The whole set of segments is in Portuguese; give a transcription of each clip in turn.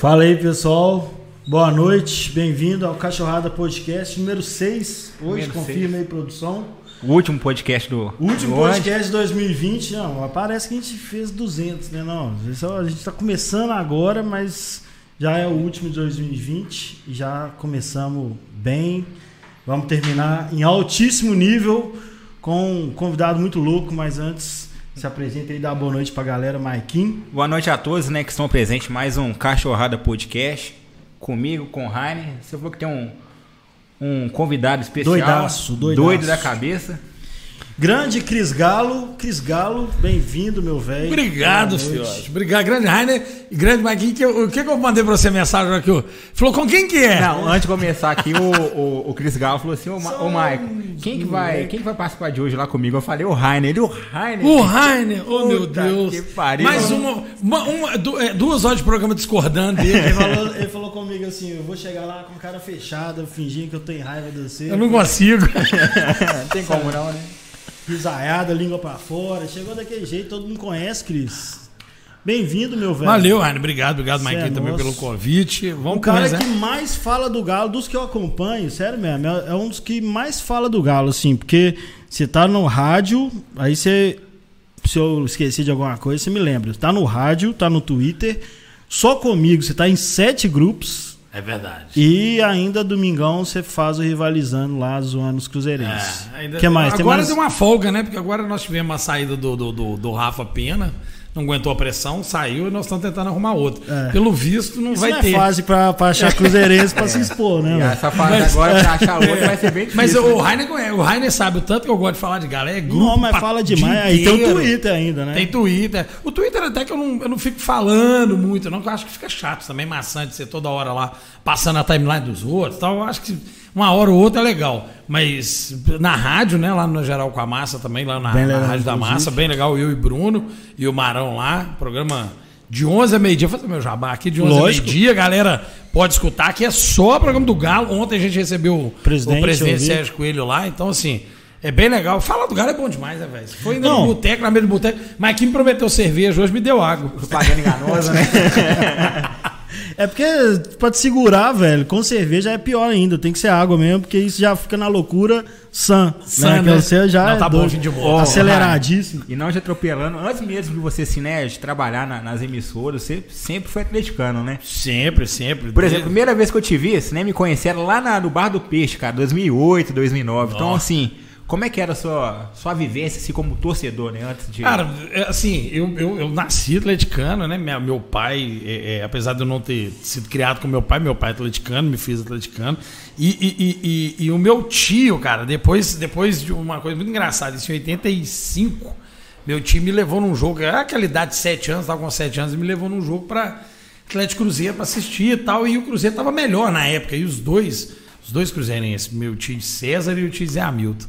Fala aí, pessoal. Boa noite, bem-vindo ao Cachorrada Podcast número 6. Hoje, Número confirma seis. aí, produção. O último podcast do. O último do podcast de 2020. Não, parece que a gente fez 200, né? Não, isso a gente tá começando agora, mas já é o último de 2020 e já começamos bem. Vamos terminar em altíssimo nível com um convidado muito louco, mas antes se apresenta aí dá boa noite pra galera, Maikin. Boa noite a todos, né, que estão presentes. Mais um Cachorrada Podcast. Comigo, com o Rainer. Você falou que tem um, um convidado especial. Doidaço, doidaço. Doido da cabeça. Grande Cris Galo, Cris Galo, bem-vindo, meu velho. Obrigado. Fiote. Obrigado, grande Rainer e grande Maguinho. Que O que, que eu mandei pra você mensagem aqui? Falou com quem que é? Não, antes de começar aqui, o, o, o Cris Galo falou assim: Ô, Ma- ô Maicon, quem que, vai, quem que vai participar de hoje lá comigo? Eu falei: o Rainer. Ele, o Rainer. O Rainer, oh meu Deus. que pariu. Mais uma, uma- uma- é, duas horas de programa discordando dele. Ele falou, ele falou comigo assim: eu vou chegar lá com cara fechada, fingindo que eu tenho raiva de você. Eu não consigo. Não tem como não, né? Risaiada, língua pra fora. Chegou daquele jeito, todo mundo conhece, Cris. Bem-vindo, meu velho. Valeu, Rainer. Obrigado, obrigado, Cê Maguinho, é também pelo convite. Vamos O cara que mais fala do Galo, dos que eu acompanho, sério mesmo, é é um dos que mais fala do Galo, assim, porque você tá no rádio, aí você. Se eu esqueci de alguma coisa, você me lembra. Tá no rádio, tá no Twitter, só comigo, você tá em sete grupos. É verdade. E ainda domingão você faz o rivalizando lá, zoando os cruzeirenses. É, ainda- que mais? Agora mais? deu uma folga, né? Porque agora nós tivemos a saída do, do, do, do Rafa Pena. Não aguentou a pressão, saiu e nós estamos tentando arrumar outro. É. Pelo visto, não Isso vai não é ter. fase pra, pra achar cruzeirense pra se expor, né? E essa fase Mas- agora pra achar outro vai ser bem difícil. Mas né? o Rainer, o Rainer sabe o tanto que eu gosto de falar de galera. É grupo Não, mas fala demais. Aí tem o. Twitter ainda, né? Tem Twitter. O Twitter até que eu não, eu não fico falando muito, não, que eu acho que fica chato também, maçante ser toda hora lá passando a timeline dos outros e tal. Eu acho que uma hora ou outra é legal. Mas na rádio, né, lá no Geral com a Massa também, lá na, Bem na legal, Rádio da. Massa, bem legal, eu e Bruno e o Marão lá, programa de 11 a meio-dia, fazer meu jabá aqui, de 11 Lógico. a meio-dia, galera pode escutar, que é só o programa do Galo. Ontem a gente recebeu o Presidente, o presidente. Sérgio Coelho lá, então assim, é bem legal. Falar do Galo é bom demais, né, velho? Foi ainda Não. no boteco, na mesa do boteco, mas quem me prometeu cerveja hoje me deu água. Propaganda enganosa, né? É porque pra te segurar, velho, com cerveja é pior ainda. Tem que ser água mesmo, porque isso já fica na loucura sã. Sã, né? né? Que você já Não, é tá bom, doido, fim de boa. aceleradíssimo. E não te atropelando, antes mesmo de você assim, né, de trabalhar na- nas emissoras, você sempre foi atleticano, né? Sempre, sempre. Por exemplo, a primeira vez que eu te vi, você nem me conheceram lá na, no Bar do Peixe, cara, 2008, 2009. Então, assim, como é que era a sua, sua vivência, assim, como torcedor, né, antes de... Cara, é, assim, eu, eu, eu nasci atleticano, né? Minha- meu pai, é, é, apesar de eu não ter sido criado com meu pai, meu pai é atleticano, me fiz atleticano. E, e, e, e- e o meu tio, cara, depois, depois de uma coisa muito engraçada, isso em 85, meu tio me levou num jogo, era aquela idade de 7 anos, tava com 7 anos, e me levou num jogo pra Atlético Cruzeiro pra assistir e tal. E o Cruzeiro tava melhor na época. E os dois, os dois cruzeirenses, meu tio César e o tio Zé Hamilton.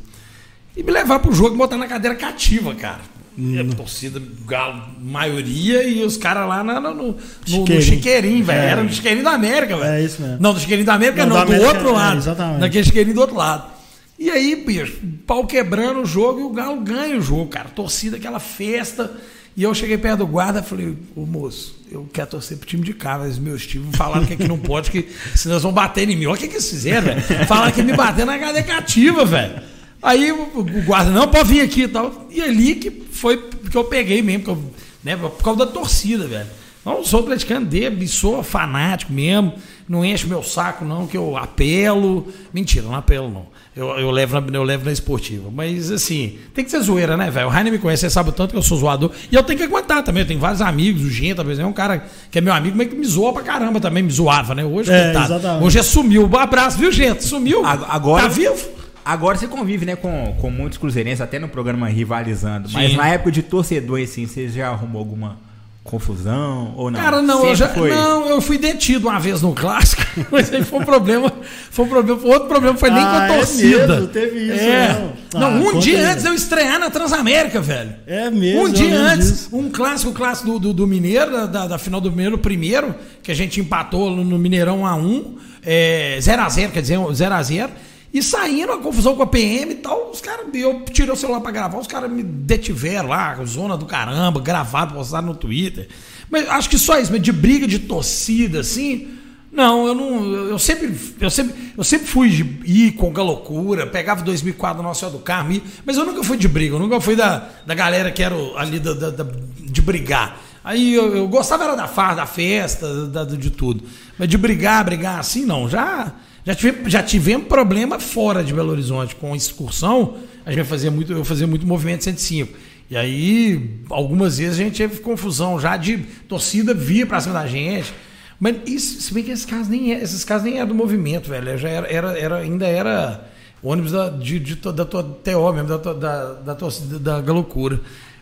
E me levar pro jogo e botar na cadeira cativa, cara. E a torcida galo, maioria, e os caras lá na- no, no, Chiqueirinho. no chiqueirinho, velho. É. Era no chiqueirinho da América, velho. É isso mesmo. Não, do chiqueirinho da América Não, não, da do América, outro é, lado. exatamente. Daquele chiqueirinho do outro lado. E aí, bicho, pau quebrando o jogo e o Galo ganha o jogo, cara. Torcida, aquela festa. E eu cheguei perto do guarda e falei, ô moço, eu quero torcer pro time de cá, mas meus times falaram que aqui não pode, que senão eles vão bater em mim. Olha o que, que eles fizeram, velho. Falaram que me bater na cadeia cativa, velho. Aí o, guarda, não, pode vir aqui e tal. E ali que foi que eu peguei mesmo, eu, né, por causa da torcida, velho. Não sou atleticano dele, sou fanático mesmo. Não enche meu saco, não, que eu apelo. Mentira, não apelo, não. Eu, eu, levo na, eu levo na esportiva. Mas, assim, tem que ser zoeira, né, velho? O Rainer me conhece, ele sabe o tanto que eu sou zoador. E eu tenho que aguentar também. Eu tenho vários amigos, o Genta, por exemplo, é um cara que é meu amigo, mas que me zoa pra caramba também, me zoava, né? Hoje, É, coitado. exatamente. Hoje é sumiu. Um abraço, viu, Genta? Sumiu. Ag- agora- Tá vivo? Agora você convive, né, com, com muitos cruzeirenses, até no programa Rivalizando. Mas Sim. na época de torcedor, assim, você já arrumou alguma confusão ou não? Cara, não, eu já, foi. não, eu fui detido uma vez no clássico, mas aí foi um problema, foi um problema, outro problema foi nem Ah, com a é torcida. mesmo? Teve isso, é. não. Não, Ah, um dia aí. antes de eu estrear na Transamérica, velho. É mesmo. Um dia antes, disso. um clássico, clássico do, do, do Mineiro, da- da, da final do Mineiro, primeiro, que a gente empatou no, no Mineirão 1x1, é, 0x0, quer dizer, 0x0. E saindo a confusão com a PM e tal, os caras, eu tirei o celular pra gravar, os caras me detiveram lá, zona do caramba, gravado, postado no Twitter. Mas acho que só isso, mas de briga de torcida, assim. Não, eu não. Eu sempre, eu sempre, eu sempre fui de ir com a loucura, pegava 2004 no Nossa Senhora do Carmo, mas eu nunca fui de briga, eu nunca fui da, da galera que era ali da, da- da- de brigar. Aí eu, eu gostava era da farra, da festa, da- de tudo. Mas de brigar, brigar assim, não. Já, já, tive, já tivemos problema fora de Belo Horizonte com excursão. A gente fazia muito, eu fazia muito movimento 105. E aí, algumas vezes a gente teve confusão já de torcida vir pra cima da gente. Mas isso, se bem que esses casos nem, é- esses casos nem eram do movimento, velho. Já era, era, era- ainda era ônibus da, de, de, da tua TO mesmo, da, tua- da, da torcida da Galocura.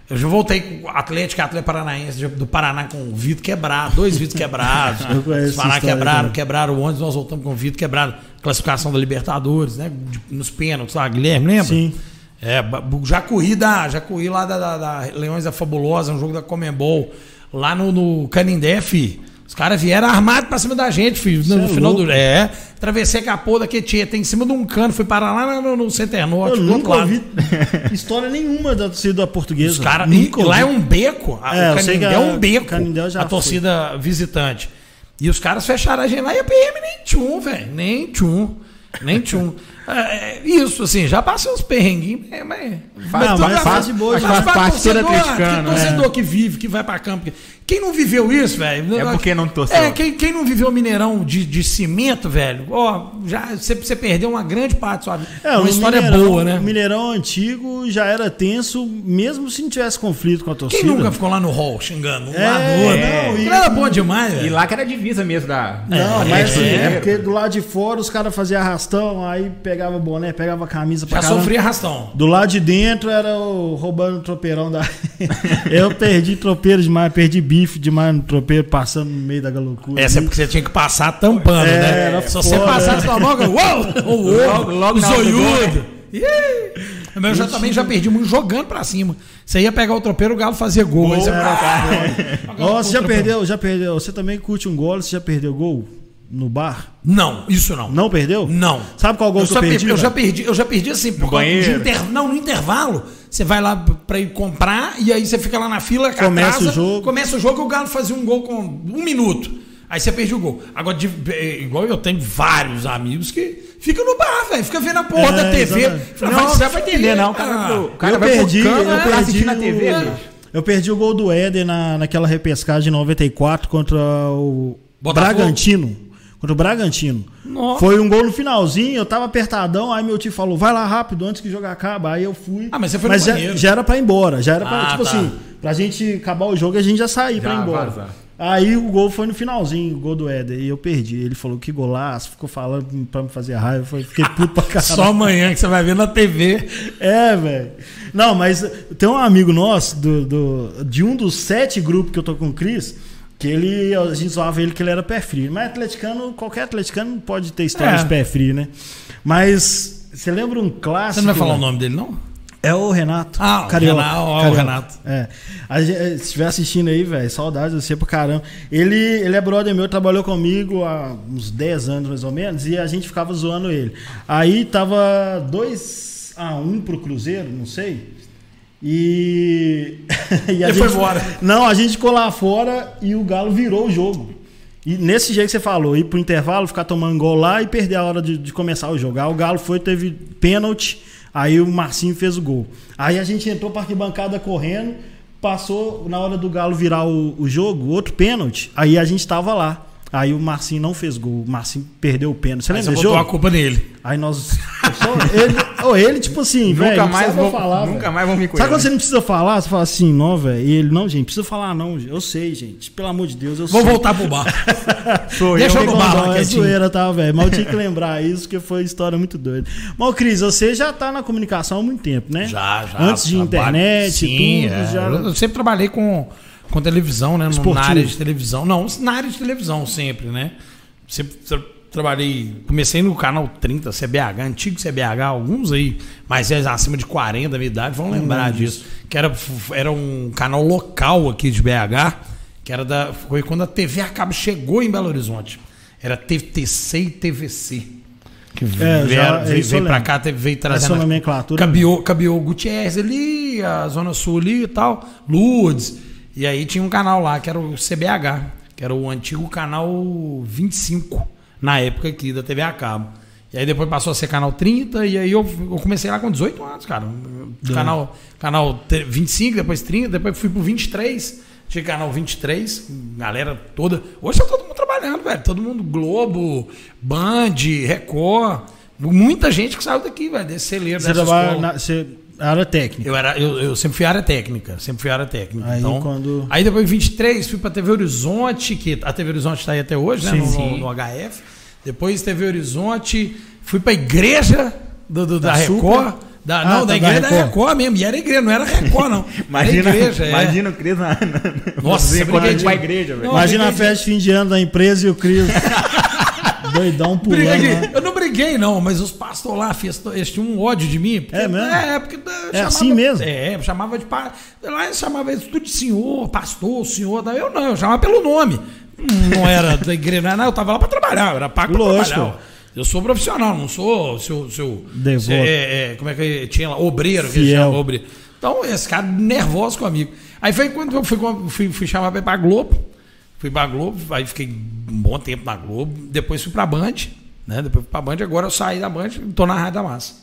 Eu já voltei com o Atlético, Atlético Paranaense do Paraná com o vidro quebrado, dois vidros quebrados. Os Paraná quebraram, quebraram o ônibus, nós voltamos com o vidro quebrado. Classificação da Libertadores, né? nos pênaltis lá, Guilherme, lembra? Sim. É, já corri da, já corri lá da, da- da Leões da Fabulosa, um jogo da Comembol, lá no, no Canindé, fi. Os caras vieram armados pra cima da gente, filho. No, é final louco. do. É, atravessei a capô da Quetieta em cima de um cano, fui parar lá no, no Center Norte. Eu nunca ouvi história nenhuma da torcida portuguesa. Os Lá é um beco. a- É, o Canindé é a- um beco. Canindé eu já a torcida visitante. E os caras fecharam a gente lá e a PM nem tchum, velho. Nem tchum. Nem tchum. É, é, isso, assim, já passei uns perrenguinhos, é, mas. Faz- mas faz de boa, mas faz pra parte torcedor, atleticano, que torcedor que vive, que vai pra campo. Quem não viveu isso, velho? É porque não torceu. É, quem, quem não viveu Mineirão de, de cimento, velho, ó, já você, você perdeu uma grande parte da sua vida. É, uma história Mineirão- boa, né? O Mineirão antigo já era tenso, mesmo se não tivesse conflito com a torcida. Quem nunca ficou lá no hall xingando? Um É, outro. não, e- era bom demais, velho. E lá que era a divisa mesmo da. Não, É, mas assim, é. é porque do lado de fora os caras faziam arrastão, aí pegava boné, pegava camisa pra Já caramba. sofria arrastão. Do lado de dentro era o roubando o tropeirão da. eu perdi tropeiro demais, perdi bife demais no tropeiro, passando no meio da galocura. Essa é porque você tinha que passar tampando, É, né? era Se você passasse né? na boca, uou! O Logo- logo o zoiudo. Ih! Mas eu já, também já perdi muito jogando pra cima. Você ia pegar o tropeiro, o galo fazia gol. aí você... Ó, você já perdeu, já perdeu. Você também curte um gol, você já perdeu gol no bar? Não, isso não. Não perdeu? Não. Sabe qual gol eu que eu perdi? eu já velho? perdi, eu já perdi assim, por causa de banheiro? inter- não, no intervalo, você vai lá pra ir comprar e aí você fica lá na fila, Começa atrasa, o jogo. começa o jogo e o Galo fazia um gol com um minuto. Aí você perde o gol. Agora, de- é, igual eu tenho vários amigos que ficam no bar, velho, fica vendo a porra É, da TV. exatamente. Fala, Não, vai vai entender, não. O cara, Ah, pro- o cara eu vai perdi, eu né, perdi assistir na TV. Eu perdi o gol do Éder na, naquela repescagem de 94 contra o Botafogo? Bragantino. Contra o Bragantino. Nossa. Foi um gol no finalzinho, eu tava apertadão, aí meu tio falou, vai lá rápido antes que o jogo acabe. Aí eu fui. Ah, mas você foi no já, banheiro. já era pra ir embora. Já era pra, Ah, tipo tá. assim, pra gente acabar o jogo a gente já sair pra Já ir embora. Aí o gol foi no finalzinho, o gol do Éder. E eu perdi. Ele falou que golaço, ficou falando pra me fazer raiva. Eu fiquei puto pra caralho. Só amanhã que você vai ver na TV. É, velho. Não, mas tem um amigo nosso do, do- de um dos sete grupos que eu tô com o Cris, que ele, a gente zoava ele que ele era pé frio. Mas atleticano, qualquer atleticano pode ter história É. de pé frio, né? Mas você lembra um clássico? Você não vai falar o velho? nome dele, não? É o Renato. Ah, o Carioca. Renato, o Carioca. Renato. É. Gente- se estiver assistindo aí, velho, saudade de você pra caramba. Ele, ele é brother meu, trabalhou comigo há uns 10 anos mais ou menos, e a gente ficava zoando ele. Aí tava 2 a 1 pro Cruzeiro, não sei. E. e a Ele foi embora. Não, a gente ficou lá fora e o Galo virou o jogo. E nesse jeito que você falou, ir pro intervalo, ficar tomando gol lá e perder a hora de, de começar o jogo. Aí o Galo foi, teve pênalti, aí o Marcinho fez o gol. Aí a gente entrou pra arquibancada correndo, passou na hora do Galo virar o, o jogo, outro pênalti, aí a gente tava lá. Aí o Marcinho não fez gol, o Marcinho perdeu o pênalti. Você você lembra desse botou a jogo? culpa nele. Aí nós. Ele, ou ele, tipo assim, velho. Nunca não mais vão, falar, nunca velho. mais vão me Sabe quando conhecer. você não precisa falar? Você fala assim, não, velho. E ele, não, gente, precisa falar, não. Eu sei, gente. Pelo amor de Deus, eu Vou sei. voltar pro bar. Sou Deixa eu. eu no bar lá, é zoeira, tá, velho? Mas eu tinha que lembrar isso, porque foi história muito doida. Mas, Cris, você já tá na comunicação há muito tempo, né? Já, já. Antes de trabalho- internet Sim, tudo, é. já. Eu sempre trabalhei com, com televisão, né? no- Esportivo. Na área de televisão. Não, na área de televisão sempre, né? Sempre tra- trabalhei. Comecei no canal 30, CBH, antigo CBH, alguns aí, mais velhos acima de 40 da minha idade, vão lembrar disso. Que era, era um canal local aqui de BH, que era da. Foi quando a TV a cabo chegou em Belo Horizonte. Era TTC e TVC. que É, vieram, já- veio, veio pra cá, veio Essa trazendo. nomenclatura. Cabiou, Cabiou Gutierrez ali, a Zona Sul ali e tal, Lourdes. E aí tinha um canal lá que era o CBH, que era o antigo canal 25, na época aqui da TV a cabo. E aí depois passou a ser canal 30, e aí eu, eu comecei lá com 18 anos, cara. Canal, canal te- 25, depois 30, depois fui pro 23. Tinha canal 23, galera toda. Hoje tá todo mundo trabalhando, velho. Todo mundo Globo, Band, Record. Muita gente que saiu daqui, velho, desse celeiro, Você dessa trabalha na você, área técnica. Eu, era, eu, eu sempre fui área técnica, sempre fui área técnica. Aí então, quando- aí depois em 23 fui pra TV Horizonte, que a TV Horizonte está aí até hoje, né? Sim, no, sim. no HF. Depois TV Horizonte, fui pra igreja do, do- da, Da Record. Da, Ah, não, tá, da igreja da da Record. Record. mesmo. E era igreja, não era Record, não. Imagina, igreja, é. imagina o Cris na, na, Nossa, você briguei pra igreja, velho. Imagina a festa de fim de ano da empresa e o Cris doidão pulando. Lá. Eu não briguei, não, mas os pastores lá eles tinham um ódio de mim. Porque, É mesmo? É, porque. É assim mesmo? É, chamava de. Lá eles chamavam tudo de senhor, pastor, senhor. Eu não, eu chamava pelo nome. Não era da igreja, não, eu tava lá pra trabalhar, eu era pago Lógico. trabalhar. Eu sou profissional, não sou seu. seu Devoto. é, é, como é que tinha lá? Obreiro, que Fiel. eles chamam, obreiro. Então, esse cara nervoso comigo. Aí foi quando eu fui, fui, fui chamar pra ir pra Globo. Fui pra Globo, aí fiquei um bom tempo na Globo. Depois fui pra Band, né? Depois fui pra Band, agora eu saí da Band e tô na Rádio da Massa.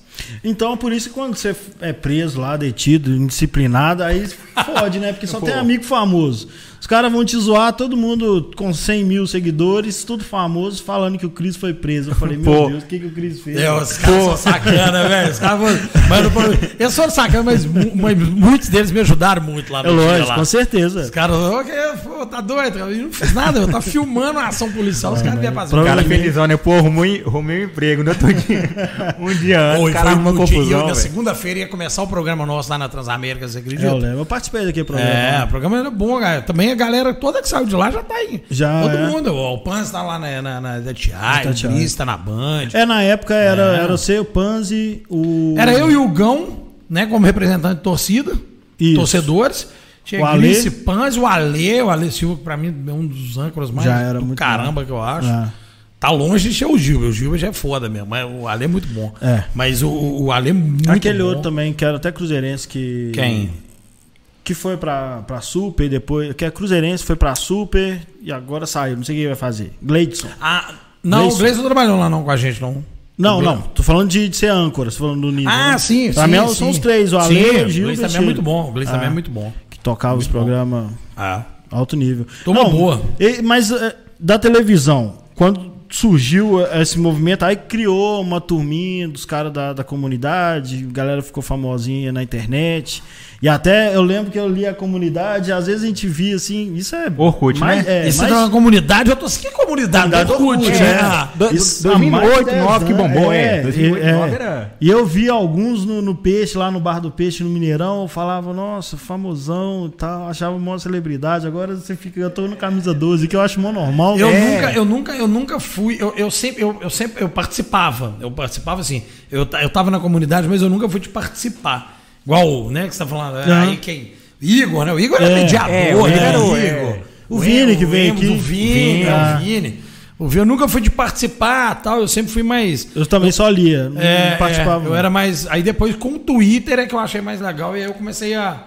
Então, por isso que quando você é preso lá, detido, indisciplinado, aí fode, né? Porque só Pô. tem amigo famoso. Os caras vão te zoar, todo mundo com 100 mil seguidores, tudo famoso, falando que o Cris foi preso. Eu falei, meu Pô. Deus, o que, que o Cris fez? É, os caras são sacana, velho. Os caras foram- Eles foram sacana, mas, mas muitos deles me ajudaram muito lá É lógico, lá. com certeza. Os caras, "Ô, que- pô, tá doido? Eu não fiz nada, eu tava filmando a ação policial, os caras vieram fazer. O cara felizão, né? Pô, arrumei, arrumei um emprego no outro dia. Um dia antes, Oi, o cara no dia- e eu, confusão, na segunda-feira ia começar o programa nosso lá na Transamérica, você acredita? É, eu lembro. Eu participei daquele programa. É, o programa era bom, cara. Também galera toda que saiu de lá já tá aí. Já, Todo é. mundo. O Pans tá lá na, na, na Na o Itatiaia. Cris tá na Band. É, na época era, É. era você, o Panzi, o. Era eu e o Gão, né, como representante de torcida, Isso. torcedores. Tinha O Ale. Pans, o Ale, o Ale Silva, que pra mim é um dos âncoras mais Já era muito caramba bom. que eu acho. É. Tá longe de ser o Gil, o Gil já é foda mesmo, mas o Ale é muito bom. É. Mas o, o Ale é muito Aquele bom. outro também, que era até cruzeirense, que. Quem? Que foi pra, pra Super depois. Que é cruzeirense, foi pra Super e agora saiu. Não sei o que vai fazer. Gleidson. Ah, não, Gleison. o Gleison não trabalhou lá não com a gente, não. Não, não. Tô falando de, de ser âncora, tô falando do nível. Ah, né? sim, Pra sim, mim sim. são os três, o Ale, Sim, o Gil o Gleison também é muito bom. O Gleison também Ah. é muito bom. Que tocava os Muito bom. programas Ah. alto nível. Turma boa. mas eh, da televisão, quando surgiu esse movimento, aí criou uma turminha dos caras da, da comunidade, a galera ficou famosinha na internet. E até eu lembro que eu li a comunidade, às vezes a gente via assim, isso é. Orkut, mais, né? É, Esse mais- é uma comunidade, eu tô assim, que comunidade? Comunidade do Orkut, Orkut, né? é. Ah, Do- Isso há 2008, mais de 2009 que bombou, é. É, 2008, é. 2009 era- E eu vi alguns no, no Peixe, lá no bar do Peixe, no Mineirão, eu falava, nossa, famosão e tal, achava uma celebridade. Agora você fica, eu tô no camisa 12, que eu acho mó normal. Eu É. nunca, eu nunca, eu nunca fui, eu, eu sempre, eu, eu sempre, eu participava, eu participava assim, eu, eu tava na comunidade, mas eu nunca fui de participar. Igual, né, que você tá falando, é, Aham. aí quem? Igor, né? O Igor é, É. mediador, É, o? Igor era o- Igor. é. O Vini que veio aqui. O Vini, é, ah. o Vini. O Vini, eu nunca fui de participar, tal, eu sempre fui mais Eu também só lia, não É, participava. é, eu era mais. Aí depois com o Twitter é que eu achei mais legal. E aí eu comecei a,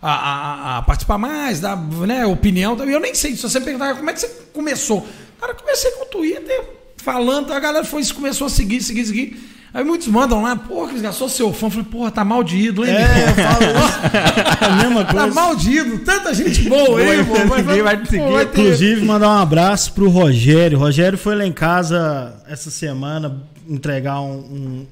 a, a- a participar mais, dar né, opinião. Eu nem sei, se você perguntar como é que você começou. Cara, eu comecei com o Twitter falando, a galera foi, começou a seguir, seguir, seguir. Aí muitos mandam lá, pô, Cris Gasol, seu fã. Eu falei, porra, tá mal de ídolo, hein? É, eu falo a mesma Tá coisa. mal de ídolo, tanta gente boa aí, pô. Vai, Ninguém vai te pô, seguir. vai ter- Inclusive, mandar um abraço pro Rogério. O Rogério foi lá em casa essa semana entregar um, um,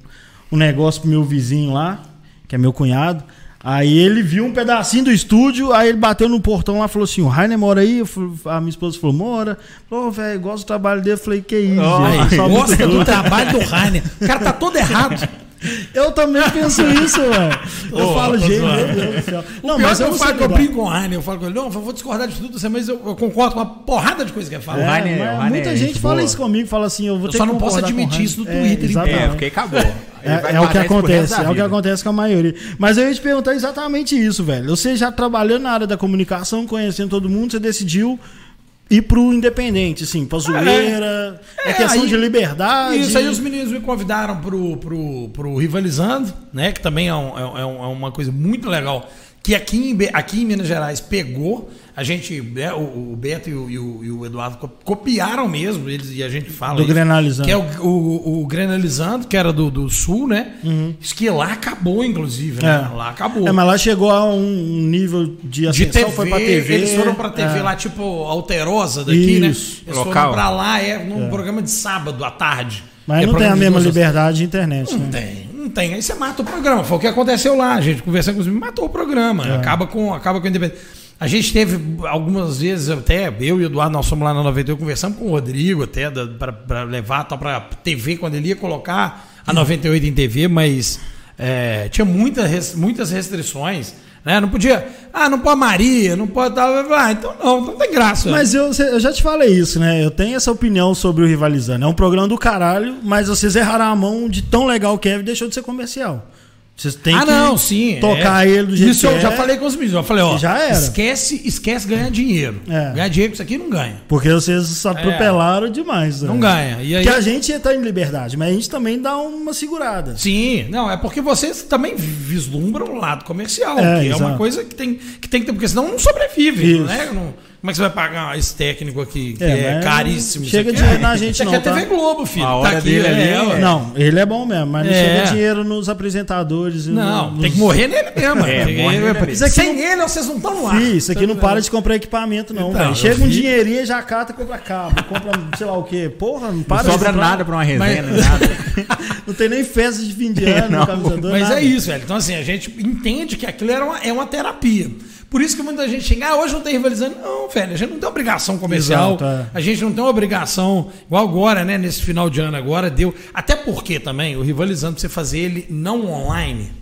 um negócio pro meu vizinho lá, que é meu cunhado. Aí ele viu um pedacinho do estúdio, aí ele bateu no portão lá e falou assim: o Rainer mora aí? A minha esposa falou: mora. Falou, "Ô, velho, gosto do trabalho dele. Eu falei: que isso, Oh, Gosta do doido." trabalho do Rainer. O cara tá todo errado. Eu também penso isso, velho. Eu Ô, falo, gente, meu Deus do céu. Não, Não, mas eu, eu não falo, que eu brinco com o Rainer, eu falo com ele, não, eu vou discordar de tudo, mas eu, eu concordo com uma porrada de coisa que ele fala. É, o Rainer muita é gente gente fala boa. isso comigo, fala assim, eu vou Eu ter só que não posso o admitir isso no É, Twitter, então. exatamente. É, porque acabou. É, é o que acontece, é o que acontece com a maioria. Mas eu ia te perguntar exatamente isso, velho. Você já trabalhando na área da comunicação, conhecendo todo mundo, você decidiu ir pro Independente, assim, pra zoeira. É, É, questão aí- de liberdade. Isso aí os meninos me convidaram pro, pro, pro Rivalizando, né? Que também é, um- é um- é uma coisa muito legal. Que aqui em, aqui em Minas Gerais pegou. A gente, né, o, o Beto e o, e o- e o Eduardo co- copiaram mesmo, eles, e a gente fala. Do isso, Grenalizando. Que é o, o, o Grenalizando, que era do, do Sul, né? Isso que lá acabou, inclusive, né? É. Lá acabou. É, mas lá chegou a um nível de de ascensão, TV, foi pra TV. eles foram pra TV é. lá, tipo, Alterosa daqui, né? Isso. Eles Local. foram pra lá, é, num programa de sábado à tarde. Mas É não tem a de mesma liberdade de internet, Não né? tem, não tem. Aí você mata o programa. Foi o que aconteceu lá. A gente conversando com os meninos, matou o programa. É. Acaba com acaba com a independência. A gente teve algumas vezes, até eu e o Eduardo, nós fomos lá na 91, conversamos com o Rodrigo até para levar tal para TV quando ele ia colocar a 98 em TV, mas é, tinha muita, res- muitas restrições. Né? Não podia. Ah, não pode Maria, não pode tal. Ah, então não, não tem graça. Mas eu, eu já te falei isso, né? Eu tenho essa opinião sobre o Rivalizando. É um programa do caralho, mas vocês erraram a mão de tão legal que é e deixou de ser comercial. Vocês têm ah, que não, sim. tocar é. ele do jeito Isso que eu é, já falei com os meninos. Eu falei, ó, Já era. esquece, esquece ganhar dinheiro. É. Ganhar dinheiro com isso aqui não ganha. Porque vocês atropelaram demais. É. Não né? ganha. E aí, Porque a gente tá em liberdade, mas a gente também dá uma segurada. Sim, não, é porque vocês também vislumbram o lado comercial, É, que é uma exato. coisa que tem que, tem que ter, porque senão não sobrevive, Isso. né? Não- como é que você vai pagar esse técnico aqui, que É, é, caríssimo? chega dinheiro é- na gente isso aqui é TV tá? Globo, filho. A hora tá aqui, dele ali é, é- ué. Não, ele é bom mesmo, mas não É. chega dinheiro nos apresentadores. Não, nos- tem que morrer nele mesmo. É, morre Sem não- ele, vocês não estão no ar. Fih, isso aqui não para de comprar equipamento, não, Então, Chega um vi. dinheirinho, já cata e compra cabo. Compra, sei lá o quê. Porra, não para Não de sobra comprar. nada pra uma resenha, Mas- nada. Não tem nem festa de fim de ano, dois, Mas nada. é isso, velho. Então, assim, a gente entende que aquilo era uma, é uma terapia. Por isso que muita gente chega, ah, hoje não tem rivalizando. Não, velho, a gente não tem obrigação comercial. Exato, é. A gente não tem obrigação, igual agora, né? Nesse final de ano agora, deu. Até porque também, o rivalizando, pra você fazer ele não online,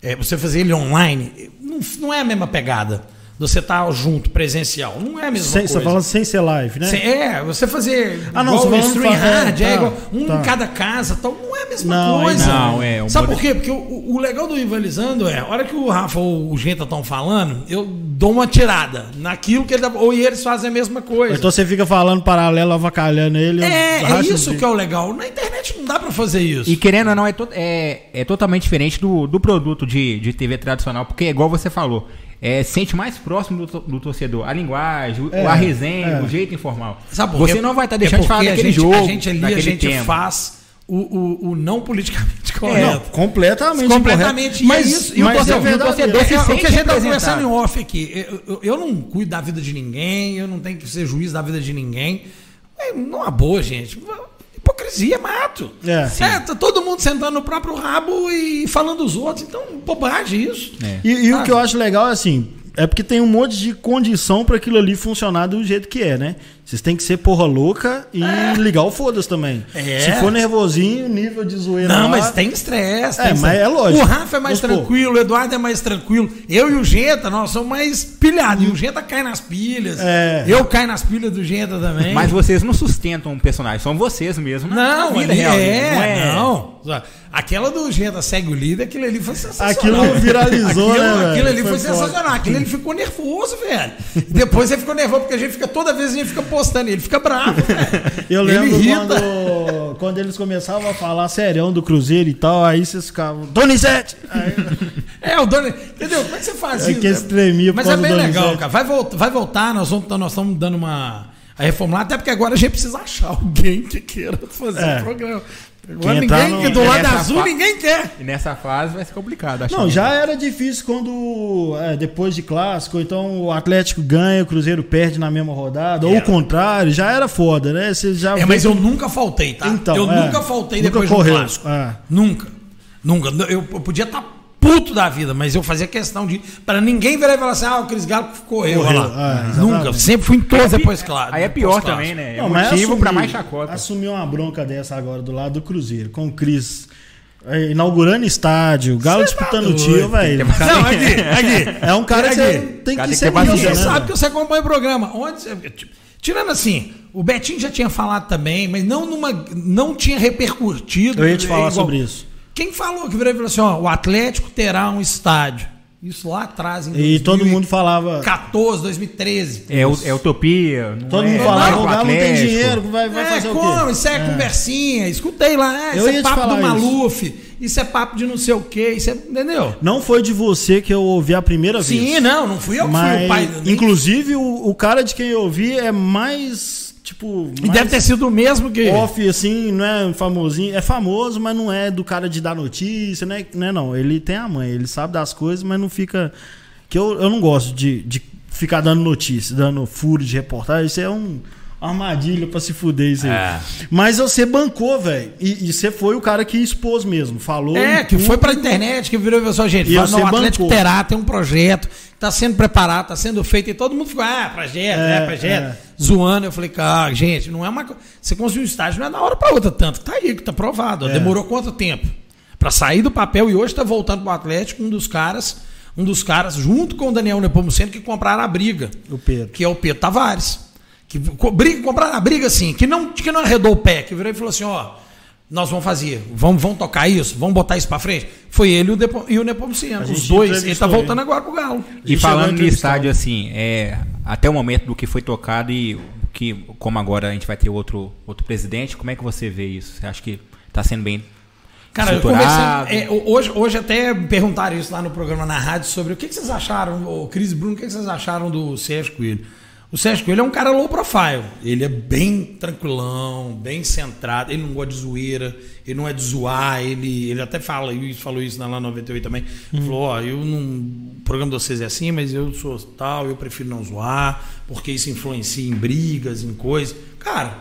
é, você fazer ele online, não, não é a mesma pegada. Você tá junto, presencial. Não é a mesma Sem, coisa. você fala sem ser live, né? Cê- é, você fazer Ah, não, igual você falando stream é, hard, é, tá, igual um tá. em cada casa, tal, não é a mesma Não, coisa. não, é, um Sabe por quê? Porque o, o legal do rivalizando é, a hora que o Rafa ou o Genta estão falando, eu dou uma tirada naquilo que ele ou e eles fazem a mesma coisa. Então você fica falando paralelo, avacalhando ele. é, é isso de- que é o legal. Na internet não dá pra fazer isso. E querendo ou não, é, to- é, é totalmente diferente do, do produto de, de TV tradicional, porque é igual você falou, é, sente mais próximo do, do torcedor a linguagem, o- É, a resenha, é. o jeito informal. Sabe você não vai estar É deixando de falar daquele gente- jogo, A gente ali, a gente tema. faz o, o, o não politicamente Não, correto. completamente. completamente. incorreto. E mas, é isso. E o mas torcedor, é o torcedor se É, o sente que a gente tá representado. conversando em off aqui. Eu, eu- eu não cuido da vida de ninguém, eu não tenho que ser juiz da vida de ninguém. É numa boa, gente. Hipocrisia, mato. É. tá todo mundo sentando no próprio rabo e falando dos outros. Então, bobagem isso. É. E, e o que eu acho legal é assim, é porque tem um monte de condição pra aquilo ali funcionar do jeito que é, né? Vocês têm que ser porra louca e ligar o foda-se também. É. Se for nervosinho, nível de zoeira. Não, lá- mas tem estresse. É, tem mas é lógico. O Rafa é mais Vamos tranquilo, o Eduardo é mais tranquilo. Eu e o Genta, nós somos mais pilhados. E o Genta cai nas pilhas. É. Eu caio nas pilhas do Genta também. Mas vocês não sustentam um personagem, são vocês mesmo. na- Não, vida ali real, é, não não. Aquela do Genta segue o líder, aquilo ali foi sensacional. Aquilo viralizou, aquilo, né? Aquilo ali Foi foi, sensacional. Aquilo ele ficou nervoso, velho. Depois ele ficou nervoso, porque a gente fica, toda vez a gente fica postando, ele fica bravo, velho. Eu Ele lembro irrita. quando, quando eles começavam a falar serião do Cruzeiro e tal, aí vocês ficavam. Donizete! Aí, É, o dono. Entendeu? Como é que você faz É isso? que esse tremia por Mas é bem legal, cara. Vai, voltar, vai voltar, nós vamos nós estamos dando uma. A reformular, até porque agora a gente precisa achar alguém que queira fazer É. o programa. Entrar ninguém, no- do lado azul fa- ninguém quer. E nessa fase vai ser complicado. acho Não, que- já era difícil quando, é, depois de clássico, então o Atlético ganha, o Cruzeiro perde na mesma rodada, ou o contrário, já era foda, né? Você já É, mas eu nunca faltei, tá? Então, eu é. nunca faltei Nunca depois correu, do clássico. é. Nunca. Nunca. Eu, eu podia estar puto da vida, mas eu fazia questão de. Pra ninguém virar e falar assim, ah, o Cris Galo correu, Correu, olha lá. é, nunca. Sempre fui em todos depois, claro. Aí é pior também, né? É Não, mas motivo pra assumir- mais chacota. Assumir uma bronca dessa agora do lado do Cruzeiro, com o Cris é, inaugurando estádio, o Galo Cê tá disputando o tio, velho. Não, aqui, aqui. É um cara que Aqui. você tem Cara, que ser que ter mídia, Você né? sabe que você acompanha o programa. Onde você- tipo, tirando assim, o Betinho já tinha falado também, mas não numa, não tinha repercutido. Eu ia te É falar igual- sobre isso. Quem falou que virou e falou assim, ó, o Atlético terá um estádio. Isso lá atrás, em E todo mundo falava. 2014, 2013. É, é utopia. não Todo é mundo falava, o Galo não tem dinheiro, vai, vai é, fazer como? o quê? Isso é, conversinha. Escutei lá, é, Eu isso é papo do falar isso. Maluf. Isso. é papo de não sei o quê. Isso é. Entendeu? Não foi de você que eu ouvi a primeira vez. Sim, não, não fui eu que fui Mas, o pai. inclusive, o, o cara de quem eu ouvi é mais, tipo, E deve ter sido o mesmo que. off, assim, não é famosinho. É famoso, mas não é do cara de dar notícia, né? Não, é não. Ele tem a mãe, ele sabe das coisas, mas não fica... Que eu, eu não gosto de, de ficar dando notícia, dando furo de reportagem. Isso é um... Armadilha pra se fuder isso aí. É. Mas você bancou, velho. E, e você foi o cara que expôs mesmo. Falou. É, que foi pra internet, que virou e falou assim, gente, E fala, você não, o Atlético bancou. terá, tem um projeto, tá sendo preparado, tá sendo feito, e todo mundo ficou, ah, projeto, é, É, projeto, é. zoando. Eu falei, cara, gente, não é uma coisa. Você construiu um estágio, não é da hora pra outra, tanto tá aí, que tá provado. É. Demorou quanto tempo? Pra sair do papel e hoje tá voltando pro Atlético, um dos caras, um dos caras, junto com o Daniel Nepomuceno, que compraram a briga. O Pedro. Que é o Pedro Tavares. Que briga, compraram a briga assim, que não, que não arredou o pé, que virou e falou assim, ó. Nós vamos fazer, vamos, vamos tocar isso, vamos botar isso pra frente. Foi ele e o, Depo, e o Nepomuceno. Os dois, ele entrevistou tá voltando agora pro Galo. E falando de estádio assim, é, até o momento do que foi tocado e que, como agora a gente vai ter outro, outro presidente, como é que você vê isso? Você acha que está sendo bem Cara, eu é, hoje, hoje até me perguntaram isso lá no programa na rádio sobre o que, que vocês acharam, o Cris Bruno, o que, que vocês acharam do Sérgio Coelho? O Sérgio Coelho é um cara low profile. Ele é bem tranquilão, bem centrado. Ele não gosta de zoeira, ele não é de zoar. Ele, ele até fala, e falou isso na lá 98 também. Falou: Ó, eu não. O programa de vocês é assim, mas eu sou tal, eu prefiro não zoar, porque isso influencia em brigas, em coisas. Cara,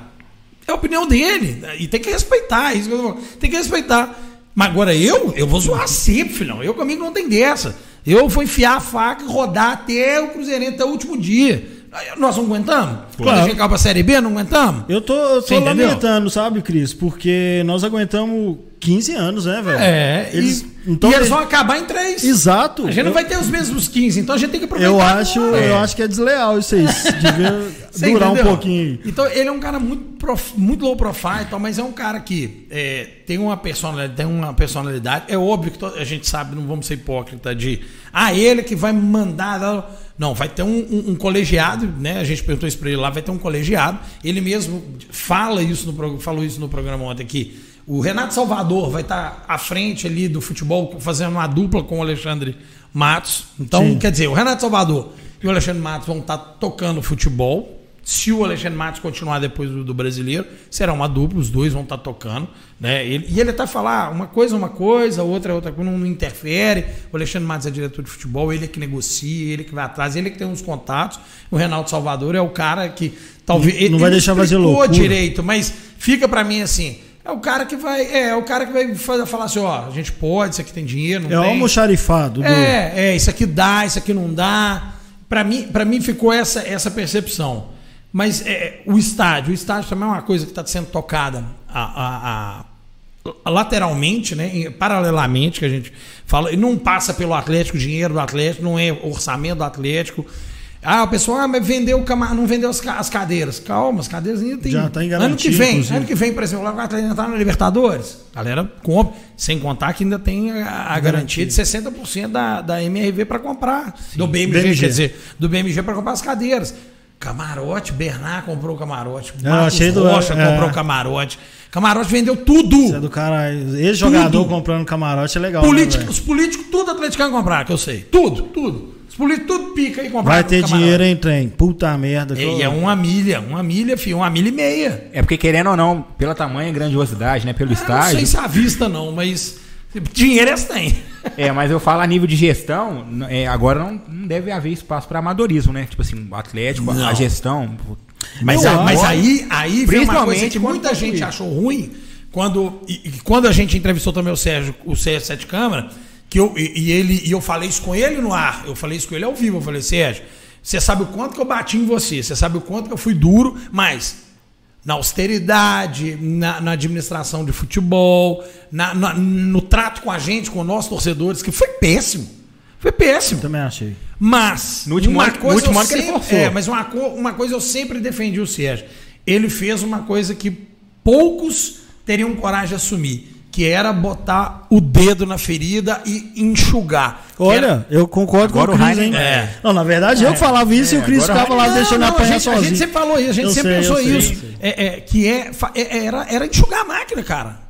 é a opinião dele. E tem que respeitar. é Isso que eu tô. Tem que respeitar. Mas agora eu, eu vou zoar sempre, filhão. Eu comigo não tem dessa. Eu vou enfiar a faca e rodar até o Cruzeirense, até o último dia. Nós não aguentamos? Quando a gente caiu pra Série B, não aguentamos? Eu tô, eu tô entendeu? lamentando, sabe, Cris? Porque nós aguentamos 15 anos, né, velho? É, Eles, e, então, e eles eles- vão acabar em três. Exato. A gente não Eu- vai ter os mesmos 15, então a gente tem que aproveitar. Eu acho, agora. eu acho que é desleal isso aí. Devia durar um entendeu? pouquinho. Então, ele é um cara muito, prof- muito low profile, e tal, mas é um cara que é, tem, uma personalidade, tem uma personalidade. É óbvio que a gente sabe, não vamos ser hipócrita de. Ah, ele que vai mandar. Não, vai ter um, um- um colegiado, né? A gente perguntou isso pra ele lá, vai ter um colegiado. Ele mesmo fala isso no, falou isso no programa ontem aqui. O Renato Salvador vai estar à frente ali do futebol, fazendo uma dupla com o Alexandre Matos. Então, Sim. quer dizer, o Renato Salvador e o Alexandre Matos vão estar tocando futebol. Se o Alexandre Matos continuar depois do, do brasileiro, será uma dupla, os dois vão estar tocando. Né? Ele- e ele até falar uma coisa é uma coisa, outra é outra coisa, não, não interfere. O Alexandre Matos é diretor de futebol, ele é que negocia, ele que vai atrás, ele que tem uns contatos. O Reinaldo Salvador é o cara que talvez. Não ele- vai ele deixar fazer loucura. direito, mas fica pra mim assim. É o cara que vai. É, é o cara que vai fa- falar assim, ó, a gente pode, isso aqui tem dinheiro, não É o tem. almoxarifado. do- É, é, isso aqui dá, isso aqui não dá. Para mim, para mim ficou essa, essa percepção. Mas é, o estádio, o estádio também é uma coisa que está sendo tocada a, a- a- lateralmente, né, paralelamente, que a gente fala, e não passa pelo Atlético, dinheiro do Atlético, não é orçamento do Atlético. Ah, o pessoal ah, mas vendeu o cama- não vendeu as, as cadeiras. Calma, as cadeiras ainda tem. Já tá ano que garantia, vem, inclusive. ano que vem, por exemplo, o Atlético entrar na Libertadores. A galera compra, sem contar que ainda tem a, a garantia de 60% da, da MRV para comprar. Do BMG, BMG. quer dizer, do BMG para comprar as cadeiras. Camarote, Bernard comprou o camarote. Ah, Marcos achei do- Rocha é. comprou o camarote. Camarote vendeu tudo. Isso é do cara. Esse jogador Tudo. comprando camarote é legal. né, Político- velho? os políticos, tudo atleticano comprar, que eu sei. Tudo, tudo. Os políticos, tudo pica e comprar. Vai ter camarote. dinheiro, hein, trem? Puta merda. que E eu- é uma milha, uma milha, filho, uma milha e meia. É porque querendo ou não, pela tamanha e grandiosidade, né, pelo Eu Não sei estádio. se é à vista, não, mas dinheiro eles têm. É, mas eu falo a nível de gestão, é, agora não, não deve haver espaço para amadorismo, né? Tipo assim, o Atlético, Não. a gestão. Mas, a- mas aí, aí vem uma coisa que muita gente achou ruim quando, e, e quando a gente entrevistou também o Sérgio, o Sérgio Sete Câmara, que eu, e, e ele, e eu falei isso com ele no ar, eu falei isso com ele ao vivo, eu falei, Sérgio, você sabe o quanto que eu bati em você, você sabe o quanto que eu fui duro, mas na austeridade, na, na administração de futebol, na- na- no trato com a gente, com os nossos torcedores, que foi péssimo. Foi péssimo. Também achei. Mas, No último uma ano- no coisa último eu ano que ele sempre- forçou. É, mas uma, uma coisa eu sempre defendi o Sérgio. Ele fez uma coisa que poucos teriam coragem de assumir, que era botar o dedo na ferida e enxugar. Que era- Olha, eu concordo Agora com o Cris, hein? É. Não, na verdade, eu que falava isso e o Cris agora o ficava lá Não, deixando não, a a apanhar gente, a sozinho. gente sempre falou isso, a gente Eu sempre sei, pensou eu sei, isso. eu sei. É, é, que é, é- era, era enxugar a máquina, cara.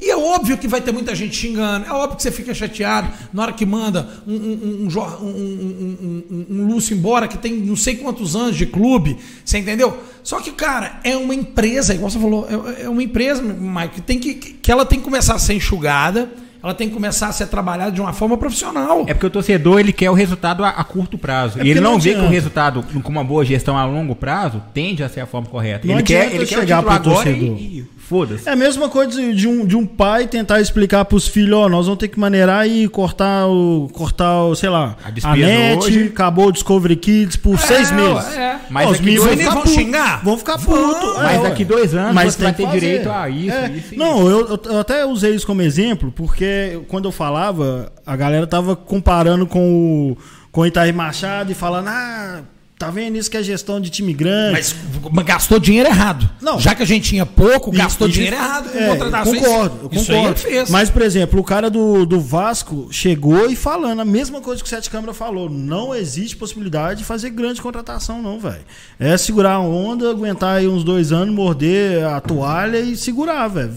E é óbvio que vai ter muita gente xingando. É óbvio que você fica chateado na hora que manda um, um, um, um, um, um, um- um Lúcio embora que tem não sei quantos anos de clube. Você entendeu? Só que, cara, é uma empresa, igual você falou, é, é uma empresa, Mike, que, tem que, que ela tem que começar a ser enxugada, ela tem que começar a ser trabalhada de uma forma profissional. É porque o torcedor ele quer o resultado a, a curto prazo. É e ele não, não vê que o resultado com uma boa gestão a longo prazo tende a ser a forma correta. Não ele quer, ele quer o chegar pro agora torcedor. e, e foda-se. É a mesma coisa de um, de um pai tentar explicar pros filhos, ó, nós vamos ter que maneirar e cortar o, cortar o, sei lá, A a, net, hoje. acabou o Discovery Kids por seis meses. é. Mas Ó, os daqui meninos dois- vão xingar? Vão ficar putos. Mas é, daqui dois anos Mas você vai ter fazer. direito a isso, É. isso Não, eu, eu- eu até usei isso como exemplo, porque quando eu falava, a galera tava comparando com o, com o Itaí Machado e falando, ah, tá vendo isso que é gestão de time grande. Mas gastou dinheiro errado. Não. Já que a gente tinha pouco, gastou e- dinheiro errado com é, contratações. Concordo, eu concordo. fez. Mas, por exemplo, o cara do, do Vasco chegou e falando a mesma coisa que o Sete Câmara falou. Não existe possibilidade de fazer grande contratação, não, velho. É segurar a onda, aguentar aí uns dois anos, morder a toalha e segurar, velho.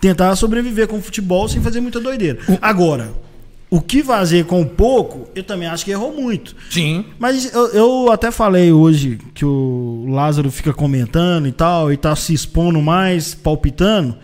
Tentar sobreviver com o futebol sem fazer muita doideira. Agora, o que fazer com pouco, eu também acho que errou muito. Sim. Mas eu, eu até falei hoje que o Lázaro fica comentando e tal, e tá se expondo mais, palpitando.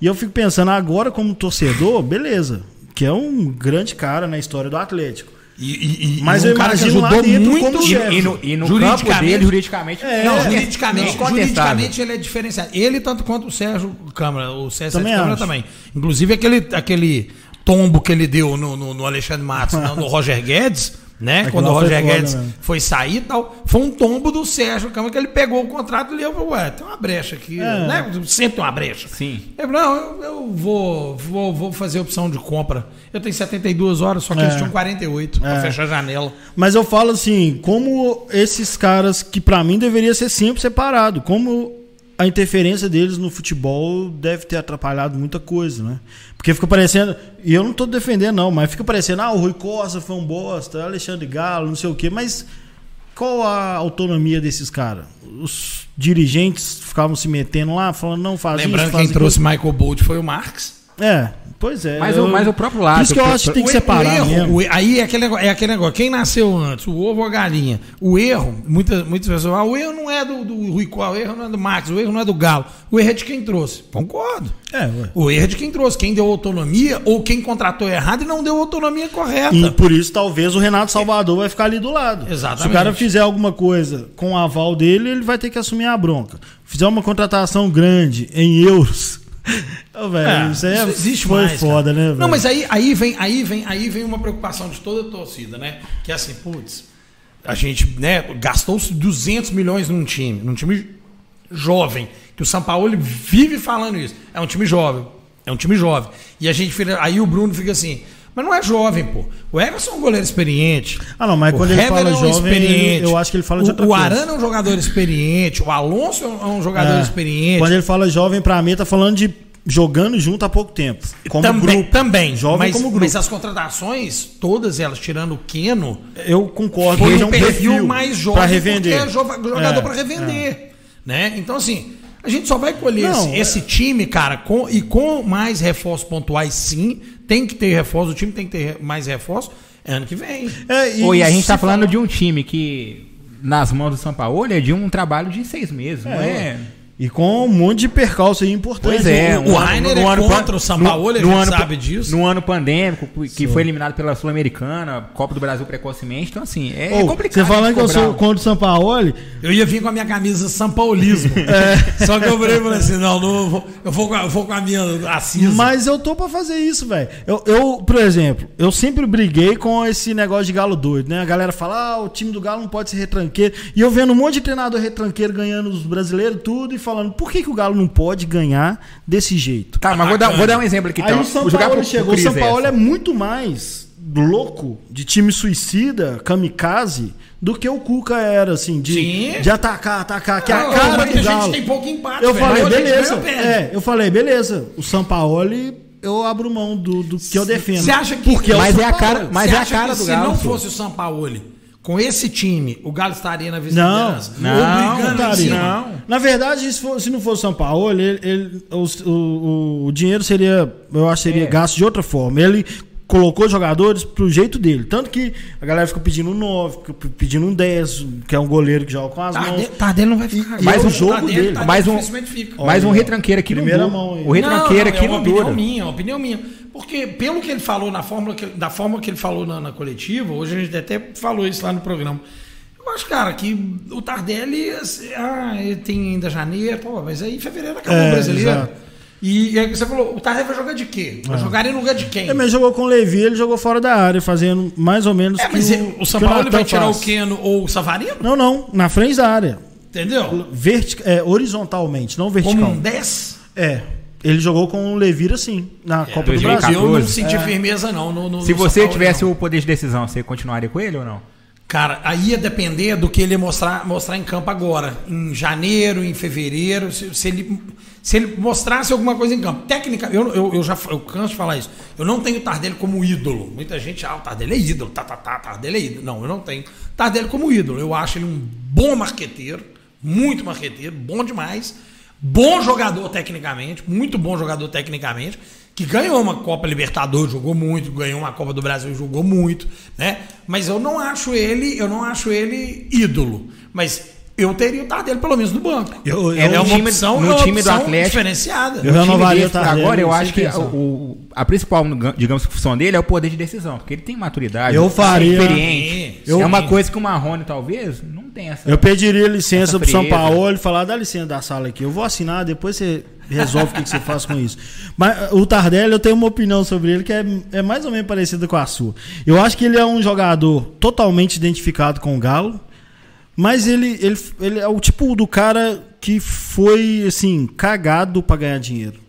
E eu fico pensando, agora como torcedor, beleza. Que é um grande cara na história do Atlético. E, e- e Mas um eu cara que imagino lá ajudou dentro muito. como E, chefe. e no, e no campo Juridicamente- dele, juridicamente. É, não, juridicamente, incontestável. juridicamente ele é diferenciado. Ele, tanto quanto o Sérgio Câmara, o Sérgio Também Câmara acho. também. Inclusive aquele, aquele tombo que ele deu no, no, no Alexandre Matos, não, no Roger Guedes, né? Aquilo Quando o foi Roger foda Guedes mesmo. foi sair e tal, foi um tombo do Sérgio Câmara que ele pegou o contrato e leu, ué, tem uma brecha aqui, É. né? Sempre tem uma brecha. Sim. Eu, não, eu, eu vou, vou, vou fazer opção de compra. Eu tenho 72 horas, só que eles É. tinham 48 pra É. fechar a janela. Mas eu falo assim, como esses caras que pra mim deveria ser sempre separado, como a interferência deles no futebol deve ter atrapalhado muita coisa, né? Porque fica parecendo, e eu não tô defendendo não, mas fica parecendo, ah, o Rui Costa foi um bosta, Alexandre Galo, não sei o quê, mas qual a autonomia desses caras? Os dirigentes ficavam se metendo lá, falando, não faz Lembrando isso, faz quem trouxe. Michael Bolt foi o Marx. É, pois é. Mas eu- o- mas o próprio Por lado, isso que eu acho que tem que O- separar erro, mesmo. o aí é aquele, negócio, é aquele negócio. Quem nasceu antes, o ovo ou a galinha? O erro, muitas, muitas pessoas falam, o erro não é do, do Rui Costa, o erro não é do Max, o erro não é do Galo. O erro é de quem trouxe. Concordo. É, ué. O erro é de quem trouxe, quem deu autonomia ou quem contratou errado e não deu autonomia correta. E por isso, talvez, o Renato Salvador vai ficar ali do lado. Exatamente. Se o cara fizer alguma coisa com o aval dele, ele vai ter que assumir a bronca. Fizer uma contratação grande em euros. Ô, velho, isso aí é, existe foi mais, foda, cara. né, velho? Não, mas aí, aí, vem, aí, vem, aí vem uma preocupação de toda a torcida, né? Que é assim, putz, a gente né, gastou 200 milhões num time, num time jovem, que o São Paulo vive falando isso. É um time jovem, é um time jovem. E a gente fica, aí o Bruno fica assim, mas não é jovem, pô. O Everson é um goleiro experiente. Ah, não, mas o quando ele fala é um jovem, ele- eu acho que ele fala de o, outra o coisa. Arana é um jogador experiente, o Alonso é um jogador É. experiente. Quando ele fala jovem, pra mim, tá falando de jogando junto há pouco tempo. Como também, grupo. também. Jovem mas, como grupo. mas as contratações, todas elas, tirando o Keno, Eu concordo. foi é um um perfil mais jovem pra revender. porque é jo- jogador É, para revender. Né? Então, assim, a gente só vai colher Não, esse, é- esse time, cara, com, e com mais reforços pontuais, sim. Tem que ter reforço, o time tem que ter mais reforço ano que vem. É, Oi, e a gente se tá falando fala- de um time que, nas mãos do São Paulo, é de um trabalho de seis meses, não é? E com um monte de percalço aí importante. Pois é. o Rainer é contra o Sampaoli, a gente sabe disso. No ano pandêmico, que foi eliminado pela Sul-Americana, Copa do Brasil precocemente. Então, assim, é, Ô, complicado. Você falando que eu sou contra o Sampaoli, Eu ia vir com a minha camisa São Paulismo. É. Só que eu falei e falei assim: não, não eu vou, eu vou, com a, eu vou com a minha assisa. Mas eu tô pra fazer isso, velho. Eu, eu, por exemplo, eu sempre briguei com esse negócio de galo doido, né? A galera fala, ah, o time do galo não pode ser retranqueiro. E eu vendo um monte de treinador retranqueiro ganhando os brasileiros tudo e falando, por que, que o galo não pode ganhar desse jeito? Tá, mas vou dar, vou dar um exemplo aqui. Aí Então. o São Paulo pro- pro chegou. O São Paulo essa. é muito mais louco de time suicida, kamikaze, do que o Cuca era, assim, de, Sim. de atacar, atacar, que é a Não, cara mas do a galo. gente tem pouco empate. Eu velho. falei, Hoje a gente beleza. É, eu falei, beleza. O Sampaoli eu abro mão do, do que eu defendo. Você acha que. Porque Mas o é a São Paulo. cara- mas é a cara que do se Galo, não pô. fosse o Sampaoli, com esse time, o Galo estaria na Não, vice-liderança? não, não em cima? Não. Na verdade, se, for- se não fosse São Paulo, ele, ele- o, o- o dinheiro seria, eu acho, que seria É. gasto de outra forma. Ele colocou jogadores pro jeito dele. Tanto que a galera ficou pedindo um 9, ficou pedindo um 10, que é um goleiro que joga com as mãos. Tardelli, Tardelli não vai ficar. E- mais um o jogo Tardelli- dele. Tardelli Mais um- dificilmente fica. Mais um retranqueiro aqui no primeira dura. mão aí. O retranqueiro Não, aqui é uma no opinião dura. minha, é uma opinião minha. Porque pelo que ele falou na fórmula que, da forma que ele falou na, na coletiva, hoje a gente até falou isso lá no programa. Eu acho, cara, que o Tardelli, assim, ah, ele tem ainda janeiro, pô, mas aí em fevereiro acabou É, o brasileiro. exato. E, e aí você falou, o Tardelli vai jogar de quê? Vai jogar em lugar de quem? Ele jogou com o Levi, ele jogou fora da área, fazendo mais ou menos É, que mas o, ele- o São que Paulo vai tirar faz. o Keno ou o Savarino? Não, não, na frente da área. Entendeu? Vertic, é, horizontalmente, não vertical. Como um 10? É. Ele jogou com o Levir assim, na Copa do 2014. Brasil. Eu não 14. senti firmeza, não. No, no- Se no você Paulo, tivesse não. o poder de decisão, você continuaria com ele ou não? Cara, aí ia depender do que ele ia mostrar, mostrar em campo agora. Em janeiro, em fevereiro, se, se ele, se ele mostrasse alguma coisa em campo. Técnica, eu, eu, eu já eu canso de falar isso. Eu não tenho o Tardelli como ídolo. Muita gente, ah, o Tardelli é ídolo, tá, tá, tá, Tardelli é ídolo. Não, eu não tenho Tardelli como ídolo. Eu acho ele um bom marqueteiro, muito marqueteiro, bom demais. Bom jogador tecnicamente, muito bom jogador tecnicamente, que ganhou uma Copa Libertadores, jogou muito, ganhou uma Copa do Brasil, jogou muito, né? Mas eu não acho ele, eu não acho ele ídolo. Mas eu teria o Tardelli pelo menos no banco. Eu- É, eu- no é uma time- opção, no é uma time do opção Atlético- diferenciada. Eu No renovaria o Tardelli, Agora eu acho que o, o- a principal, digamos, função dele é o poder de decisão, porque ele tem maturidade, Eu é faria- experiente. Eu- é uma coisa que o Marrone talvez não tem essa. Eu pediria licença pro São. Paulo e falar, dá licença da sala aqui. Eu vou assinar, depois você resolve o que, que você faz com isso. Mas uh, o Tardelli, eu tenho uma opinião sobre ele que é, é mais ou menos parecida com a sua. Eu acho que ele é um jogador totalmente identificado com o Galo, mas ele, ele, ele é o tipo do cara que foi, assim, cagado pra ganhar dinheiro.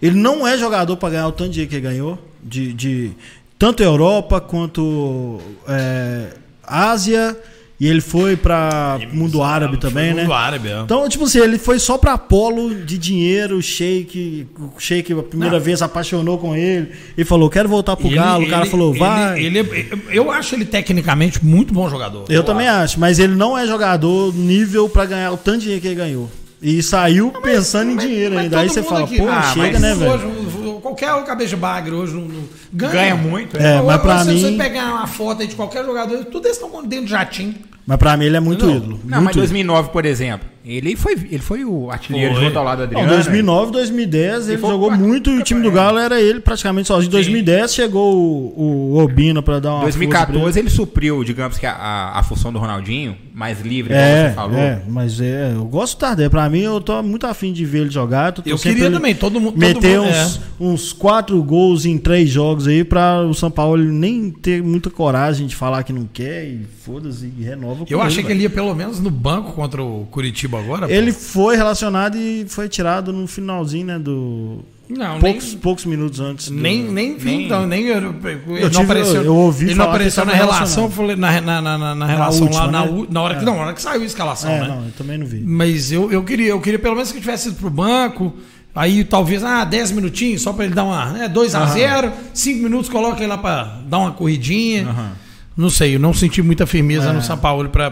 Ele não é jogador pra ganhar o tanto de dinheiro que ele ganhou, de, de tanto Europa quanto é, Ásia, e ele foi pra mundo árabe também, né? Mundo árabe, é. Então, tipo assim, ele foi só pra polo de dinheiro, o Sheik, o Sheik a primeira Não. vez apaixonou com ele e falou, quero voltar pro Ele- Galo, o cara ele- falou, ele- vai. ele é- eu acho ele tecnicamente muito bom jogador. eu também acho, mas ele não é jogador nível pra ganhar o tanto de dinheiro que ele ganhou. E saiu pensando em dinheiro Mas ainda. Aí você mundo fala, aqui- pô, Ah, chega, mas né, velho? hoje, qualquer cabeça de bagre hoje não- ganha. Ganha muito, É, mas pra se você mim- pegar uma foto aí de qualquer jogador, tudo eles estão dentro de jatinho. Mas pra mim ele é muito Não. ídolo. Não, muito mas 2009, por exemplo, ele foi, ele foi o artilheiro Foi. junto ao lado do Não, Adriano. 2009, 2010, ele foi jogou o- muito e o time do Galo era ele praticamente sozinho. Em 2010 chegou o, o Obina pra dar uma Em força pra ele. 2014 ele supriu, digamos que a, a, a função do Ronaldinho, mais livre, como É, você falou. é, mas é, eu gosto do Tardelli. Pra mim, eu tô muito afim de ver ele jogar. Tô Eu queria pra ele também, todo mundo. todo Meter mundo- uns, é. uns quatro gols em três jogos aí pra o São Paulo nem ter muita coragem de falar que não quer e foda-se e renova Eu achei que velho. ele ia pelo menos no banco contra o Curitiba agora. pô. Ele foi relacionado e foi tirado no finalzinho, né? Do. não, Poucos, nem, poucos minutos antes. do- nem, nem vi, nem- então, nem ele tive- não apareceu. eu ouvi ele não que apareceu ele na relação, eu falei, na, na, na, na- relação última, lá, na, né? na hora que É. não, na hora que saiu a escalação, É, né? não, eu também não vi. Mas eu, eu queria, eu queria pelo menos que ele tivesse ido pro banco. Aí talvez, ah, 10 minutinhos, só pra ele dar uma. Né, 2 a 0 5 minutos, coloca ele lá pra dar uma corridinha. Não sei, eu não senti muita firmeza É. no São Paulo pra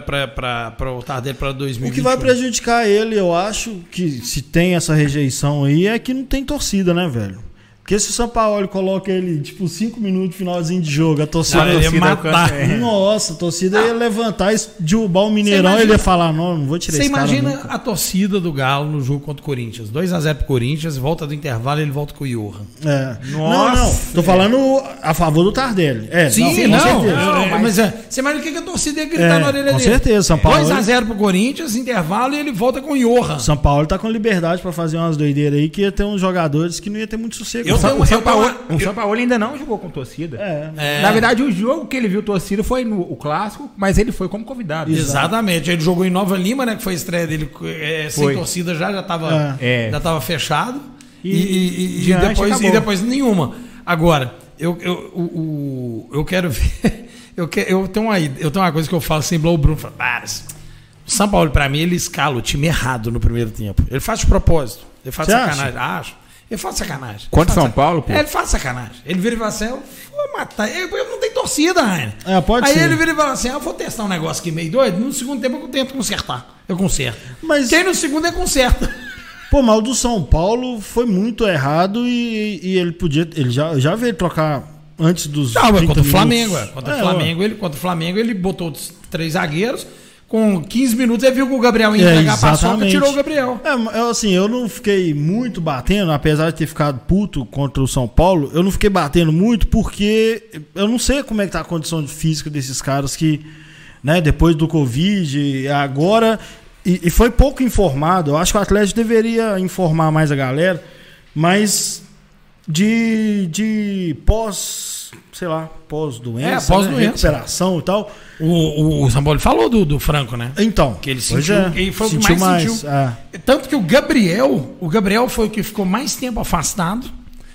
o Tardelli pra O 2021. que vai prejudicar ele, eu acho, que se tem essa rejeição aí, é que não tem torcida, né, velho? Porque se o São Paulo coloca ele, tipo, cinco minutos, finalzinho de jogo, a torcida. Ele ia matar. é. Nossa, a torcida ia levantar e derrubar o Mineirão, imagina- ele ia falar, não, não vou tirar Você esse cara imagina nunca. a torcida do Galo no jogo contra o Corinthians. 2x0 pro Corinthians, volta do intervalo ele volta com o Johan. É. Nossa, não, não, tô falando a favor do Tardelli. É, Sim, com não. certeza. não, Não, mas, mas- é, você imagina o que que a torcida ia gritar É, na orelha com dele. certeza, São Paulo- 2x0 pro Corinthians, intervalo e ele volta com o Johan. São Paulo tá com liberdade pra fazer umas doideiras aí que ia ter uns jogadores que não ia ter muito sossego. Eu não. O São eu Paulo, uma- o São Paulo ainda não jogou com torcida. É. É. Na verdade, o jogo que ele viu torcida foi no o clássico, mas ele foi como convidado. Exatamente. Ele jogou em Nova Lima, né? Que foi a estreia dele é, sem Foi. torcida já, já tava, É. já tava fechado. E, E- e- e- e depois, acabou. e depois nenhuma. Agora, eu, eu, o, o- eu quero ver. Eu, que, eu, tenho uma, eu tenho uma coisa que eu falo assim, o Bruno fala, "Ah, o São Paulo, pra mim, ele escala o time errado no primeiro tempo. Ele faz de propósito. Ele faz Você sacanagem. Acho. Ele faz sacanagem. Contra São Paulo, pô? É, ele faz sacanagem. Ele vira e fala assim: eu vou matar. Eu, eu não tenho torcida, Rainer. É, pode Aí ser. ele vira e fala assim: eu vou testar um negócio aqui meio doido. No segundo tempo eu tento consertar. Eu conserto. Mas- Quem no segundo é conserta. Pô, mas o do São Paulo foi muito errado e, e ele podia. Ele já, já veio trocar antes dos. Não, mas 30 contra o. Flamengo, é. Contra É, o Flamengo, ele, contra o Flamengo, ele botou os três zagueiros. Com 15 minutos, ele viu que o Gabriel ia É, entregar a paçoca, exatamente. tirou o Gabriel. É, assim, eu não fiquei muito batendo, apesar de ter ficado puto contra o São Paulo, eu não fiquei batendo muito porque eu não sei como é que tá a condição física desses caras que, né, depois do Covid, agora. E, e foi pouco informado. Eu acho que o Atlético deveria informar mais a galera, mas de, de pós, sei lá, pós-doença, É, pós-doença. né, recuperação e tal. O, o, o Samboli falou do, do Franco, né? Então, Que ele sentiu- é, ele foi o que sentiu mais sentiu. é. Tanto que o Gabriel, o Gabriel foi o que ficou mais tempo afastado,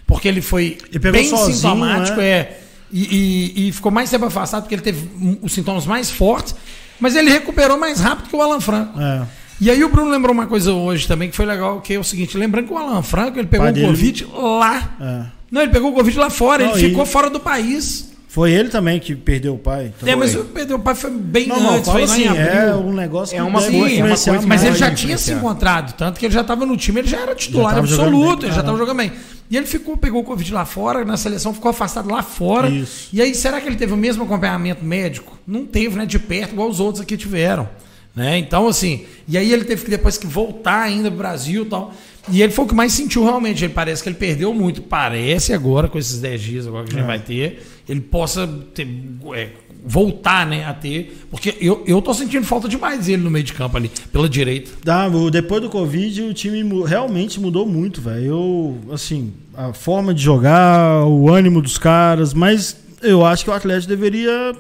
porque ele foi Ele bem sozinho, sintomático, né? é. E, e- e ficou mais tempo afastado porque ele teve um- os sintomas mais fortes, mas ele recuperou mais rápido que o Alan Franco. É. E aí o Bruno lembrou uma coisa hoje também que foi legal, que é o seguinte, lembrando que o Alan Franco, ele pegou o dele- Covid lá. É. Não, ele pegou o Covid lá fora, Não, ele e- ficou fora do país. Foi ele também que perdeu o pai. Então, É, mas o Pedro Pai foi bem não, não, antes, fala foi assim, em abril. é um negócio É que uma deve coisa- é uma coisa Mas ele já tinha se encontrado, tanto que ele já estava no time, ele já era titular Já absoluto, bem, ele já é. estava jogando bem. E ele ficou, pegou o Covid lá fora, na seleção, ficou afastado lá fora. Isso. E aí, será que ele teve o mesmo acompanhamento médico? Não teve, né? De perto, igual os outros aqui tiveram. Né? Então, assim, e aí ele teve que depois que voltar ainda pro Brasil e tal. E ele foi o que mais sentiu realmente. Ele parece que ele perdeu muito. Parece agora, com esses 10 dias agora que a gente É. vai ter, ele possa ter, é, voltar né, a ter. Porque eu, eu tô sentindo falta demais dele no meio de campo ali, pela direita. O- depois do Covid, o time realmente mudou muito, velho. Eu, assim, a forma de jogar, o ânimo dos caras, mas eu acho que o Atlético deveria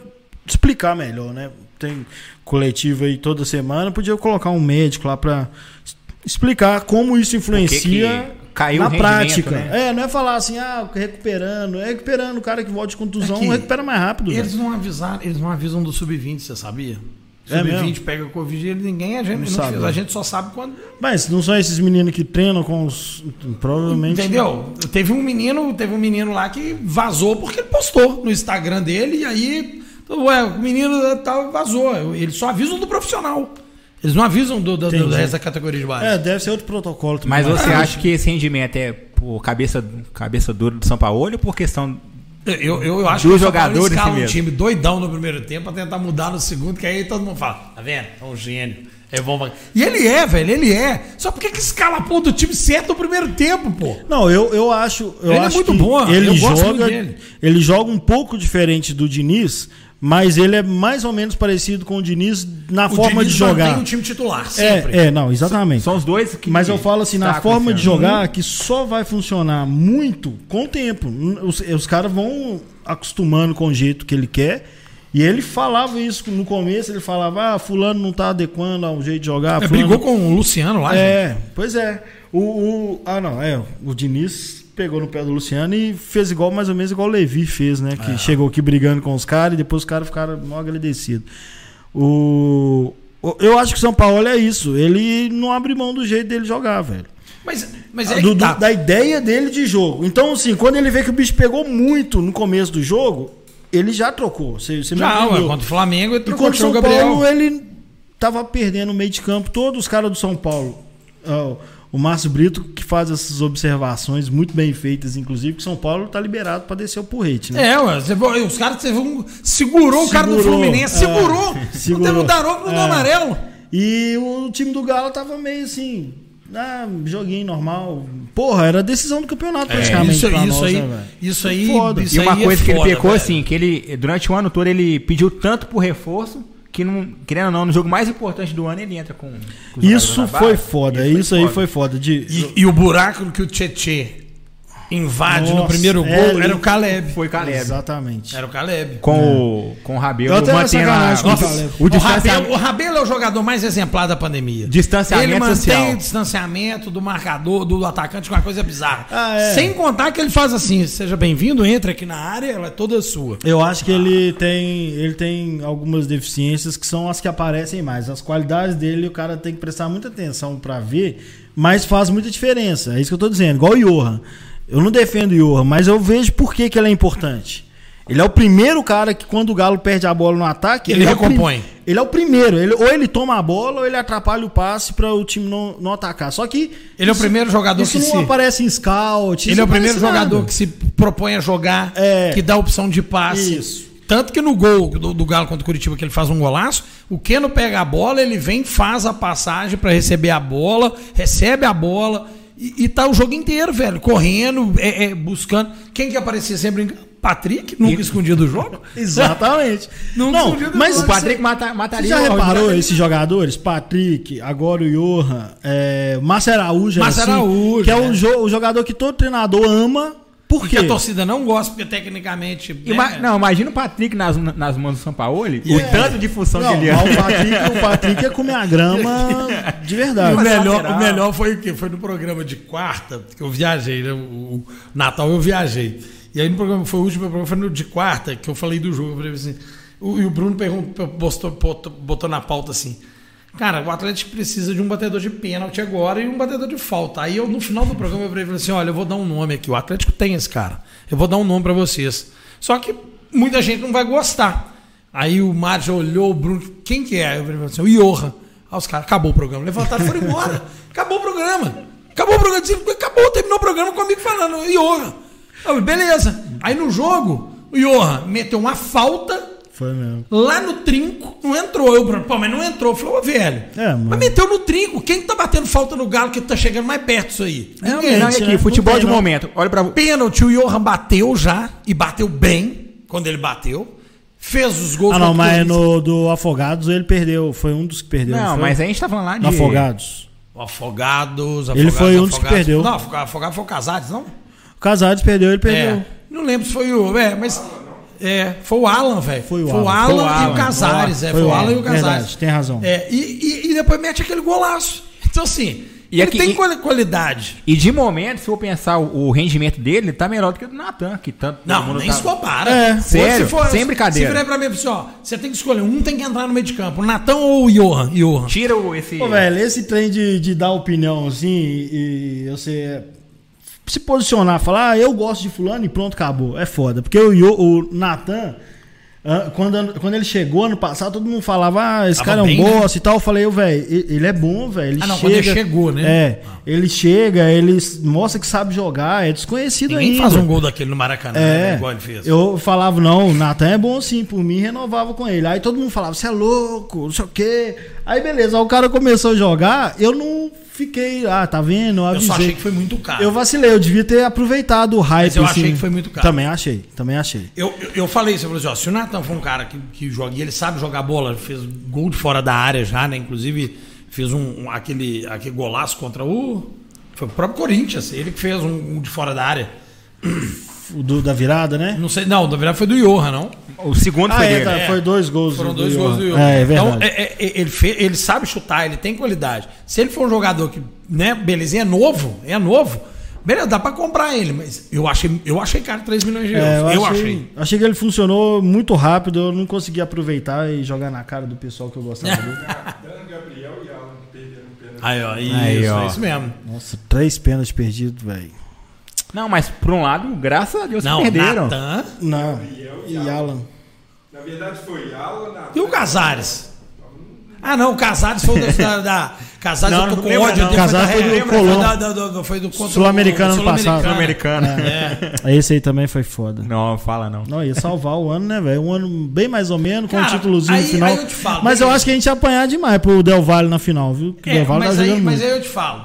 explicar melhor, né? Tem coletivo aí toda semana, podia colocar um médico lá pra es- explicar como isso influencia que caiu na prática. né? É, não é falar assim, ah, recuperando, é recuperando o cara que volta de contusão, É recupera mais rápido. Eles velho. não avisaram, eles não avisam do sub-20, você sabia? É Sub-20 mesmo? pega o Covid e ele- ninguém a gente Não não sabe, fez. A gente só sabe quando. Mas não são esses meninos que treinam com os. Provavelmente. Entendeu? Teve um menino, teve um menino lá que vazou porque ele postou no Instagram dele e aí. Ué, o menino tal vazou. Eles só avisam do profissional. Eles não avisam do, do, do, Entendi. resto da categoria de base. É, deve ser outro protocolo também. Mas você Ah, acha que esse rendimento é por cabeça, cabeça dura do São Paulo ou por questão. Eu, eu, eu acho Dos que o jogadores escala um mesmo. time doidão no primeiro tempo pra tentar mudar no segundo, que aí todo mundo fala, tá vendo? É um gênio. É bom. pra-" E ele é, velho, ele é. Só por que escala a ponta do time certo no primeiro tempo, pô? Não, eu, eu acho. Eu Ele é acho muito que bom, Ele eu gosto muito joga. dele. Ele joga um pouco diferente do Diniz, mas ele é mais ou menos parecido com o Diniz na O forma Diniz de jogar. mantém o time titular, sempre. É, é, não, exatamente. São os dois que. Mas eu falo assim, na forma de esse ano. jogar, que só vai funcionar muito com o tempo. Os, os caras vão acostumando com o jeito que ele quer. E ele falava isso no começo, ele falava, ah, fulano não tá adequando ao jeito de jogar. É, fulano brigou com o Luciano lá, gente. É, pois é. O, o- ah, não, é. O Diniz pegou no pé do Luciano e fez igual, mais ou menos igual o Levi fez, né? É. Que chegou aqui brigando com os caras e depois os caras ficaram mal agradecidos. O, eu acho que o São Paulo é isso. Ele não abre mão do jeito dele jogar, velho. Mas, mas é Do- que do- tá. da ideia dele de jogo. Então, assim, quando ele vê que o bicho pegou muito no começo do jogo, ele já trocou. Você, você Já, ué, contra o Flamengo, ele E trocou contra o São o Gabriel. Paulo, ele tava perdendo o meio de campo. Todos os caras do São Paulo. ó, o Márcio Brito, que faz essas observações muito bem feitas, inclusive, que São Paulo tá liberado para descer o porrete, né? É, ué, você viu- os caras você viu, segurou o cara do Segurou, Fluminense, é, segurou. Não segurou. teve o Daronco no É. amarelo. E o time do Galo tava meio assim. Ah, joguinho normal. Porra, era decisão do campeonato praticamente. É, isso, pra isso nós, aí, né, isso aí, Foda. isso E uma aí é coisa que ele foda, pecou, velho. assim, que ele, durante o ano todo, ele pediu tanto por reforço que, não, querendo ou não, no jogo mais importante do ano, ele entra com. com Isso foi foda. Isso aí foi foda. De, E, e o buraco que o Tietê invade no Nossa, primeiro gol, é, era o Caleb. Foi Caleb. Exatamente. Era o Caleb. Com, o, com o Rabelo Eu mantendo a, com o o. Rabelo, o Rabelo é o jogador mais exemplar da pandemia. Distanciamento ele mantém social. o distanciamento do marcador, do atacante, com uma coisa bizarra. Ah, é. Sem contar que ele faz assim: seja bem-vindo, entra aqui na área, ela é toda sua. Eu acho que ele tem, ele tem algumas deficiências que são as que aparecem mais. As qualidades dele, o cara tem que prestar muita atenção pra ver, mas faz muita diferença. É isso que eu tô dizendo. Igual o Johan. Eu não defendo o Johan, mas eu vejo por que, que ele é importante. Ele é o primeiro cara que, quando o Galo perde a bola no ataque, Ele é o prim- recompõe. Ele é o primeiro. Ele, ou ele toma a bola ou ele atrapalha o passe para o time não, não atacar. Só que. Ele é o isso- primeiro jogador isso que não se- aparece em scout. isso Ele é o primeiro jogador nada. que se propõe a jogar, É. que dá opção de passe. Isso. Tanto que no gol do, do Galo contra o Curitiba, que ele faz um golaço, o Keno pega a bola, ele vem, faz a passagem pra receber a bola, recebe a bola e, e tá o jogo inteiro, velho, correndo, é, é, buscando. Quem que aparecia sempre em Patrick, nunca escondia do jogo. Exatamente. Não não, escondido mas não. O Patrick você- mata, Você mataria já o reparou esses jogadores? Patrick, agora o Johan, é, Márcio Araújo, é Márcio assim, Araújo, que é né? o, jo- o jogador que todo treinador ama. Por Porque quê? a torcida não gosta, porque tecnicamente. Ima- né, Não, imagina o Patrick nas, nas mãos do Sampaoli, Yeah. o tanto de função Não, que ele é. o Patrick, o Patrick ia comer a grama de verdade. o melhor, o melhor foi o quê? Foi no programa de quarta, que eu viajei, né? O, o Natal eu viajei. E aí no programa, foi o último programa, foi no de quarta, que eu falei do jogo. Eu falei assim, o, e o Bruno perguntou, postou, botou, botou na pauta assim. Cara, o Atlético precisa de um batedor de pênalti agora e um batedor de falta. Aí eu, no final do programa, eu falei assim: olha, eu vou dar um nome aqui. O Atlético tem esse cara. Eu vou dar um nome pra vocês. Só que muita gente não vai gostar. Aí o Mário olhou, o Bruno, quem que é? Eu falei assim: o Johan. Aí os caras, acabou o programa. Levantaram e foram embora. Acabou o programa. Acabou o programa. Acabou, terminou o programa comigo falando, Johan. Eu falei, beleza. Aí no jogo, o Johan meteu uma falta Foi mesmo. lá no trinco, não entrou. Eu, Bruno, pô, mas não entrou. Falou, ô, velho. É, mano. Mas meteu no trinco. Quem tá batendo falta no Galo que tá chegando mais perto disso aí? Não, Ninguém. não, é aqui, né? futebol Não tem, de não. momento. Olha pra. Pênalti, o Johan bateu já, e bateu bem quando ele bateu. Fez os gols Ah, não, mas no do Afogados ele perdeu. Foi um dos que perdeu. Não, foi? mas a gente tá falando lá de. No Afogados. O Afogados, Ele Afogados, foi um dos que Afogados. perdeu. Não, Afogado, Afogado foi o Casares, não? O Casares perdeu, ele perdeu. É. Não lembro se foi o. É, mas. É, foi o Alan, velho. Foi o Foi o Alan. Foi o e Alan. o Casares. É, Foi foi o Alan e o Casares. Tem razão. É, e, e, e depois mete aquele golaço. Então, assim, E ele aqui- tem e- quali- qualidade. E de momento, se for pensar o, o rendimento dele, tá melhor do que o do Natan, que tanto. Não, mundo nem tá- se compara. É, sério, se for- sem brincadeira. Se virar pra mim assim, ó, você tem que escolher um, tem que entrar no meio de campo, o Natão ou o Johan? Johan. Tira o, esse. Pô, velho, esse trem de, de dar opinião assim e, e você se posicionar, falar, ah, eu gosto de fulano e pronto, acabou. É foda. Porque o, Yo- o Natan, ah, quando, quando ele chegou ano passado, todo mundo falava, ah, esse Tava cara é um bem, né? bosta e tal. Eu falei, eu, velho, ele é bom, velho. Ele Ah, não, chega, quando ele chegou, né? É, ele chega, ele mostra que sabe jogar, é desconhecido Ninguém ainda. faz um gol daquele no Maracanã, né, É, igual ele fez. eu falava, não, o Natan é bom sim, por mim renovava com ele. Aí todo mundo falava, você é louco, não sei o quê. Aí beleza, aí o cara começou a jogar, eu não fiquei, ah, tá vendo? Eu, Eu avisei. só achei que foi muito caro. Eu vacilei, eu devia ter aproveitado o hype. Mas eu achei assim. que foi muito caro. Também achei, também achei. Eu, eu, eu falei isso, eu falei assim, ó, se o Natan for um cara que, que joga, e ele sabe jogar bola, fez gol de fora da área já, né? Inclusive fez um, um- aquele, aquele golaço contra o. Foi o próprio Corinthians, ele que fez um, um de fora da área. O do, da virada, né? Não sei, não, na verdade foi do Johan, não? O segundo Ah, foi é, dele. tá, É. foi dois gols. Foram do dois Johan. gols do Johan. É, é verdade. Então, é- é- ele, fe- ele sabe chutar, ele tem qualidade. Se ele for um jogador que, né, beleza, é novo, é novo, beleza, dá pra comprar ele, mas eu achei, eu achei caro 3 milhões de euros. É, eu, achei, achei. achei que ele funcionou muito rápido, eu não consegui aproveitar e jogar na cara do pessoal que eu gostava dele. Gabriel e Alan perderam o pênalti. Aí, ó, isso, Aí, ó. é isso mesmo. Nossa, três pênaltis perdidos, velho. Não, mas por um lado, graças a Deus Não, perderam. Natan Não. Gabriel E e Alan. Alan. Na verdade foi Alan, Natan. e o Casares. Ah, não, o Casares foi o da. da Casares Não, eu tô com lembra, ódio. não. Casares foi do da- do- Foi do o- Sul-Americano ano passado. Sul-Americano. É. Esse aí também foi foda. Não, fala não. Não, ia salvar o ano, né, velho? Um ano bem mais ou menos, com um Cara, títulozinho aí- no final. aí eu te falo, mas eu acho que a gente ia apanhar demais pro Del Valle na final, viu? Que o É, Del Valle mas, tá aí, mas aí eu te falo.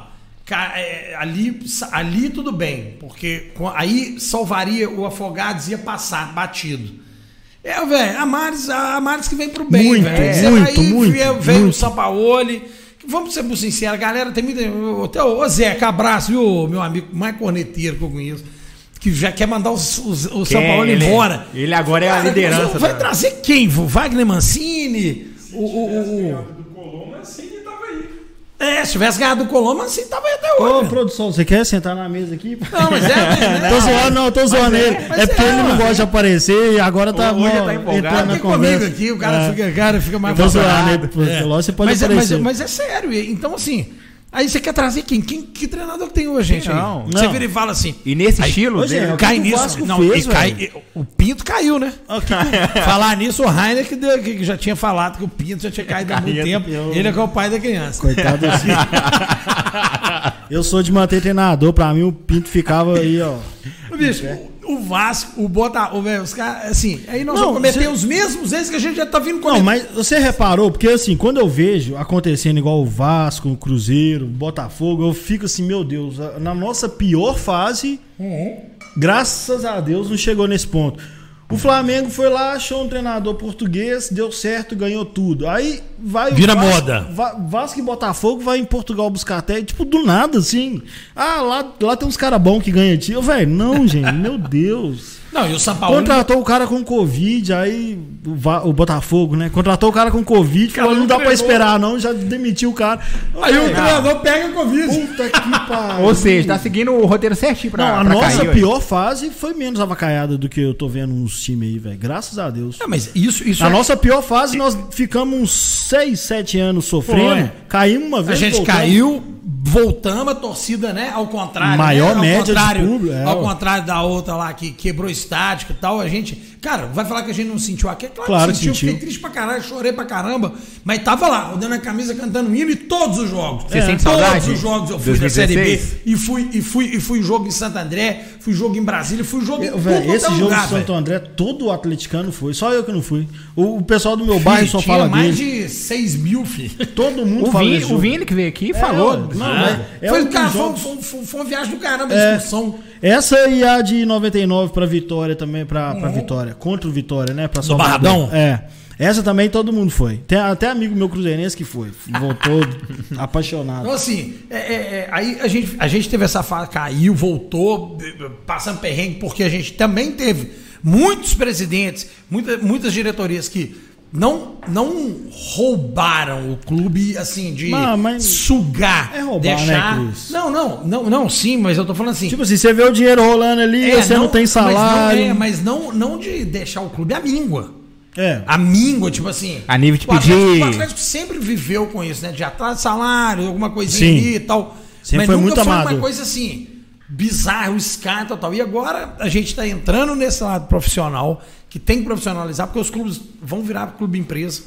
É, ali, ali tudo bem, porque aí salvaria o Afogados ia passar batido. É, velho, a Maris, a Maris que vem pro bem, Muito, velho. Você muito, aí muito, veio, veio o muito. Sampaoli. que Vamos ser muito sinceros, galera, tem muita. Até o Zeca, abraço, viu, meu amigo mais corneteiro que eu conheço. que já quer mandar os- os- o São Paulo ele- embora. ele agora é a liderança Vai trazer quem? O Wagner Mancini? O, o, o- o- Do Coloma, assim, ele tava aí. É, se tivesse ganhado o Colombo, assim tava até Ô, hoje. produção, você quer sentar na mesa aqui? Não, mas é. né? Tô zoando, não, tô zoando ele. mas É, porque é, ele não gosta de aparecer e agora tá, Hoje ele ó, tá empolgado. na comigo aqui, o cara, É. fica, o cara fica mais tô zoando, né? Lógico, você pode mas, é, mas, aparecer. mas é sério. Então, assim, aí você quer trazer quem? quem que treinador que tem hoje, gente? aí? Não. Você Não. vira e fala assim. E nesse Aí- estilo Ô, gente, dele, Cai que que o nisso. Vasco não, fez, e cai- e- o Pinto caiu, né? Que- Falar nisso, o Rainer que, deu- que já tinha falado que o Pinto já tinha caído há muito tempo. eu- Ele é que é o pai da criança. Coitado assim. Eu sou de manter treinador, pra mim o Pinto ficava aí, ó. Bicho, o, Vasco, o Botafogo, velho, os caras, assim, aí nós Não, vamos cometer você- os mesmos erros que a gente já tá vindo Não, cometendo. mas você reparou, porque assim, quando eu vejo acontecendo igual o Vasco, o Cruzeiro, o Botafogo, eu fico assim, meu Deus, na nossa pior fase, graças a Deus não chegou nesse ponto. O Flamengo foi lá, achou um treinador português, deu certo, ganhou tudo. Aí vai o Vira Vasco, moda. Va- Vasco e Botafogo vai em Portugal buscar até, tipo, do nada, assim. Ah, lá, lá tem uns caras bons que ganham tio. Velho, não, gente, meu Deus. Não, e o São Paulo. Contratou o cara com Covid, aí o, Va- o Botafogo, né? Contratou o cara com Covid, Cara, falou, não não dá pra esperar, não, já demitiu o cara. Aí o treinador pega Covid. Puta que pariu. Ou seja, tá seguindo o roteiro certinho pra, Não, a pra nossa cair, pior fase foi menos avacaiada do que eu tô vendo uns times aí, velho. Graças a Deus. Não, mas isso, isso Na é- nossa pior fase, nós ficamos uns 6, 7 anos sofrendo. Foi. Caímos uma A vez. gente voltamos. caiu, voltamos, a torcida, né? Ao contrário. Maior né? ao média de contrário, público, é, ao contrário da outra lá que quebrou estático e tal, a gente. Cara, vai falar que a gente não sentiu aqui? É Claro, Claro que sentiu. sentiu. Fiquei triste pra caralho, chorei pra caramba. Mas tava lá, rodando a camisa, cantando hino e todos os jogos. Você sente todos saudade? os jogos eu fui da Série 2016? B. E fui, e fui, e fui jogo em Santo André, fui jogo em Brasília, fui jogo em Eu, tudo véi, quanto é esse jogo lugar, de Santo velho. André, todo atleticano foi. Só eu que não fui. O, o pessoal do meu bairro Filho, só tinha fala mais dele. de 6 mil, filho. Todo mundo O fala Vini, desse o. Vini que veio aqui É, falou. Não, mas é foi, um cara, foi, foi- foi- uma viagem do caramba, É. excursão. Essa e a de 99 pra Vitória também, pra, pra Vitória. Contra o Vitória, né? Pra Salvador. Barradão? É. Essa também todo mundo foi. Tem até amigo meu cruzeirense que foi. Voltou apaixonado. Então, assim, é, é, é, aí a gente, a gente teve essa fase, caiu, voltou, passando perrengue, porque a gente também teve muitos presidentes, muita, muitas diretorias que não, não roubaram o clube, assim, de Mas- mas sugar, é roubar, deixar... né, Cris? não, não, não, não, sim, mas eu tô falando assim... Tipo assim, você vê o dinheiro rolando ali, é, você não, tem salário. Mas não, é, mas não, não de deixar o clube à míngua. É. A míngua, tipo assim. A nível de o Atlético- pedir- O Atlético sempre viveu com isso, né? De atrás de salário, alguma coisinha Sim. ali e tal. Sempre mas foi nunca muito foi amador. uma coisa assim, bizarra, o Sky e tal. E agora a gente tá entrando nesse lado profissional, que tem que profissionalizar, porque os clubes vão virar clube empresa.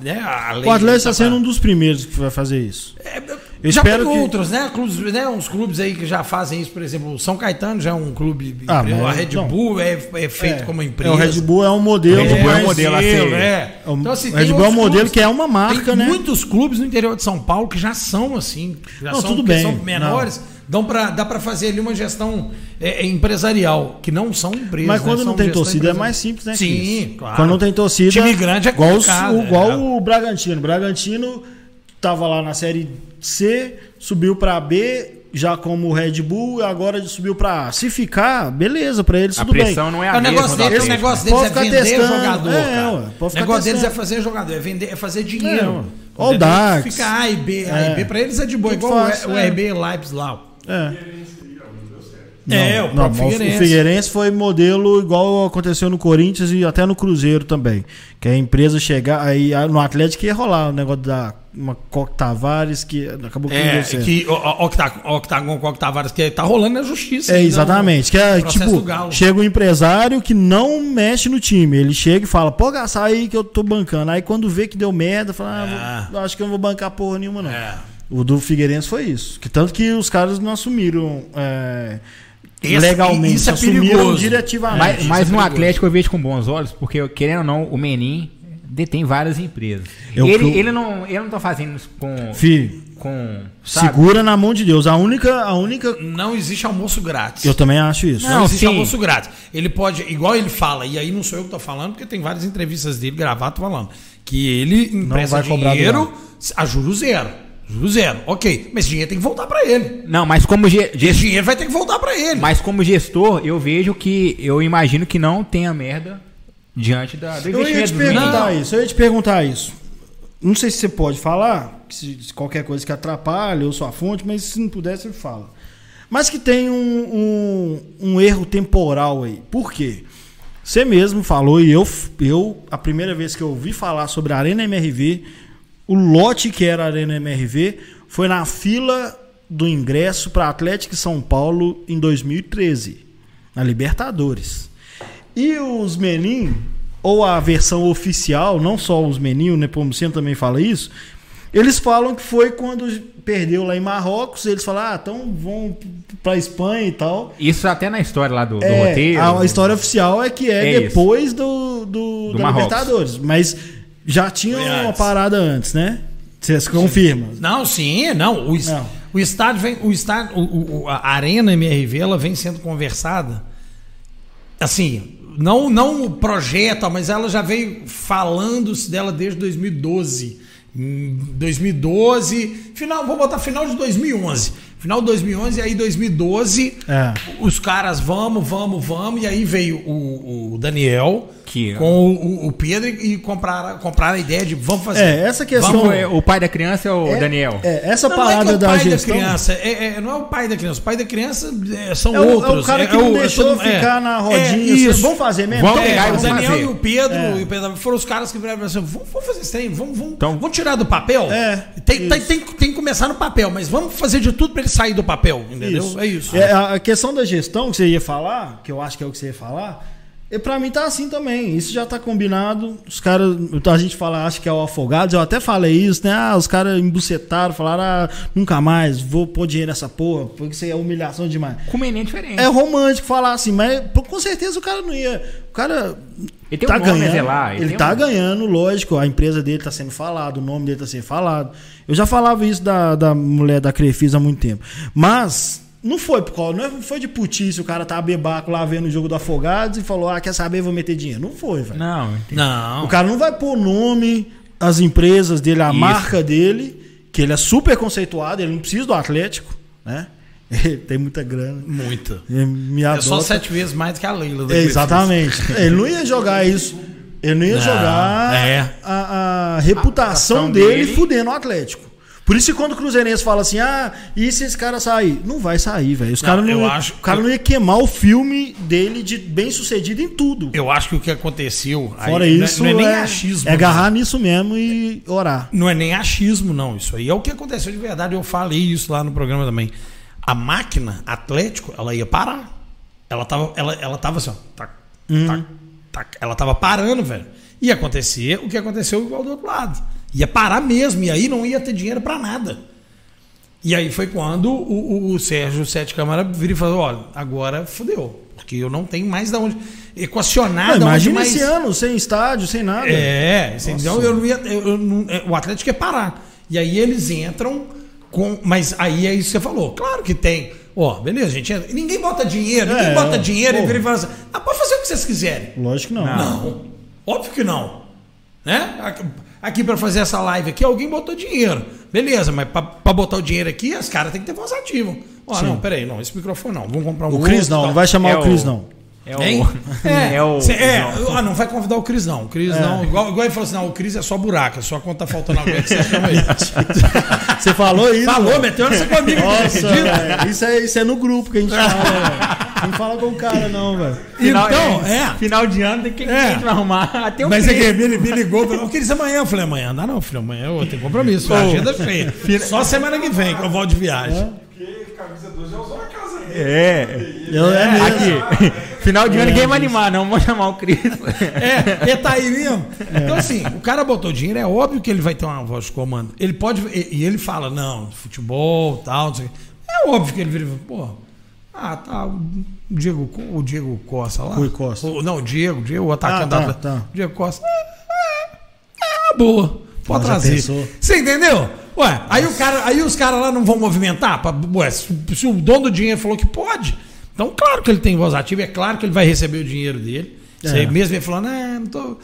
Né? O Atlético tá está sendo pra- um dos primeiros que vai fazer isso. é, Eu já tem que- outros, né? Clubes, né? Uns clubes aí que já fazem isso, por exemplo, o São Caetano já é um clube. Ah, empresa, a Red. Bull é, é feito É. como É, empresa. o Red Bull é um modelo. Red Bull é um mas- modelo a Selo, ser- é. É um- Então, assim, o Red Bull é um modelo que é uma marca, tem né? muitos clubes no interior de São Paulo que já são assim. Já Não, são, tudo bem. são menores. Dão pra, dá para fazer ali uma gestão é, é, empresarial, que não são empresas. Mas né? quando São não tem torcida é mais simples, né? Sim, Cris? claro. Quando não tem torcida. Time grande é igual, o, igual é. o Bragantino. O Bragantino tava lá na série C, subiu pra B, já como o Red Bull, e agora subiu pra A. Se ficar, beleza, pra eles A tudo bem. pressão não é a É, o mesma negócio deles, o negócio deles Pode é ficar vender testando. jogador. É, o negócio deles é testando. fazer jogador, é vender, é fazer É, dinheiro. ué. Ó o? Dax. Fica A e B, A É. e B. Pra eles é de boa, igual o- fácil, o é. RB Leipzig lá. É. É, o Não, próprio mas Figueirense. O Figueirense foi modelo igual aconteceu no Corinthians e até no Cruzeiro também. Que a empresa chegar. Aí no Atlético ia rolar o negócio da uma Coque Tavares que acabou que não É, que o, o, Octa- o Octagon com o Octavares, que tá rolando na justiça. É, ainda, exatamente. o Que é tipo, chega um empresário que não mexe no time. Ele chega e fala, pode gastar aí que eu tô bancando. Aí quando vê que deu merda, fala, ah, vou- acho que eu não vou bancar porra nenhuma, não. É. O do Figueirense foi isso. Que tanto que os caras não assumiram é, Esse- legalmente, isso é perigoso. diretivamente. Mas, mas é no perigoso. Atlético eu vejo com bons olhos, porque querendo ou não, o Menin detém várias empresas. Eu ele, que- ele, não, ele não tá fazendo isso com. Fi, com sabe? segura na mão de Deus. A única, a única. Não existe almoço grátis. Eu também acho isso. Não, Não, existe sim. almoço grátis. Ele pode, igual ele fala, e aí não sou eu que tô falando, porque tem várias entrevistas dele gravadas falando, que ele empresta vai cobrar do dinheiro a juro zero. Juros zero. Ok. Mas esse dinheiro tem que voltar pra ele. Não, mas como ge- Esse gestor, dinheiro vai ter que voltar pra ele. mas como gestor, eu vejo que eu imagino que não tenha merda diante da, do Eu ia te perguntar meninos. isso, eu ia te perguntar isso. Não sei se você pode falar, se, se qualquer coisa que atrapalhe ou sua fonte, mas se não puder, você fala. Mas que tem um, um, um erro temporal aí. Por quê? Você mesmo falou, e eu, eu, a primeira vez que eu ouvi falar sobre a Arena MRV, o lote que era a Arena MRV foi na fila do ingresso para Atlético e São Paulo em 2013, na Libertadores. E os Menin, ou a versão oficial, não só os Menin, o Nepomuceno também fala isso, eles falam que foi quando perdeu lá em Marrocos, eles falaram, ah, então vão pra Espanha e tal. Isso até na história lá do, do É, roteiro. a, a história oficial é que é, É depois do, do, Do da. Libertadores, mas já tinha uma antes. parada antes, né? Vocês confirmam? Não, sim, não. O, Não. o estádio vem. O estádio, o, o- a Arena MRV ela vem sendo conversada. Assim, não, não o projeto, mas ela já veio falando-se dela desde 2012. Em 2012, final, vou botar final de 2011. Final de 2011 e aí 2012, É. os caras vamos, vamos, vamos, e aí veio o, o Daniel Que- com o, o Pedro e compraram, compraram a ideia de vamos fazer. É, essa questão. Vamos, é, o pai da criança é o É- Daniel. É, essa Não, não é parada que é o da gestão. da criança, é, é- não é o pai da criança. O pai da criança é, são É o- é o outros. cara que não deixou ficar na rodinha, isso. assim, vamos fazer mesmo? Vamos Então, pegar É, o Daniel fazer. e o Pedro, É. e o Pedro foram os caras que vieram assim, vamos, vamos fazer esse trem, vamos, vamos, Então- vamos tirar do papel. É, tem, tem, isso. tem, tem que começar no papel, mas vamos fazer de tudo para ele sair do papel, entendeu? Isso. É isso. É, a a questão da gestão que você ia falar, que eu acho que é o que você ia falar, e pra mim tá assim também. Isso já tá combinado. Os caras, a gente fala, acha que é o Afogados, eu até falei isso, né? Ah, os caras embucetaram, falaram, ah, nunca mais, vou pôr dinheiro nessa porra, porque isso aí é humilhação demais. Com é diferente. É romântico falar assim, mas com certeza o cara não ia. O cara Ele tem tá um ganhando. zelar, ele Ele, tá um- ganhando, lógico. A empresa dele tá sendo falado, o nome dele tá sendo falado. Eu já falava isso da, da mulher da Crefisa há muito tempo. Mas não foi por causa, não foi de putice, o cara tá bebaco lá vendo o jogo do Afogados e falou: ah, quer saber, vou meter dinheiro. Não foi, velho. Não, entendi. Não. O cara não vai pôr o nome, as empresas dele, a Isso. marca dele, que ele é super conceituado, ele não precisa do Atlético, né? Ele tem muita grana. Muita. Me É só adota. sete vezes mais do que a Leila. É, Exatamente. Ele não ia jogar isso. Ele não ia Não, jogar é. a, a reputação reputação dele, dele. fudendo o Atlético. Por isso que quando o Cruzeirense fala assim, ah, e se esse cara sair? Não vai sair, velho. Os Não, não, acho- o cara não ia queimar o filme dele de bem sucedido em tudo. Eu acho que o que aconteceu. aí Fora não é- isso, não é, nem é, achismo. é agarrar nisso mesmo e orar. Não é nem achismo, não. Isso aí é o que aconteceu de verdade. Eu falei isso lá no programa também. A máquina Atlético, ela ia parar. Ela tava, ela, ela tava assim, ó. Tac, tac, tac. Ela tava parando, velho. Ia acontecer o que aconteceu igual do outro lado. Ia parar mesmo. E aí não ia ter dinheiro pra nada. E aí foi quando o, o, o Sérgio Sete Câmara vira e falou: olha, agora fudeu. Porque eu não tenho mais da onde equacionar. Não, imagina mais... esse ano, sem estádio, sem nada. É, você entendeu? Eu não ia, eu- eu não- é, o Atlético ia parar. E aí eles entram com. Mas aí é isso que você falou. Claro que tem. Ó, beleza, gente. entra. Ninguém bota dinheiro, ninguém É, bota dinheiro porra. e vira e fala assim: ah, pode fazer o que vocês quiserem. Lógico que não. Não. Óbvio que não. Né? Aqui- pra fazer essa live aqui, alguém botou dinheiro. Beleza, mas pra, pra botar o dinheiro aqui, as caras têm que ter voz ativa. Ó, Sim. não, peraí, não, esse microfone não. Vamos comprar um O Cris não, tal. não vai chamar É o Cris o- não. É o. Hein? É, é o. cê- é, não. ah, não vai convidar o Cris, não. O Cris É. não. Igual, igual ele falou assim: não, o Cris é só buraco, é só quando tá faltando alguém que você chama ele. Você falou isso? Falou, meteu essa comigo. Nossa, velho. Isso é, isso é no grupo que a gente fala, velho. Não fala com o cara, não, velho. Então, é. Final de ano tem que, É. que arrumar. Até o Mas é Cris. que ele me ligou, falou, o Cris amanhã. Eu falei, amanhã não, não, filho, amanhã eu tenho compromisso. A agenda é feia. Só semana que vem que eu volto de viagem. Porque camisa 2 já usou na casa dele. É. Eu, é mesmo. Aqui. Final de ano ninguém vai animar, não. Vamos chamar o Cris. É, ele tá aí mesmo. Então, assim, o cara botou dinheiro, é óbvio que ele vai ter uma voz de comando. Ele pode. E, e ele fala, não, futebol tal, não sei. É óbvio que ele vira e fala, pô. Ah, tá. O Diego, o Diego Costa lá. Rui Costa. O- não, o Diego, o Diego, o atacante Ah, tá, tá. Diego Costa. É, é, é boa. Pode trazer. Você entendeu? Ué, aí, o cara, aí os caras lá não vão movimentar? Pra, ué, se, se o dono do dinheiro falou que pode, então claro que ele tem voz ativa, é claro que ele vai receber o dinheiro dele. É. mesmo ele falando, ah, não tô.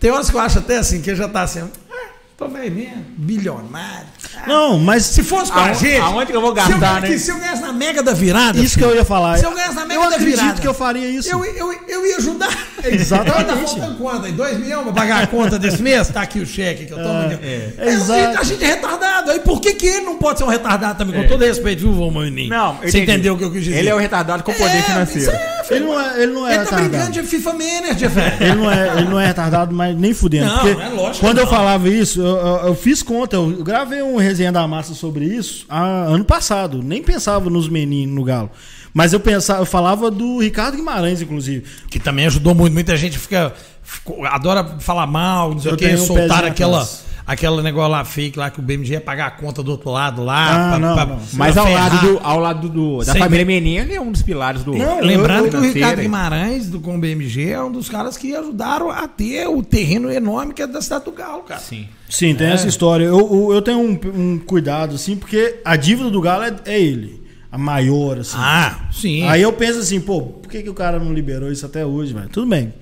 Tem horas que eu acho até assim, que ele já tá assim, ah, tô velho mesmo, bilionário. Não, mas Se fosse pra Aonde- gente. aonde que eu vou se eu, gastar, né? se eu ganhasse na Mega da Virada. isso que filho, eu ia falar. Se eu ganhasse na Mega eu da acredito Virada. que eu faria isso. Eu, eu, eu ia ajudar. Exatamente. Tá faltando quanto aí? Dois milhões pra pagar a conta desse mês? Tá aqui o cheque que eu tomo. aqui. é, Aí eu- exato. A gente é retardado. Aí por que, que ele não pode ser um retardado também? Com todo respeito, viu, vô Moininho? Não, eu Você entendeu o que eu quis dizer? Ele é o retardado com poder É, financeiro. isso é, filho. Ele não é, ele não é Ele tá brincando retardado. de FIFA Manager, velho. Ele não, é, ele não é retardado, mas nem fudendo. Não, porque é lógico quando eu falava isso, eu, eu- eu fiz conta, eu gravei um resenha da massa sobre isso ano passado. Nem pensava nos meninos no Galo. Mas eu pensava, eu falava do Ricardo Guimarães, inclusive. Que também ajudou muito. Muita gente fica. ficou- adora falar mal, não sei o que. pezinho aquela. atrás. Aquele negócio lá fake lá que o BMG ia pagar a conta do outro lado lá. Ah, não, não. Mas pra ao ferrar. lado, do, ao lado do, da Sem família Menin, ele é um dos pilares do. Não, Lembrando eu- que o Ricardo aí. Guimarães, do com o BMG, é um dos caras que ajudaram a ter o terreno enorme que é da cidade do Galo, cara. Sim. Sim, tem essa história. Eu, eu, eu tenho um, um cuidado, assim, porque a dívida do Galo é, é ele. A maior, assim. Ah, sim. Aí eu penso assim, pô, por que, que o cara não liberou isso até hoje, velho? Tudo bem.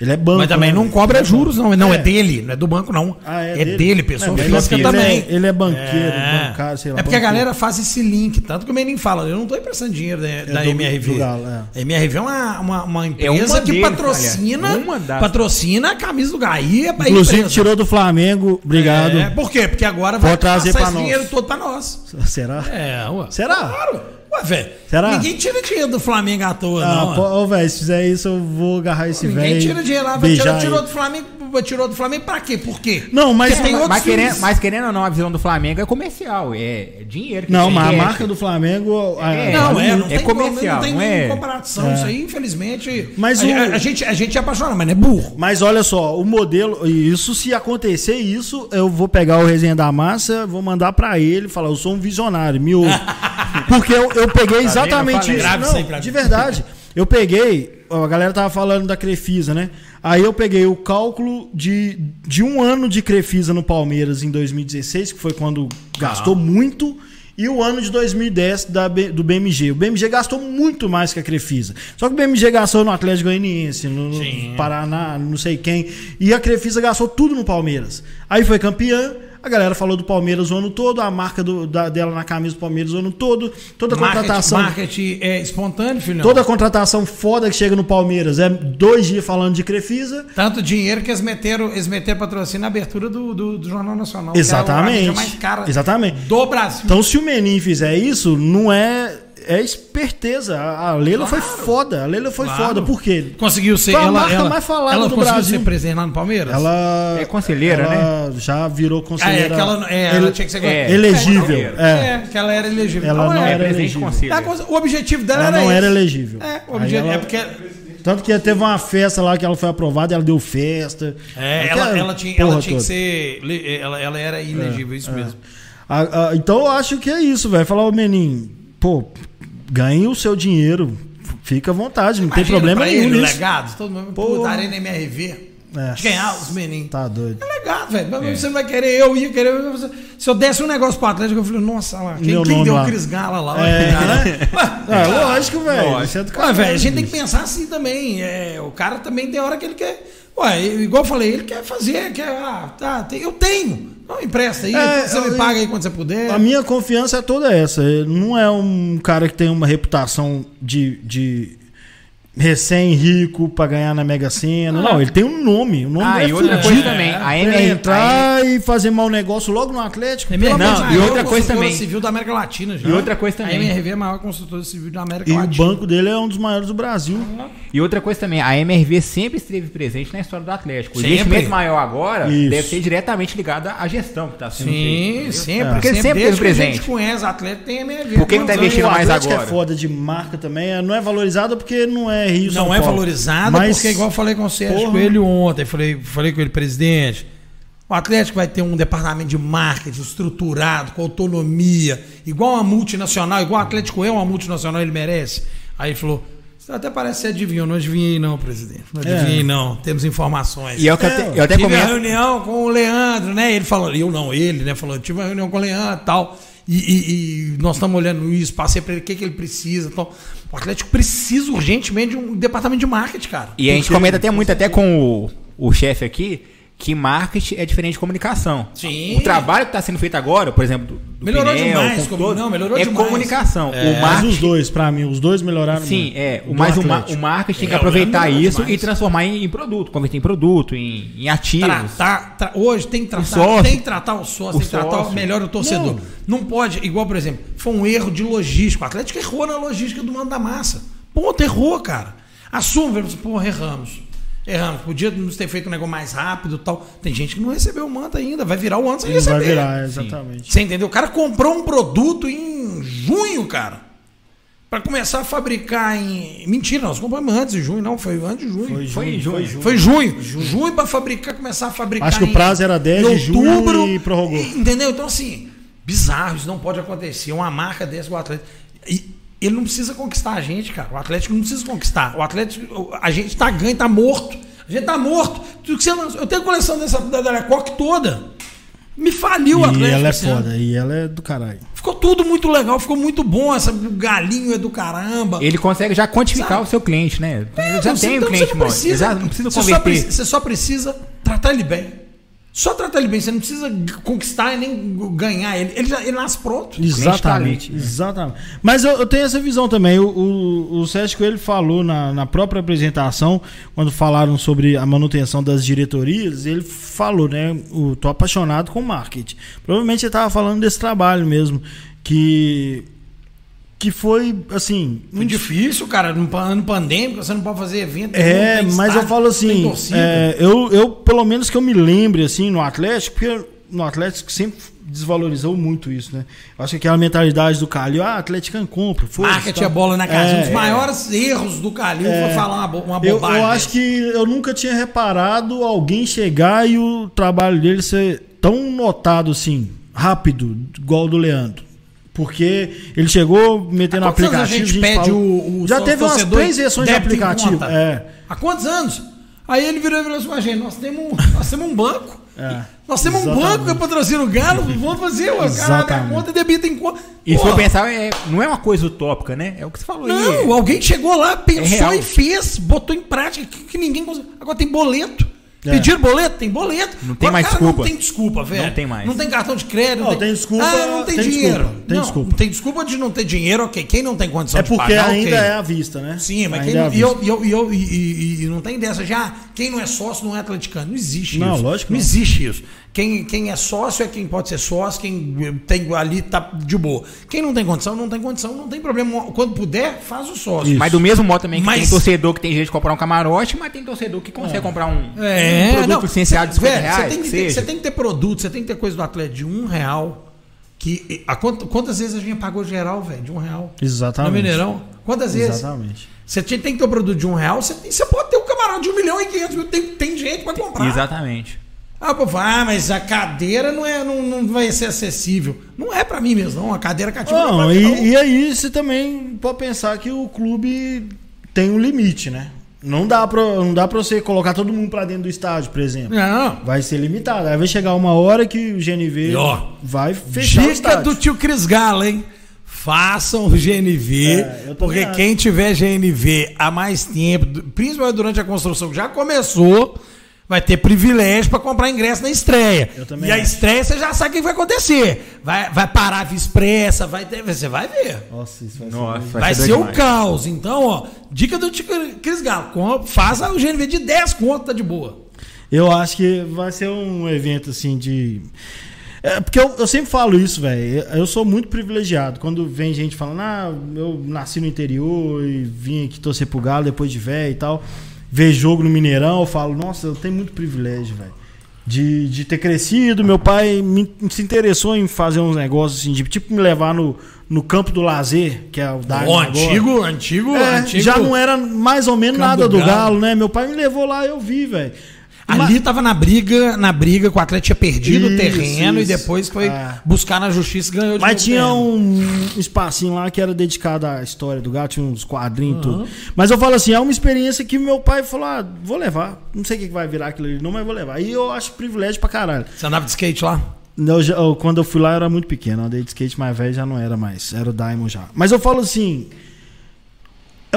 Ele é banco. Mas também né, não cobra é juros, não. Não, é, É. dele, não é do banco, não. Ah, é é dele? dele, pessoa É, física ele é- também. ele é banqueiro, É. bancário, sei lá, É porque a banqueiro. galera faz esse link. Tanto que o Menin fala, eu não tô emprestando dinheiro da, da do- MRV. do Galo, é. A MRV é uma, uma, uma empresa uma que deles, patrocina. Uma das- patrocina a camisa do Gaí. É pra Inclusive, empresa. tirou do Flamengo. Obrigado. É, por quê? Porque agora vai trazer passar esse nós. dinheiro todo pra nós. Será? É, ué. Será? Claro. Ué, velho. Será? Ninguém tira dinheiro do Flamengo à toa, Ah, não. pô, velho, se fizer isso, eu vou agarrar esse velho. Ninguém tira dinheiro lá. vai beijar tirar- Tirou do Flamengo, tirou do Flamengo pra quê? Por quê? Não, mas- Porque tem Mas, outros querendo, mas querendo ou não, a visão do Flamengo é comercial. É dinheiro. que Não, tem mas a marca do Flamengo. a- É, Não, é, não É tem como, comercial, não tem não nem é? comparação. Isso aí, infelizmente. Mas a, o- a- a gente, a gente é apaixonado, mas não é burro. Mas olha só, o modelo, e isso se acontecer isso, eu vou pegar o resenha da massa, vou mandar pra ele falar, eu sou um visionário, me ouve. Porque eu, eu peguei exatamente isso. Não, de verdade. Eu peguei, a galera tava falando da Crefisa, né? Aí eu peguei o cálculo de, de um ano de Crefisa no Palmeiras em 2016, que foi quando gastou muito, e o ano de 2010 da, do BMG. O BMG gastou muito mais que a Crefisa. Só que o BMG gastou no Atlético Goianiense, no, no Sim. Paraná, não sei quem. E a Crefisa gastou tudo no Palmeiras. Aí foi campeã. A galera falou do Palmeiras o ano todo, a marca do- da- dela na camisa do Palmeiras o ano todo, toda a Marketing, contratação. marketing é espontâneo, filhão. Toda a contratação foda que chega no Palmeiras é dois dias falando de Crefisa. Tanto dinheiro que eles meteram, eles meteram patrocínio na abertura do, do, do Jornal Nacional. que é Exatamente. mais cara Exatamente. do Brasil. Então, se o Menin fizer isso, não é. É esperteza. A Leila foi foda. A Leila foi Claro. foda. Por quê? Conseguiu ser. Foi a ela, marca ela, mais falada ela do conseguiu Brasil. ser presidente lá no Palmeiras? Ela. É conselheira, ela Já virou Ah, é, conselheira. ela, é, ela ele- tinha que ser. é, elegível. É, É. que ela era elegível. Ela não é, era presidente elegível. coisa- o objetivo dela Ela era não esse. era elegível. É, o objetivo ela- é porque. Tanto que teve uma festa lá que ela foi aprovada, ela deu festa. É, ela, ela tinha, ela tinha que ser. Ela, ela era ilegível, isso mesmo. A- a- então eu acho que é isso, velho. Falar, ô Menin, pô, ganhe o seu dinheiro. Fica à vontade, não tem Imagina problema pra nenhum ele, nisso. legado, todo mundo puta, Arena MRV. É. De ganhar os meninos. Tá doido. É legado, velho. Mas Você não vai querer, eu ia querer. Se eu desse um negócio pro Atlético, eu falei, nossa, lá, quem, quem deu lá. o Cris Gala lá? É. Ué, É, lógico, velho. Isso é do Ué, velho, a gente tem que pensar assim também. É, o cara também tem hora que ele quer. Ué, igual eu falei, ele quer fazer, quer. Ah, tá, tem- eu tenho. Não, empresta aí, É, você eu- me paga aí quando você puder. A minha confiança é toda essa. Ele não é um cara que tem uma reputação de, de recém-rico pra ganhar na Mega Sena. Não, ele tem um nome. O nome Ah, dele e é outra coisa também, a Pra MR entrar e fazer mau negócio logo no Atlético. É Não, e outra coisa também. civil da América Latina já. E outra coisa também. A MRV é a maior construtora civil da América E o Latina. banco dele é um dos maiores do Brasil. E outra coisa também, a MRV sempre esteve presente na história do Atlético. O Sempre. investimento maior agora Isso. deve ser diretamente ligado à gestão que está sendo Sim, feita. sempre. Porque sempre desde teve que A gente presente. conhece Atlético, tem MRV. Por que tá anos? investindo o mais Atlético agora? é foda de marca também. é- Não é valorizada porque não é Rio São Não é Paulo. valorizada, Mas- porque igual eu falei com o Sérgio. Coelho ontem, falei, falei com ele, presidente. O Atlético vai ter um departamento de marketing estruturado, com autonomia, igual uma multinacional, igual o Atlético é uma multinacional, ele merece. Aí ele falou: você até parece que você adivinhou, não adivinhei, não, presidente. Não É. adivinhei, não. Temos informações. E é o que eu, É, até- eu até tive uma comento. reunião com o Leandro, né? Ele falou, eu não, ele, né? Falou, tive uma reunião com o Leandro e tal. E, e- e nós estamos olhando isso, passei para ele o que, que ele precisa. Então, o Atlético precisa urgentemente de um departamento de marketing, cara. E a gente comenta até muito, até com o, o chefe aqui, que marketing é diferente de comunicação. Sim. O trabalho que está sendo feito agora, por exemplo, do, do Melhorou Pinel, demais, com como- todo, não, melhorou é demais. comunicação. É, o mas os dois, pra mim, os dois melhoraram sim, muito. é. O, mas o, ma- o marketing tem que É, aproveitar isso demais. e transformar em, em produto, converter em produto, em, em ativos. Tratar, tra- hoje tem que tratar, sócio. tem que tratar o sócio, O tem que tratar sócio. melhor o torcedor. Não. pode, igual, por exemplo, foi um erro de logística. O Atlético errou na logística do mando da massa. Ponto, errou, cara. Assume, pô, erramos. Erramos. Podíamos ter feito um negócio mais rápido e tal. Tem gente que não recebeu o manto ainda. Vai virar o ano sem Ele vai receber. virar, exatamente. Você entendeu? O cara comprou um produto em junho, cara. Pra começar a fabricar em. Mentira, nós compramos antes de junho, não. Foi antes de junho. Foi Foi junho, junho. foi junho. Foi junho. Junho pra fabricar, começar a fabricar. Acho que o em- prazo era 10 de em junho outubro, e prorrogou. Entendeu? Então, assim, bizarro, isso não pode acontecer. Uma marca dessa, o Atlético. E ele não precisa conquistar a gente, cara. O Atlético não precisa conquistar. O Atlético, a gente tá ganho, tá morto. A gente tá morto. Eu tenho coleção dessa da Delecoque toda. Me faliu o E Atlético. ela é foda, e ela é do caralho. Ficou tudo muito legal, ficou muito bom. Essa, o galinho é do caramba. Ele consegue já quantificar Sabe? o seu cliente, né? É, já você- tem o então cliente, você não mano. precisa, Já não precisa você só, converter. você só precisa tratar ele bem. Só tratar ele bem, você não precisa conquistar e nem ganhar ele. Ele, já, ele nasce pronto. Exatamente, ali. exatamente. Mas eu, eu tenho essa visão também. O, o, o Sérgio ele falou na, na própria apresentação, quando falaram sobre a manutenção das diretorias, ele falou, né? O, tô apaixonado com marketing. Provavelmente ele estava falando desse trabalho mesmo. Que, que foi assim. Muito difícil, cara. No ano pandêmico, você não pode fazer evento. É, mas eu falo assim, é, eu, eu, pelo menos que eu me lembre, assim, no Atlético, porque no Atlético sempre desvalorizou muito isso, né? Eu acho que aquela mentalidade do Calil, ah, Atlético compra, foda-se, Marketing tá? é bola na casa. um dos É, maiores erros do Calil foi falar uma, bo- uma eu, bobagem. eu acho dessa. que eu nunca tinha reparado alguém chegar e o trabalho dele ser tão notado assim, rápido, igual o do Leandro. Porque ele chegou metendo Há aplicativo. a gente gente pede falou- o, o Já teve umas três versões de aplicativo. É. Há quantos anos? Aí ele virou e falou assim, "Mas, gente, nós temos, nós temos um banco. É, Nós temos um banco que patrocina o Galo, vamos fazer, o cara abre a conta e debita em conta. E se Porra, for pensar, é, não é uma coisa utópica, né? É o que você falou aí. Não, alguém chegou lá, pensou real. e fez, botou em prática, que, que ninguém conseguiu. Agora tem boleto. É. Pediram boleto? Tem boleto. Não tem Agora, mais cara, desculpa. Não tem desculpa, velho. Não tem mais. Não tem cartão de crédito. Não, tem desculpa, Ah, não tem, tem dinheiro. desculpa, tem não, desculpa. Não tem desculpa de não ter dinheiro, ok. Quem não tem condição É de porque pagar, ainda ok. é à vista, né? Sim, mas Ainda quem é e, eu, e, eu, e, eu, e, e- e não tem dessa já. Quem não é sócio não é atleticano. Não existe Não, isso. lógico Não não. existe isso. Quem, quem é sócio é quem pode ser sócio, quem tem ali tá de boa. Quem não tem condição, não tem condição, não tem problema. Quando puder, faz o sócio. Mas do mesmo modo também que Mas- tem torcedor que tem jeito de comprar um camarote, mas tem torcedor que consegue comprar um, É, um produto não, licenciado de 50 velho, reais. Você tem, que que ter, você tem que ter produto, você tem que ter coisa do atleta de um real. Que, a, quant- quantas vezes a gente pagou geral, velho, de um real? Exatamente. No Mineirão? Quantas vezes? Exatamente. Você tinha- tem que ter um produto de um real, você, você pode ter um camarote de um milhão e quinhentos mil, tem, tem gente pra comprar. Exatamente. Ah, ah, mas a cadeira não, é, não, não vai ser acessível. Não é pra mim mesmo, não. A cadeira cativa não, é Não, pra mim, não. e, e aí você também pode pensar que o clube tem um limite, né? Não dá pra, não dá pra você colocar todo mundo pra dentro do estádio, por exemplo. Não. Vai ser limitado. Aí vai chegar uma hora que o GNV ó, vai fechar o Dica estádio. do tio Cris Galo, hein? Façam o GNV, É, porque quem tiver GNV há mais tempo, principalmente durante a construção que já começou, vai ter privilégio para comprar ingresso na estreia. Eu também e a acho. estreia você já sabe o que vai acontecer. Vai, vai parar a via expressa, vai ter, você vai ver. Nossa, isso vai Nossa, ser. vai, Vai ser, o demais. caos. Então, ó, dica do tio Cris Galo, faz o GNV de 10 conto, tá de boa. Eu acho que vai ser um evento assim de. É, porque eu, eu sempre falo isso, velho. Eu sou muito privilegiado. Quando vem gente falando, ah, eu nasci no interior e vim aqui torcer pro Galo depois de velho e tal. Ver jogo no Mineirão, eu falo, nossa, eu tenho muito privilégio, velho. De, de ter crescido, meu pai me, se interessou em fazer uns negócios assim, de tipo me levar no, no campo do lazer, que é o da Ó, antigo, antigo, É, antigo. já não era mais ou menos Campo nada do Galo. Galo, né? Meu pai me levou lá eu vi, velho. Ali tava na briga, na briga que o Atlético tinha perdido o Isso, terreno isso. e depois foi É. buscar na justiça e ganhou de Mas novo o tinha um espacinho lá que era dedicado à história do gato, tinha uns quadrinhos e tudo. Mas eu falo assim, é uma experiência que meu pai falou: ah, vou levar. Não sei o que vai virar aquilo ali, não, mas vou levar. E eu acho privilégio pra caralho. Você andava de skate lá? Eu eu- quando eu fui lá eu era muito pequeno, eu andei de skate mais velho já não era mais, era o Diamond já. Mas eu falo assim,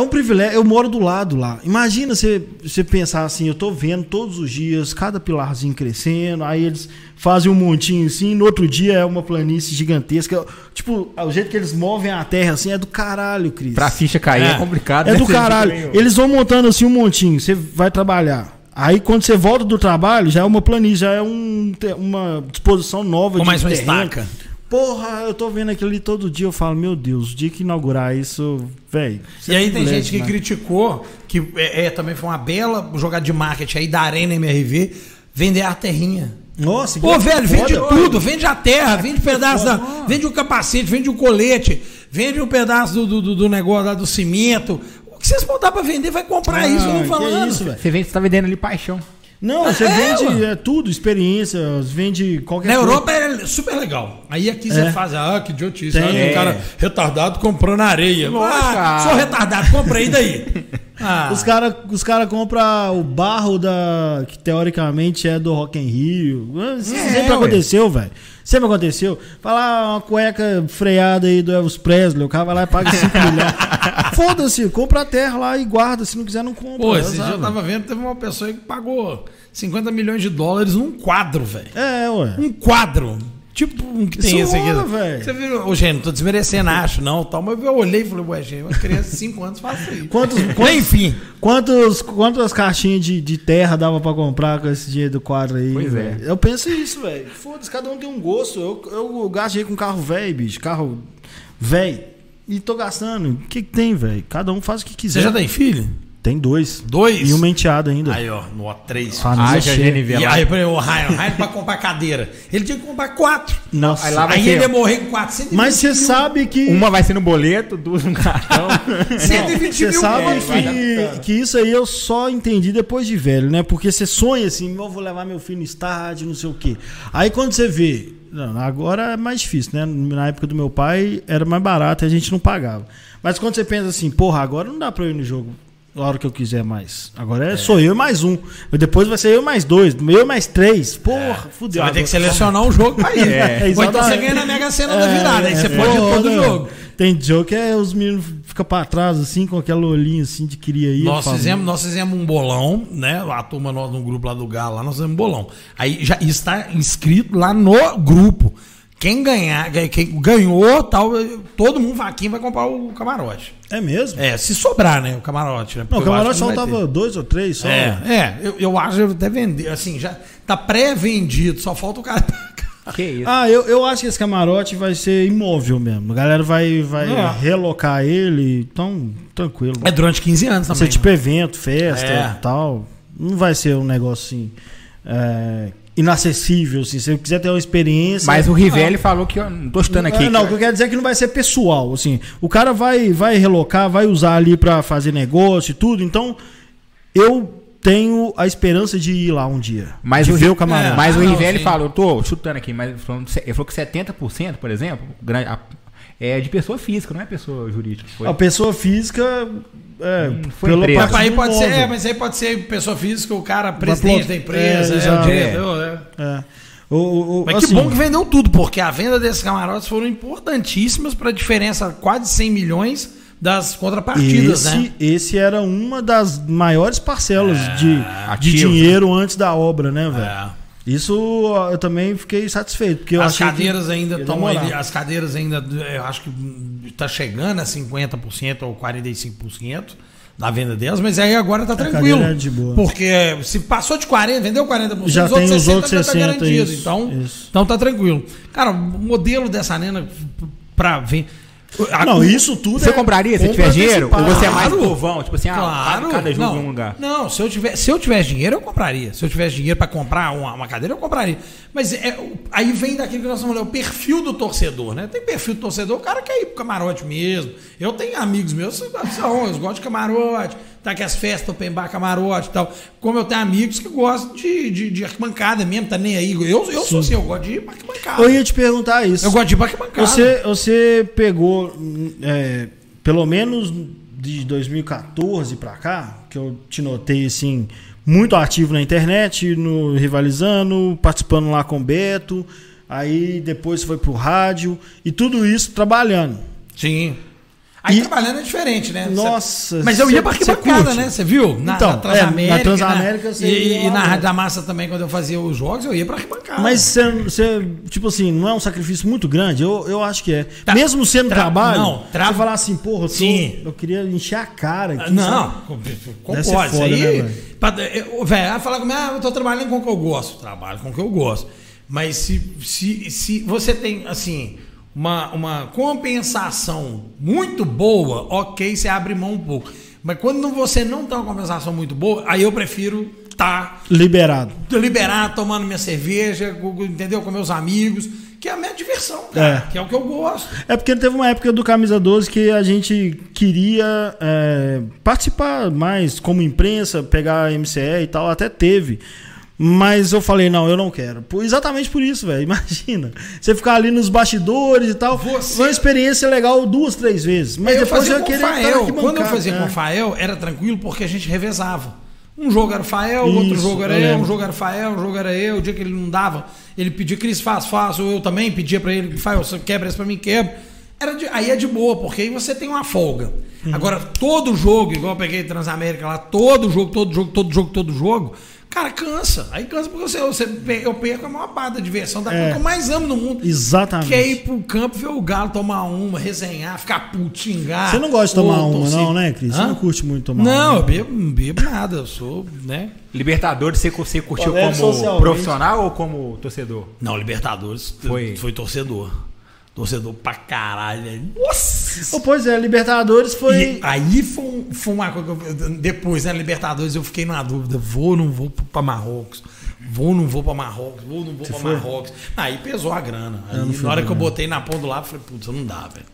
é um privilégio. Eu moro do lado lá. Imagina você, você pensar assim: eu tô vendo todos os dias cada pilarzinho crescendo, aí eles fazem um montinho assim, no outro dia é uma planície gigantesca. Tipo, o jeito que eles movem a terra assim é do caralho, Cris. Pra ficha cair é, É. complicado. É né? do caralho. Eles vão montando assim um montinho. Você vai trabalhar. Aí quando você volta do trabalho, já é uma planície, já é um, uma disposição nova Com de mais uma terreno. estaca. Porra, eu tô vendo aquilo ali todo dia, eu falo, meu Deus, o dia que inaugurar isso, velho. E aí tem gente que né? criticou, que é, é, também foi uma bela jogada de marketing aí da Arena MRV, vender a terrinha. Nossa, Pô, que velho, foda, vende velho. tudo, vende a terra, vende pedaço da. Vende o capacete, vende o colete, vende um pedaço do, do, do- negócio lá do cimento. O que vocês botar pra vender, vai comprar Ah, isso, eu não que falando. isso, velho. Você vende, você tá vendendo ali paixão. Não, você É, vende é, tudo, experiência, vende qualquer Na coisa. Europa é super legal. Aí aqui você É. faz, ah, que idiotice. Tem. Olha, um cara retardado comprando areia. Nossa, ah, cara. sou retardado, comprei daí. Ah, Os caras os cara compram o barro da. que teoricamente é do Rock in Rio. Isso É, sempre ué. aconteceu, velho. Sempre aconteceu. Falar uma cueca freada aí do Elvis Presley, o cara vai lá e paga 5 milhões. Foda-se, compra a terra lá e guarda. Se não quiser, não compra. Pô, É, esse dia sabe? eu tava vendo, teve uma pessoa aí que pagou 50 milhões de dólares num quadro, velho. É, ué. Um quadro. Tipo um que tem esse aqui. velho. Você viu? Ô, gente, não tô desmerecendo, acho, não. Tal, mas eu olhei e falei, ué, gente, uma criança de 5 anos faz isso. Quantos, quantos, Enfim. quantos, quantas caixinhas de, de terra dava pra comprar com esse dinheiro do quadro aí? Pois é. velho? Eu penso isso, velho. Foda-se, cada um tem um gosto. Eu, eu gastei com carro velho, bicho. Carro velho. E tô gastando. O que, que tem, velho? Cada um faz o que Você quiser. já tem filho? Tem dois. Dois? E uma enteada ainda. Aí, ó, no três. Família Haja cheia. GNV E lá. aí, peraí, o Ryan, o Ryan pra comprar cadeira. Ele tinha que comprar quatro. Nossa. Aí lá vai Aí ele ia morrer com 420 Mas você sabe que. Uma vai ser no boleto, duas no cartão. 120 Você mil sabe que, que isso aí eu só entendi depois de velho, né? Porque você sonha assim, eu vou levar meu filho no estádio, não sei o quê. Aí quando você vê. Não, agora é mais difícil, né? Na época do meu pai era mais barato e a gente não pagava. Mas quando você pensa assim, porra, agora não dá pra eu ir no jogo a hora que eu quiser mais. Agora é, sou eu e mais um. Depois vai ser eu mais dois, eu mais três. Porra, Você fudeu. vai ter que selecionar um jogo pra ir. É, Ou então você ganha na Mega Sena da virada. Aí você É, pode ir todo jogo. Tem jogo que é os meninos ficam pra trás, assim, com aquela olhinha assim de queria ir. Nós fizemos, nós fizemos um bolão, né? A turma nós, no grupo lá do Galo, lá nós fizemos um bolão. Aí já está inscrito lá no grupo. Quem ganhar, quem ganhou, tal, todo mundo vai aqui vai comprar o camarote. É mesmo? É, se sobrar, né? O camarote, né? Não, o camarote só vai tava dois ou três só. ter. É, é eu, eu acho que até vender, assim, já tá pré-vendido, só falta o cara que isso. Ah, eu, eu acho que esse camarote vai ser imóvel mesmo. A galera vai, vai É. relocar ele, então, tranquilo. É durante 15 anos Vai também. ser tipo evento, festa É. e tal. Não vai ser um negócio assim. é, inacessível, assim. Se você quiser ter uma experiência. Mas o Rivelli falou que. eu Não tô chutando aqui. É, não, o que eu quero dizer é que não vai ser pessoal, assim. O cara vai, vai relocar, vai usar ali pra fazer negócio e tudo. Então, eu tenho a esperança de ir lá um dia. Mas de o, ver o camarote. Mas Ah, o não, Rivelli falou, eu tô chutando aqui, mas ele falou, ele falou que 70%, por exemplo, gran- a- é de pessoa física, não é pessoa jurídica. Foi. A pessoa física. É, Hum, foi pela empresa. Mas aí pode ser, é, mas aí pode ser pessoa física, o cara, presidente da empresa, é, é, o diretor, é. É. O, o- Mas assim, que bom que vendeu tudo, porque a venda desses camarotes foram importantíssimas para a diferença quase 100 milhões das contrapartidas, esse, né? esse era uma das maiores parcelas de, de ativo. dinheiro antes da obra, né, velho? É. Isso eu também fiquei satisfeito. Porque As cadeiras ainda estão as cadeiras ainda, eu acho que está chegando a 50% ou 45% da venda delas, mas aí agora tá tranquilo. é de boa. Porque se passou de 40, vendeu 40%, Já tem os outros já tá 60, garantido. isso, então, isso. então tá tranquilo. Cara, o modelo dessa nena para ver a- Não, isso tudo Você é compraria se tiver dinheiro? Ou você é mais Claro. povão? Tipo assim, ah, Claro. cada, cada jogo não, em um lugar. Não, se eu, tiver, se eu tivesse dinheiro, eu compraria. Se eu tivesse dinheiro para comprar uma, uma cadeira, eu compraria. Mas é, aí vem daquilo que nós estamos falando, o perfil do torcedor, né? Tem perfil do torcedor, o cara quer ir pro camarote mesmo. Eu tenho amigos meus são, eles gostam de camarote, tá que as festas, open bar, camarote e tal. Como eu tenho amigos que gostam de, de, de arquibancada mesmo, tá nem aí. Eu, eu sou assim, eu gosto de arquibancada. Eu ia te perguntar isso. Eu gosto de arquibancada. Você, você pegou, é, pelo menos de 2014 pra cá, que eu te notei assim, muito ativo na internet, no Rivalizando, participando lá com o Beto, aí depois foi pro rádio, e tudo isso trabalhando. Sim. Aí E- trabalhando é diferente, né? Nossa, Mas eu ia pra cê- cê arquibancada, né? Você viu? Na, Então, na Transamérica. é, na Transamérica você e, e na? Rádio da Massa também, quando eu fazia os jogos, eu ia pra arquibancada. Mas você, tipo assim, não é um sacrifício muito grande? Eu, eu acho que é. Tá. Mesmo sendo Tra- trabalho, não, tra- você falar assim, porra, eu, tô- Sim. eu queria encher a cara aqui. Não, Isso foda, aí. né, velho? eu- Velho, ela fala comigo, ah, eu tô trabalhando com o que eu gosto. Trabalho com o que eu gosto. Mas se, se, se você tem, assim, uma, uma compensação muito boa, ok, você abre mão um pouco. Mas quando você não tem uma compensação muito boa, aí eu prefiro estar Liberado. liberado, tomando minha cerveja, entendeu? Com meus amigos, que é a minha diversão, cara, É. que é o que eu gosto. É porque teve uma época do Camisa 12 que a gente queria é, participar mais como imprensa, pegar a MCE e tal, até teve. Mas eu falei, não, eu não quero. Por- exatamente por isso, velho. Imagina. Você ficar ali nos bastidores e tal. Você- Foi uma experiência legal duas, três vezes. Mas eu depois fazia eu queria Fael. Quando eu fazia É. com o Fael, era tranquilo porque a gente revezava. Um jogo era o Fael, outro Isso, jogo era eu um jogo era o Fael, um jogo era eu. O dia que ele não dava, ele pedia, Cris, faz, faço. Eu também pedia pra ele, Fael, você quebra isso pra mim, quebra. Era de- aí é de boa, porque aí você tem uma folga. Uhum. Agora, todo jogo, igual eu peguei Transamérica lá, todo jogo, todo jogo, todo jogo, todo jogo, cara, cansa. Aí cansa porque você, você, eu perco a maior parte da diversão, da É. coisa que eu mais amo no mundo. Exatamente. Que é ir pro campo, ver o Galo tomar uma, resenhar, ficar puto, xingar. Você não gosta de tomar uma, não, né, Cris? Você não curte muito tomar Não, uma. eu bebo, não bebo nada, eu sou, né? Libertadores, você, você curtiu Colégio como profissional ou como torcedor? Não, Libertadores Foi. foi torcedor. Torcedor pra caralho. velho. Nossa! Oh, pois é, Libertadores foi. E aí foi, um- foi uma coisa que eu, depois, né, Libertadores, eu fiquei na dúvida, vou ou não vou pra Marrocos? Vou ou não vou pra Marrocos? Vou ou não vou pra foi? Marrocos? Aí pesou a grana. Aí, não fui na hora que eu botei na ponta do lado, eu falei, putz, não dá, velho.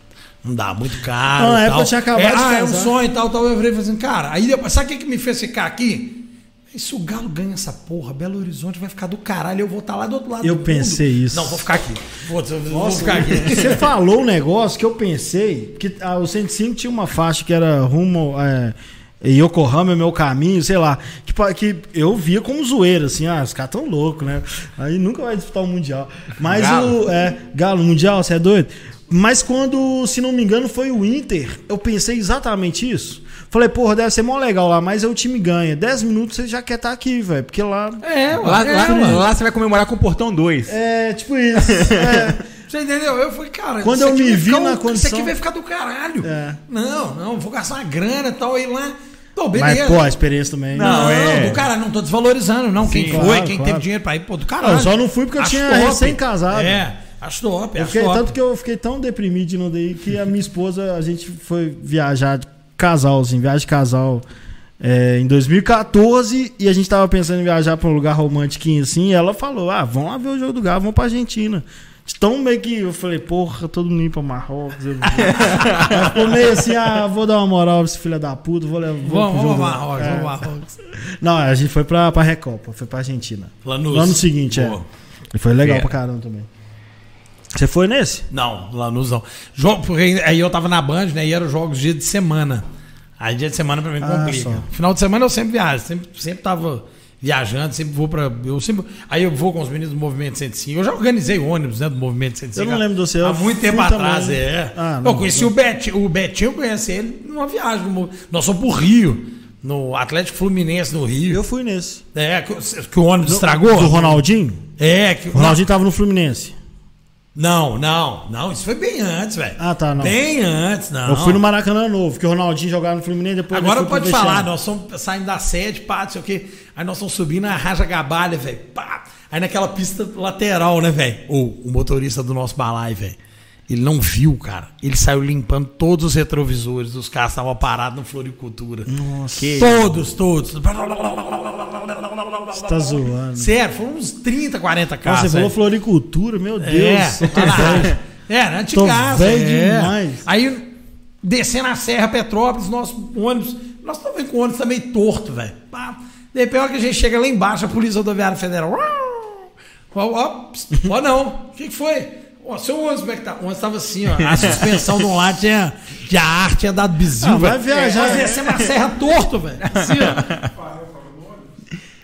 Não dá, muito caro. Não, na e época tal. eu tinha acabado é, de Ah, é um sonho e tal, tal. Eu falei assim, cara, aí depois, sabe o que, que me fez ficar aqui? E se o Galo ganha essa porra, Belo Horizonte vai ficar do caralho, eu vou estar lá do outro lado Eu do mundo. pensei isso. Não, vou ficar aqui. Vou, vou Nossa, ficar aqui. Você falou um negócio que eu pensei que ah, o 105 tinha uma faixa que era rumo é, Yokohama é meu caminho, sei lá. Que, pa- que eu via como zoeira, assim, ah, os caras tão loucos, né? Aí nunca vai disputar o Mundial. Mas Galo. o. É, Galo, Mundial, você é doido? Mas quando, se não me engano, foi o Inter, eu pensei exatamente isso. Falei, porra, deve ser mó legal lá, mas aí o time ganha. 10 minutos você já quer estar aqui, velho. Porque lá. É, Lá, é, lá- mano. lá você vai comemorar com o Portão 2. É, tipo isso. É. Você entendeu? Eu falei, cara, Quando isso eu aqui me vai vi ficar na um- condição- Isso aqui vai ficar do caralho. É. Não, não, vou gastar uma grana e tal, aí lá. Pô, Mas, beleza. pô, a experiência também. não, Não, é. do cara, não tô desvalorizando, não. quem Sim, foi, claro, quem claro. teve dinheiro pra ir, pô, do caralho. Eu só não fui porque eu Acho tinha top. recém-casado. É, acho top, Eu acho fiquei, top. tanto que eu fiquei tão deprimido de não daí que a minha esposa, a gente foi viajar casal, assim, viagem de casal é, em 2014 e a gente tava pensando em viajar pra um lugar romântico assim. E ela falou: Ah, vamos lá ver o jogo do Galo, vamos pra Argentina. Então meio que eu falei, porra, todo mundo indo pra Marrocos. Eu... Ficou meio assim, ah, vou dar uma moral pra esse filho da puta, vou levar. vou pro Vamos, jogo vamos lá." Marrocos, É. vamos Marrocos. Não, a gente foi pra, pra Recopa, foi pra Argentina. Lanús. No ano seguinte, é. Boa. E foi legal É. pra caramba também. Você foi nesse? Não, Lanús não. Jogo, porque aí eu tava na Band, né? E eram jogos dia de semana. Aí dia de semana pra mim Ah, complica. só. Final de semana eu sempre viajo, sempre, sempre tava viajando, sempre vou pra. Eu sempre, aí eu vou com os meninos do Movimento 105. Eu já organizei ônibus, né? Do Movimento 105. Eu não lembro de você, eu Há muito tempo atrás, também. é. Ah, eu não, conheci não. o Betinho, o Betinho eu conheci ele numa viagem. no nós fomos pro Rio, no Atlético Fluminense no Rio. Eu fui nesse. É, que, o- que o ônibus estragou. Do Ronaldinho? É, que O Ronaldinho tava no Fluminense. Não, não, não, isso foi bem antes, velho. Ah, tá, não. Bem antes, não. Eu fui no Maracanã Novo, que o Ronaldinho jogava no Fluminense depois Agora pode falar, nós estamos saindo da sede, pá, não sei o quê. Aí nós estamos subindo a Raja Gabalha, velho. Aí naquela pista lateral, né, velho? O, o motorista do nosso balai, velho. Ele não viu, cara. Ele saiu limpando todos os retrovisores dos carros que estavam parados no Floricultura. Nossa, Todos, todos. você tá zoando. Sério, foram uns 30, 40 carros. Nossa, você falou floricultura, meu Deus. É. É, na antigaça. velho é. demais. Aí, descendo a Serra Petrópolis, nosso ônibus. Nós estamos vendo com o ônibus também torto, velho. De repente, que a gente chega lá embaixo, a Polícia Rodoviária Federal. Ó, ó, ó, não. O que, que foi? Ó, seu ônibus, como é que tá? O ônibus estava assim, ó. A suspensão de um lado tinha. De a arte tinha dado bizu, Ah, vai viajar, Nós né? descemos a serra torto, velho. Assim, ó.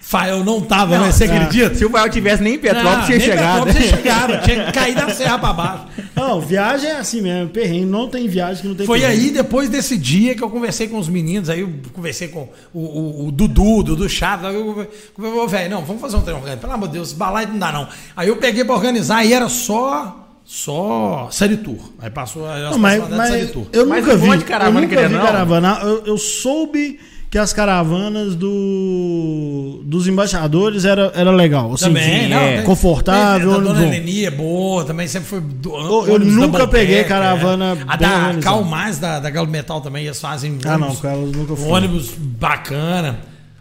Fael não tava, Não, mas você acredita? Se o Fael tivesse nem em Petrópolis, tinha chegado. Petrópolis tinha chegado, tinha que cair da serra pra baixo. Não, viagem é assim mesmo, perrengue. Não tem viagem que não tem Foi perrengue. aí, depois desse dia, que eu conversei com os meninos, aí eu conversei com o, o, o Dudu, o Dudu Chaves, aí eu falei, velho, não, vamos fazer um treino organizado. Pelo amor de Deus, balai não dá não. Aí eu peguei pra organizar e era só, só série tour. Aí passou a Não, mas, série mas tour. eu Mas nunca vi. caravana eu nunca vi não. caravana. Eu, eu soube que as caravanas do, dos embaixadores era, era legal. Assim, Também, de- não, é, confortável. tem- A não dona. Eleni é boa, também sempre foi. Do, Eu- eu nunca peguei decker, caravana é. A da organizada. Cal Mais, da, da Galo Metal também, eles fazem Ah, não, ônibus, com elas nunca fui. ônibus bacana.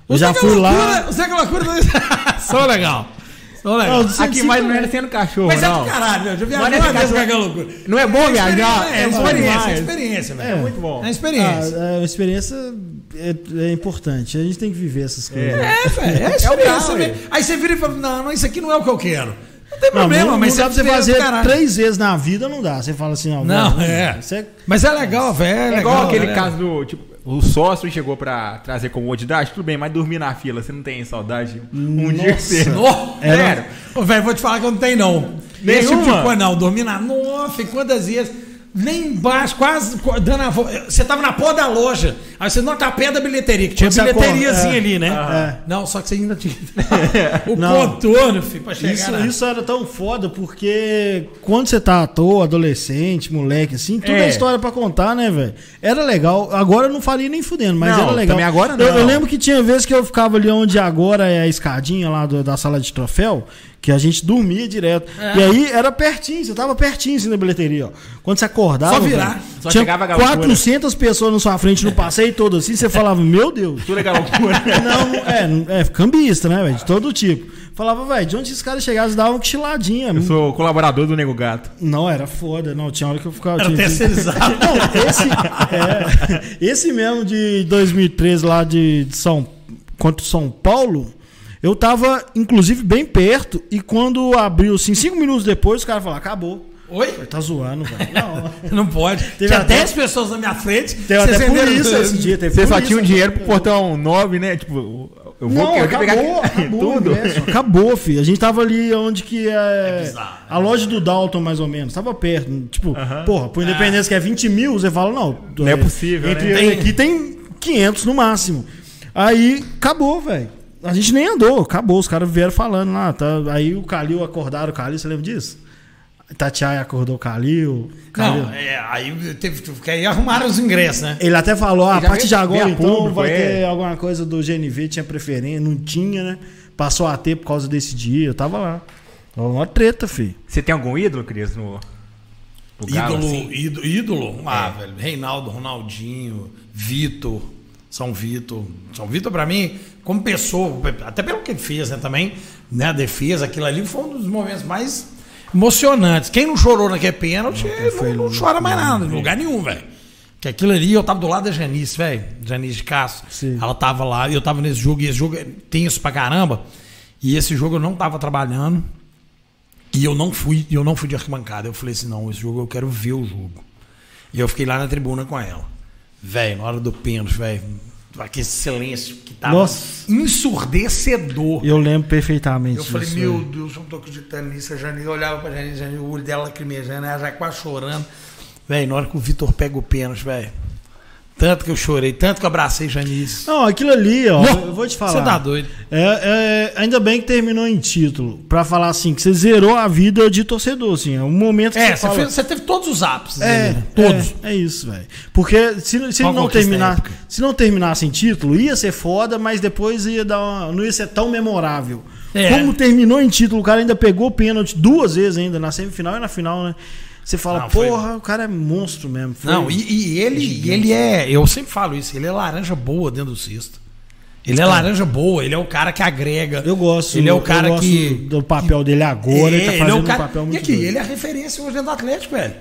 Eu já Zé fui lá- Loucura- Zé Loucura são legal. Não, você- Aqui mais não é. era sendo cachorro, Mas é não. do caralho, meu. Já viajei Mas é uma do vez com a caralho. Galo Loucura. Não é bom viajar? É, É experiência, é experiência, velho. É. Muito bom. É experiência. Ah, é, a experiência é, é importante. A gente tem que viver essas coisas. É, velho, é É experiência. carro, velho. Aí você vira e fala, não, não, isso aqui não é o que eu quero. Não tem Não, problema, não, mas não dá pra você fazer caralho. três vezes na vida, não dá. Você fala assim, Não, vai, é. É Mas é legal, velho. É igual legal, aquele né? caso do, tipo, o sócio chegou pra trazer comodidade, tudo bem, mas dormir na fila, você não tem saudade? Um dia. Nó, Era- Sério? Ô, velho, vou te falar que eu não tenho, não. Tipo de Nenhuma? coisa, não. Dormir na. Nossa, e quantas vezes. Nem embaixo, quase dando a volta. Você tava na porta da loja. Aí você não tá perto da bilheteria, que tinha Quando bilheteriazinha é. ali, né? É. Não, só que você ainda tinha. o Não. contorno, filho, pra chegar. Isso, na- isso era tão foda porque quando você tá à toa, adolescente, moleque, assim, tudo é, É. história pra contar, né, velho? Era legal. Agora eu não faria nem fudendo, mas Não, era legal. também agora Eu, não. eu lembro que tinha vezes que eu ficava ali onde agora é a escadinha lá do- da sala de troféu, que a gente dormia direto. É. E aí era pertinho, você tava pertinho assim na bilheteria, ó. Quando você acordava, Só virar. velho, Só tinha chegava a galera. 400 pessoas na sua frente no passeio todo assim, você falava, meu Deus. Tudo é loucura. Não, é, é cambista, né, velho? De todo tipo. Falava, velho, de onde esses caras chegavam, eles davam uma cochiladinha. Eu sou colaborador do Nego Gato. Não, era foda. Não, tinha hora que eu ficava. Era tinha- terceirizado. Não, esse, é, esse mesmo de 2013 lá de, de São contra São Paulo, eu tava, inclusive, bem perto. E quando abriu, assim, cinco minutos depois, os caras falaram, acabou. Oi? Falei, Tá zoando, velho. Não. Não pode. Teve Tinha até- 10 pessoas na minha frente. Teve até venderam- polícia esse dia. Teve Você só tinha um dinheiro pro né? portão 9, né? Tipo, eu vou Não, eu vou pegar acabou, acabou o tudo. ingresso, acabou, filho. A gente tava ali onde que é. bizarro, a loja do Dalton, mais ou menos. Tava perto. Tipo, Aham. porra, pro Independência que é 20 mil, você fala, não. Não é possível, Entre né? tem... Tem- aqui tem 500 no máximo. Aí, acabou, velho. A gente nem andou, acabou. Os caras vieram falando lá. Tá? Aí o Calil, acordaram o Calil, você lembra disso? Tatiai acordou o Calil. Calil. Não, é, aí teve que aí arrumaram os ingressos, né? Ele até falou, ah, a partir de agora então público, vai é. ter alguma coisa do GNV, tinha preferência, não tinha, né? Passou a ter por causa desse dia, eu tava lá. Uma treta, filho. Você tem algum ídolo, Cris, no, ídolo, assim? ídolo, ídolo? Ah, velho. Reinaldo, Ronaldinho, Vitor, São Vitor. São Vitor, pra mim, como pessoa, até pelo que ele fez, né, também, né, a defesa, aquilo ali foi um dos momentos mais emocionantes. Quem não chorou naquele pênalti, não, não chora mais nada, em lugar nenhum, velho. Que aquilo ali, eu tava do lado da Janice, velho. Janice de Castro. Sim. Ela tava lá, e eu tava nesse jogo, e esse jogo é tenso pra caramba. E esse jogo eu não tava trabalhando. E eu não fui, eu não fui de arquibancada. Eu falei assim, não, esse jogo eu quero ver o jogo. E eu fiquei lá na tribuna com ela. Velho, na hora do pênalti, velho, aquele silêncio que tava Nossa. ensurdecedor. Eu lembro perfeitamente. Eu falei, meu. Deus, eu não tô acreditando nisso. A Janine eu olhava pra Janine, Janine, o olho dela lacrimejando, ela já quase chorando. Velho, na hora que o Vitor pega o pênalti, velho. Tanto que eu chorei, tanto que eu abracei Janice. Não, aquilo ali, ó, Não, eu vou te falar. Você tá doido. É, é, ainda bem que terminou em título. Pra falar assim, que você zerou a vida de torcedor, assim. É um momento que É, você você, fala... fez- você teve todos os ápices. É, ali, né? todos. É, é isso, velho. Porque se, se não terminar, se não terminasse em título, ia ser foda, mas depois ia dar uma- não ia ser tão memorável. É. Como terminou em título, o cara ainda pegou pênalti duas vezes ainda, na semifinal e na final, né? Você fala, Não, foi- porra, o cara é monstro mesmo. Foi- Não, e, e ele, e ele é. Eu sempre falo isso, ele é laranja boa dentro do cesto. Ele é laranja boa, ele é o cara que agrega. Eu gosto. Ele é o eu cara gosto que. do papel dele agora, ele tá É, fazendo é o um cara- papel muito E aqui, doido. ele é a referência hoje dentro do Atlético, velho.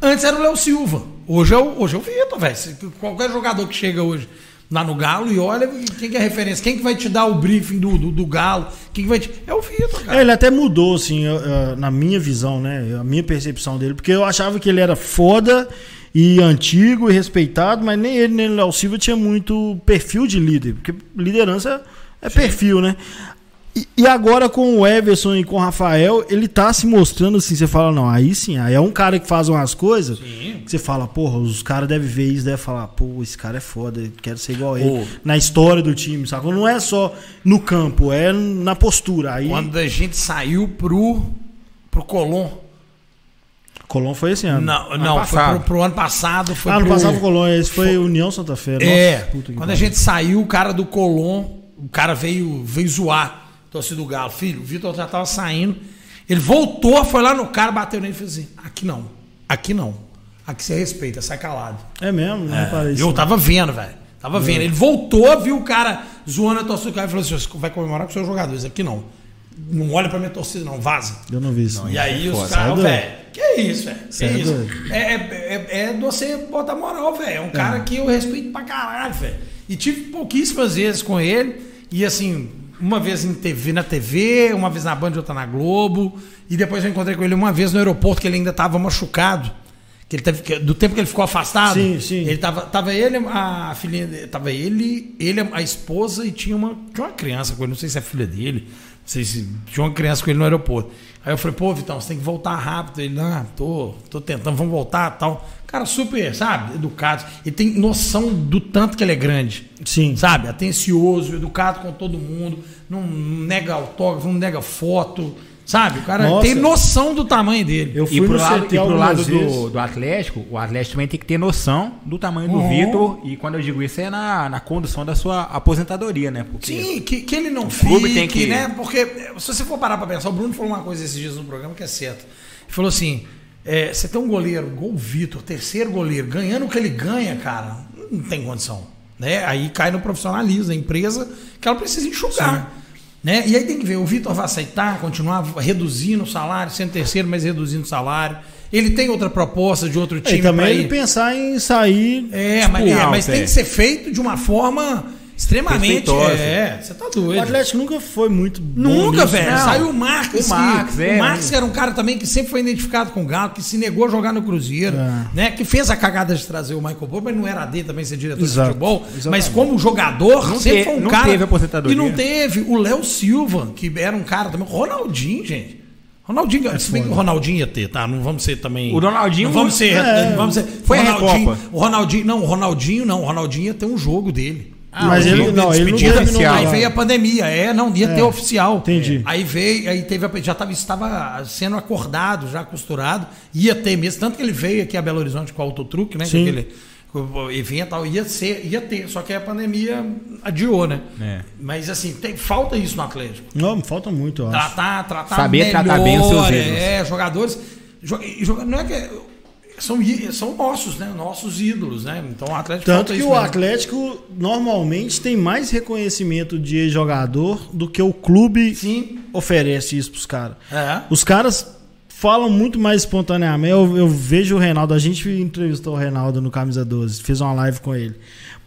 Antes era o Léo Silva. Hoje é o, hoje é o Vitor, velho. Qualquer jogador que chega hoje lá no Galo e olha quem que é a referência, quem que vai te dar o briefing do, do, do Galo, quem que vai te. É o Vitor, É, cara. ele até mudou, assim, eu- eu- na minha visão, né? A minha percepção dele. Porque eu achava que ele era foda e antigo e respeitado, mas nem ele nem o Léo Silva tinha muito perfil de líder. Porque liderança É perfil, né? E, e agora com o Everson e com o Rafael, ele tá se mostrando assim, você fala, não, aí sim, aí é um cara que faz umas coisas Sim. que você fala, porra, os caras devem ver isso, devem falar, pô, esse cara é foda, eu quero ser igual a ele. Na história do time, sacou? Não é só no campo, é na postura. Aí, Quando a gente saiu pro, pro Colón. Colón foi esse ano. Não, não, foi passado. pro, pro ano passado. Foi ah, no pro, passado foi Colón, esse foi União Santa Fé. É, Nossa, puta que quando a gente saiu, o cara do Colón, o cara veio, veio zoar, torcida do Galo. Filho, o Vitor já tava saindo. Ele voltou, foi lá no cara, bateu nele e fez assim: aqui não, aqui não. Aqui você respeita, sai calado. É mesmo, não reparei isso. Eu tava vendo, velho. Tava vendo. Ele voltou, viu o cara zoando a torcida do cara e falou assim: "Você vai comemorar com seus jogadores. Aqui não. Não olha pra minha torcida, não, vaza. Eu não vi isso. não. E aí os foda. caras, velho, que isso, velho? Que Sai isso? É, é, é, é você botar moral, velho. É um cara que eu respeito pra caralho, velho. E tive pouquíssimas vezes com ele. E assim, uma vez em TV, na TV, uma vez na Band, outra na Globo. E depois eu encontrei com ele uma vez no aeroporto, que ele ainda tava machucado. Que ele teve, que- do tempo que ele ficou afastado. Sim, sim. Ele tava, tava ele, a filhinha, dele- tava ele, ele, a esposa e tinha uma, tinha uma criança com ele, não sei se é filha dele, não tinha uma criança com ele no aeroporto. Aí eu falei, pô, Vitão, você tem que voltar rápido. Ele, ah, tô, tô tentando, vamos voltar tal. Cara, super, sabe, educado. Ele tem noção do tanto que ele é grande. Sim. Sabe, atencioso, educado com todo mundo, não nega autógrafo, não nega foto. Sabe, o cara Nossa. tem noção do tamanho dele. Eu E fui pro no lado, CT e pro lado do, do Atlético, o Atlético também tem que ter noção do tamanho do Uhum. Vitor. E quando eu digo isso, é na, na condução da sua aposentadoria, né? Porque Sim, que, que ele não fique, tem que- né? Porque eh, se você for parar pra pensar, o Bruno falou uma coisa esses dias no programa que é certo. Ele falou assim: é, você tem um goleiro, igual o Vitor, terceiro goleiro, ganhando o que ele ganha, cara, não tem condição. Né? Aí cai no profissionalismo, da empresa, que ela precisa enxugar. Né? E aí tem que ver, o Vitor vai aceitar, continuar reduzindo o salário, sendo terceiro, mas reduzindo o salário. Ele tem outra proposta de outro time E também ele ir. pensar em sair. É, mas, é, mas tem que ser feito de uma forma extremamente. É, você tá doido. O Atlético nunca foi muito bom Nunca, nisso, velho. né? Saiu o Marques. O Marques, que, é, o Marques que era um cara também que sempre foi identificado com o Galo, que se negou a jogar no Cruzeiro, É. né? Que fez a cagada de trazer o Michael Bob, mas não era dele também ser diretor Exato, de futebol. exatamente. Mas como jogador, Não sempre foi um não cara. teve aposentadoria. E não teve. O Léo Silva, que era um cara também. Ronaldinho, gente. Ronaldinho, se bem que o Ronaldinho ia ter, tá? Não vamos ser também. O Ronaldinho- Não vamos ser. É. não vamos ser Foi o a Ronaldinho, Recopa. o Ronaldinho, não, o Ronaldinho não. O Ronaldinho ia ter um jogo dele. Mas o ele- não, ele não teve no- Aí veio a pandemia, é, não, ia ter oficial. entendi. Aí veio, aí teve, a- já estava estava sendo acordado, já costurado, ia ter mesmo, tanto que ele veio aqui a Belo Horizonte com o autotruque, né? Sim. aquele com o evento, tal, ia ser, ia ter, só que a pandemia adiou, né? É. Mas assim, tem, falta isso no Atlético. Não, falta muito, eu acho. Tratar, tratar Saber melhor, tratar bem os seus ídolos. É, jogadores. jo- joga- não é que. São, são nossos, né? Nossos ídolos, né? Então o Atlético Tanto que o mesmo. Atlético normalmente tem mais reconhecimento de jogador do que o clube Sim. oferece isso pros caras. É. Os caras falam muito mais espontaneamente. Eu, eu vejo o Reinaldo, a gente entrevistou o Reinaldo no Camisa 12, fez uma live com ele.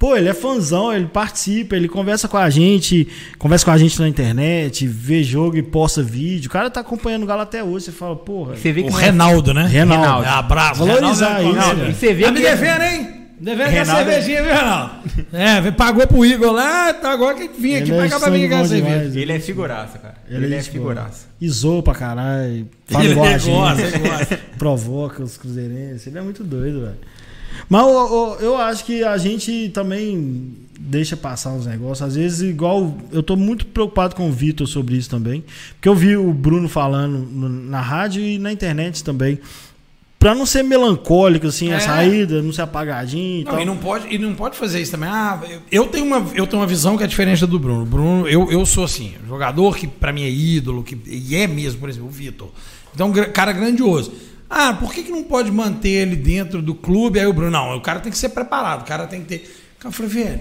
Pô, ele é fãzão, ele participa, ele conversa com a gente, conversa com a gente na internet, vê jogo e posta vídeo. O cara tá acompanhando o Galo até hoje. Você fala, porra. Você vê que O é- Reinaldo, né? Reinaldo. É, abraço. Valorizar Reinaldo, isso, Reinaldo. E você vê Tá me que- devendo, hein? Devendo Reinaldo- cervejinha, viu, Reinaldo? É, pagou pro Igor lá, tá agora que vim aqui é pagar pra mim bom cerveja. demais. Ele é figuraça, cara. Ele, Ele, é é figuraça. Isou pra caralho. Fala Ele igual a gente. gosta. Provoca os cruzeirenses. Ele é muito doido, velho. Mas ô, eu acho que a gente também deixa passar uns negócios. Às vezes, igual. Eu tô muito preocupado com o Vitor sobre isso também. Porque eu vi o Bruno falando na rádio e na internet também. Pra não ser melancólico, assim, É. a saída, não ser apagadinho e Não, tal. e não pode, e não pode fazer isso também. Ah, eu- eu tenho uma, eu tenho uma visão que é diferente da do Bruno. Bruno, eu, eu sou assim, jogador que pra mim é ídolo, que e é mesmo, por exemplo, o Vitor. Então, cara grandioso. Ah, por que, que não pode manter ele dentro do clube? Aí o Bruno, não, o cara tem que ser preparado, o cara tem que ter. Eu falei, velho,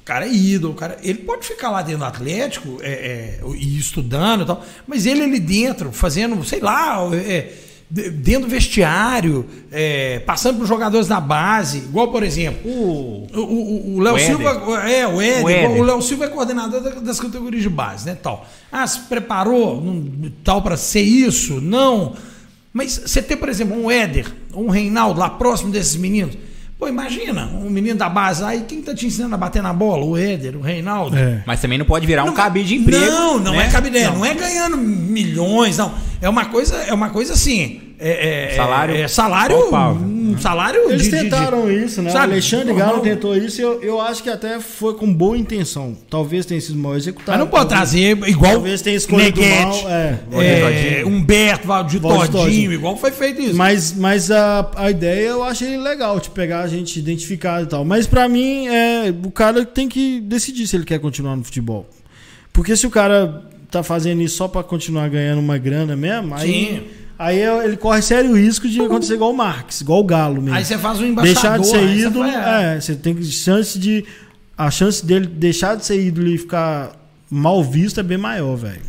o cara é ídolo, o cara, ele pode ficar lá dentro do Atlético é, é, e estudando e tal, mas ele ali dentro, fazendo, sei lá, é, de- dentro do vestiário, é, passando para os jogadores da base, igual, por exemplo, O... o- Léo. Silva, é, o Éder, O Léo Silva é coordenador da- das categorias de base, né, tal. Ah, se preparou num- tal para ser isso? Não. Mas você ter, por exemplo, um Éder, um Reinaldo lá próximo desses meninos, Pô, imagina, um menino da base aí, quem tá te ensinando a bater na bola? O Éder, o Reinaldo. É. Mas também não pode virar um cabide de emprego. Não, não né? é cabide, não. é ganhando milhões, não. É uma coisa, é uma coisa assim. É, é- Salário é salário, pau, pau. Um salário. Eles de- de- de- tentaram isso, né? sabe? O Alexandre. Galo tentou isso e eu, eu acho que até foi com boa intenção. Talvez tenha sido mal executado. Mas não pode talvez- trazer igual Talvez tenha escolhido Neguete, mal, é. é, Humberto, Valdir Valdir Todinho, Todinho. igual foi feito isso. Mas, mas a, a ideia eu achei legal, de pegar a gente identificado e tal. Mas pra mim, é, o cara tem que decidir se ele quer continuar no futebol. Porque se o cara tá fazendo isso só pra continuar ganhando uma grana mesmo, aí, Sim. aí ele corre sério risco de acontecer igual o Marx, igual o Galo mesmo. Aí você faz um embaixador. deixar de ser aí você ídolo, faz- é, você tem chance de a chance dele deixar de ser ídolo e ficar mal visto é bem maior, velho.